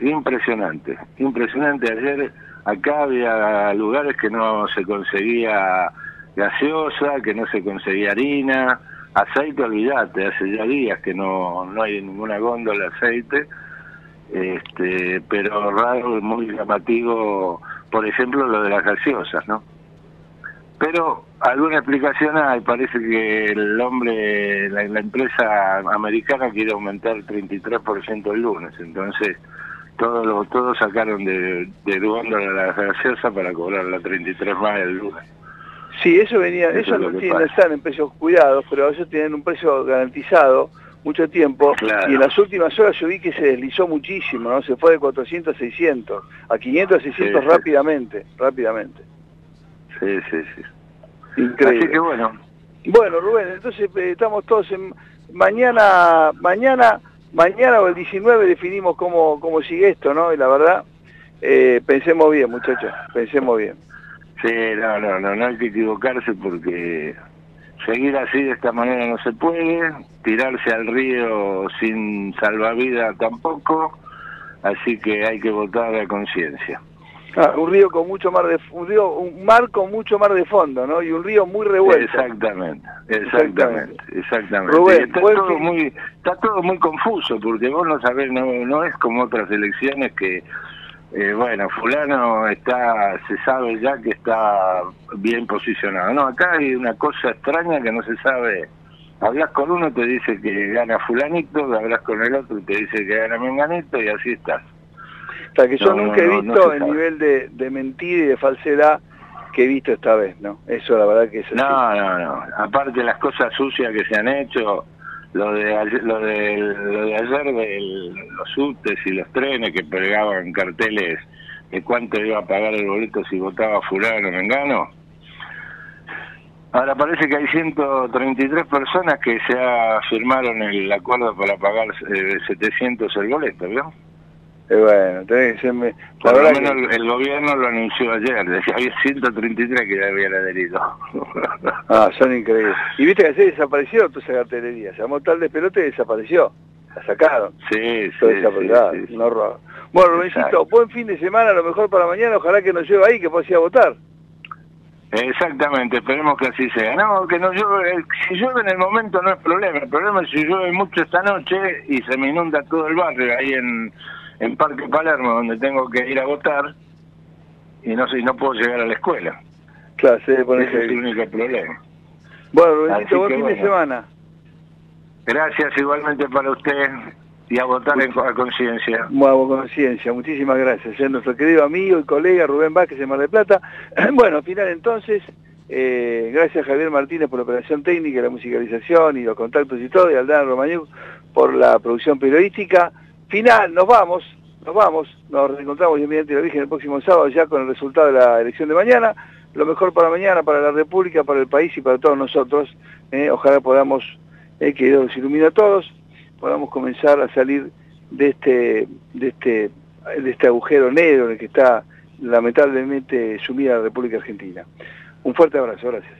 Impresionante, impresionante. Ayer acá había lugares que no se conseguía gaseosa, que no se conseguía harina, aceite, olvídate, hace ya días que no, no hay ninguna góndola de aceite, este, pero raro y muy llamativo, por ejemplo, lo de las gaseosas, ¿no? Pero alguna explicación hay, parece que el hombre, la, la empresa americana quiere aumentar 33% el lunes, entonces todos lo- todos sacaron de, de góndola la gaseosa para cobrar la 33 más el lunes. Sí, eso venía, Eso es no tienen, están en precios cuidados, pero ellos tienen un precio garantizado mucho tiempo Claro. y en las últimas horas yo vi que se deslizó muchísimo, ¿no? Se fue de 400 a 600, a 500 a 600 Sí, sí. rápidamente, rápidamente. Sí, sí, sí. Increíble. Así que bueno, Bueno, Rubén, entonces eh, estamos todos en mañana, mañana, mañana o el 19 definimos cómo cómo sigue esto, ¿no? Y la verdad, eh, pensemos bien, muchachos, pensemos bien. sí, no, no, no, no hay que equivocarse porque seguir así de esta manera no se puede, tirarse al río sin salvavidas tampoco, así que hay que votar a conciencia. Ah, un río con mucho mar de un río, un mar con mucho mar de fondo, ¿no? Y un río muy revuelto. Exactamente, exactamente, exactamente. Rubén, está todo fin. muy está todo muy confuso porque vos no sabés, no, no es como otras elecciones que eh, bueno, fulano está se sabe ya que está bien posicionado. No, acá hay una cosa extraña que no se sabe. Hablas con uno te dice que gana fulanito, hablas con el otro y te dice que gana menganito y así estás. O sea, que yo No, nunca he no, no visto el sabe. nivel de, de mentira y de falsedad que he visto esta vez, ¿no? Eso la verdad que es así. No, no, no. Aparte las cosas sucias que se han hecho, lo de ayer, lo de, lo de ayer de los subtes y los trenes que pegaban carteles de cuánto iba a pagar el boleto si votaba fulano o mengano. Ahora parece que hay 133 personas que ha- firmaron el acuerdo para pagar eh, 700 el boleto, ¿vio? Bueno, tenés que ser... me- La Por lo menos que... el, gobierno lo anunció ayer, decía había 133 que ya habían adherido. Ah, son increíbles. Y viste que ayer desapareció toda esa cartelería. Se llamó tal despelote y desapareció. La sacaron. Sí, sí, sí, sí. Un horror. Bueno, Exacto. buen fin de semana, a lo mejor para mañana. Ojalá que nos lleve ahí, que pueda ir a votar. Exactamente, esperemos que así sea. No, que no llueve, eh, si llueve en el momento no es problema, el problema es si llueve mucho esta noche y se me inunda todo el barrio ahí en, en Parque Palermo, donde tengo que ir a votar y no sé, no puedo llegar a la escuela. Claro, se Ese es el único problema. Bueno, Rubéncito, buen fin de semana. Gracias igualmente para usted y a votar en, a conciencia. Bueno, conciencia, muchísimas gracias. Es nuestro querido amigo y colega Rubén Vázquez de Mar del Plata. Bueno, final entonces, eh, gracias Javier Martínez por la operación técnica, la musicalización y los contactos y todo, y Aldana Romañuk por la producción periodística. Final, nos vamos, nos vamos, nos reencontramos Dios mediante la Virgen el próximo sábado ya con el resultado de la elección de mañana. Lo mejor para mañana, para la República, para el país y para todos nosotros. Eh, ojalá podamos, eh, que Dios nos ilumine a todos, podamos comenzar a salir de este, de este, de este agujero negro en el que está lamentablemente sumida la República Argentina. Un fuerte abrazo, gracias.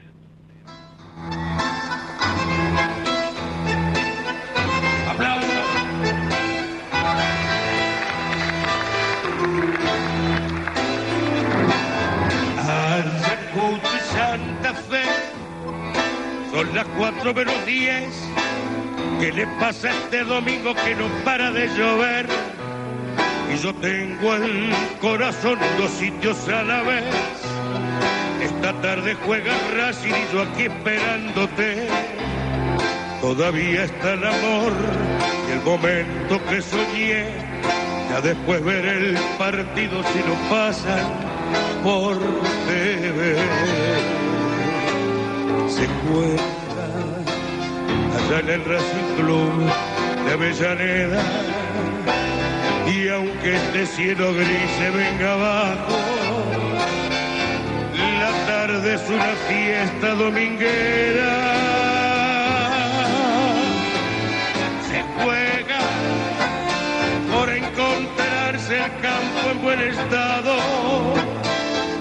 Son las cuatro menos diez. ¿Qué le pasa este domingo que no para de llover? Y yo tengo el corazón dos sitios a la vez. Esta tarde juega Racing y yo aquí esperándote. Todavía está el amor y el momento que soñé. Ya después ver el partido si no pasan por TV. Se cuenta allá en el Racing de Avellaneda. Y aunque este cielo gris se venga abajo, la tarde es una fiesta dominguera. Se juega por encontrarse el campo en buen estado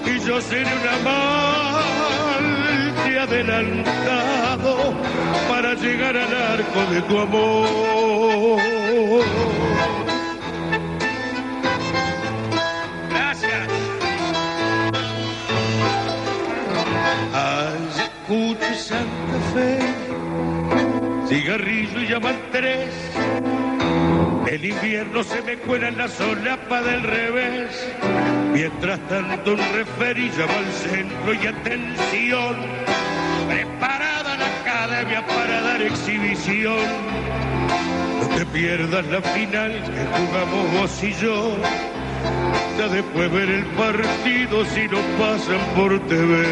y yo seré un adelantado para llegar al arco de tu amor. Gracias. Ayacucho y Santa Fe, cigarrillo y llaman tres. El invierno se me cuela en la solapa del revés. Mientras tanto un referí llama al centro y atención. Preparada la academia para dar exhibición. No te pierdas la final que jugamos vos y yo. Ya después ver el partido si no pasan por TV.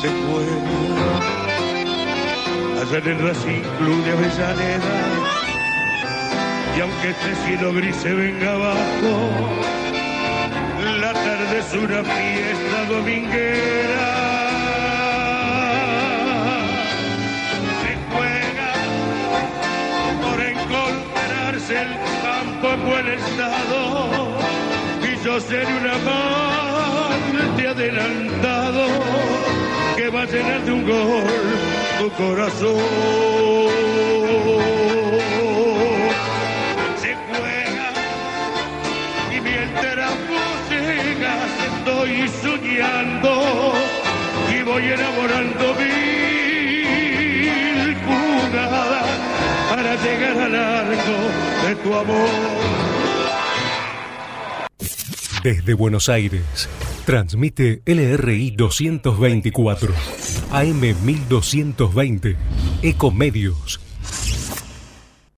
Se juega allá en el Racing Club de Avellaneda. Y aunque este cielo gris se venga abajo, la tarde es una fiesta dominguera. Se juega por encontrarse el campo en buen estado y yo seré un amante adelantado que va a llenar de un gol tu corazón. Estoy soñando y voy elaborando mil jugadas para llegar al arco de tu amor. Desde Buenos Aires, transmite LRI 224, AM 1220, Ecomedios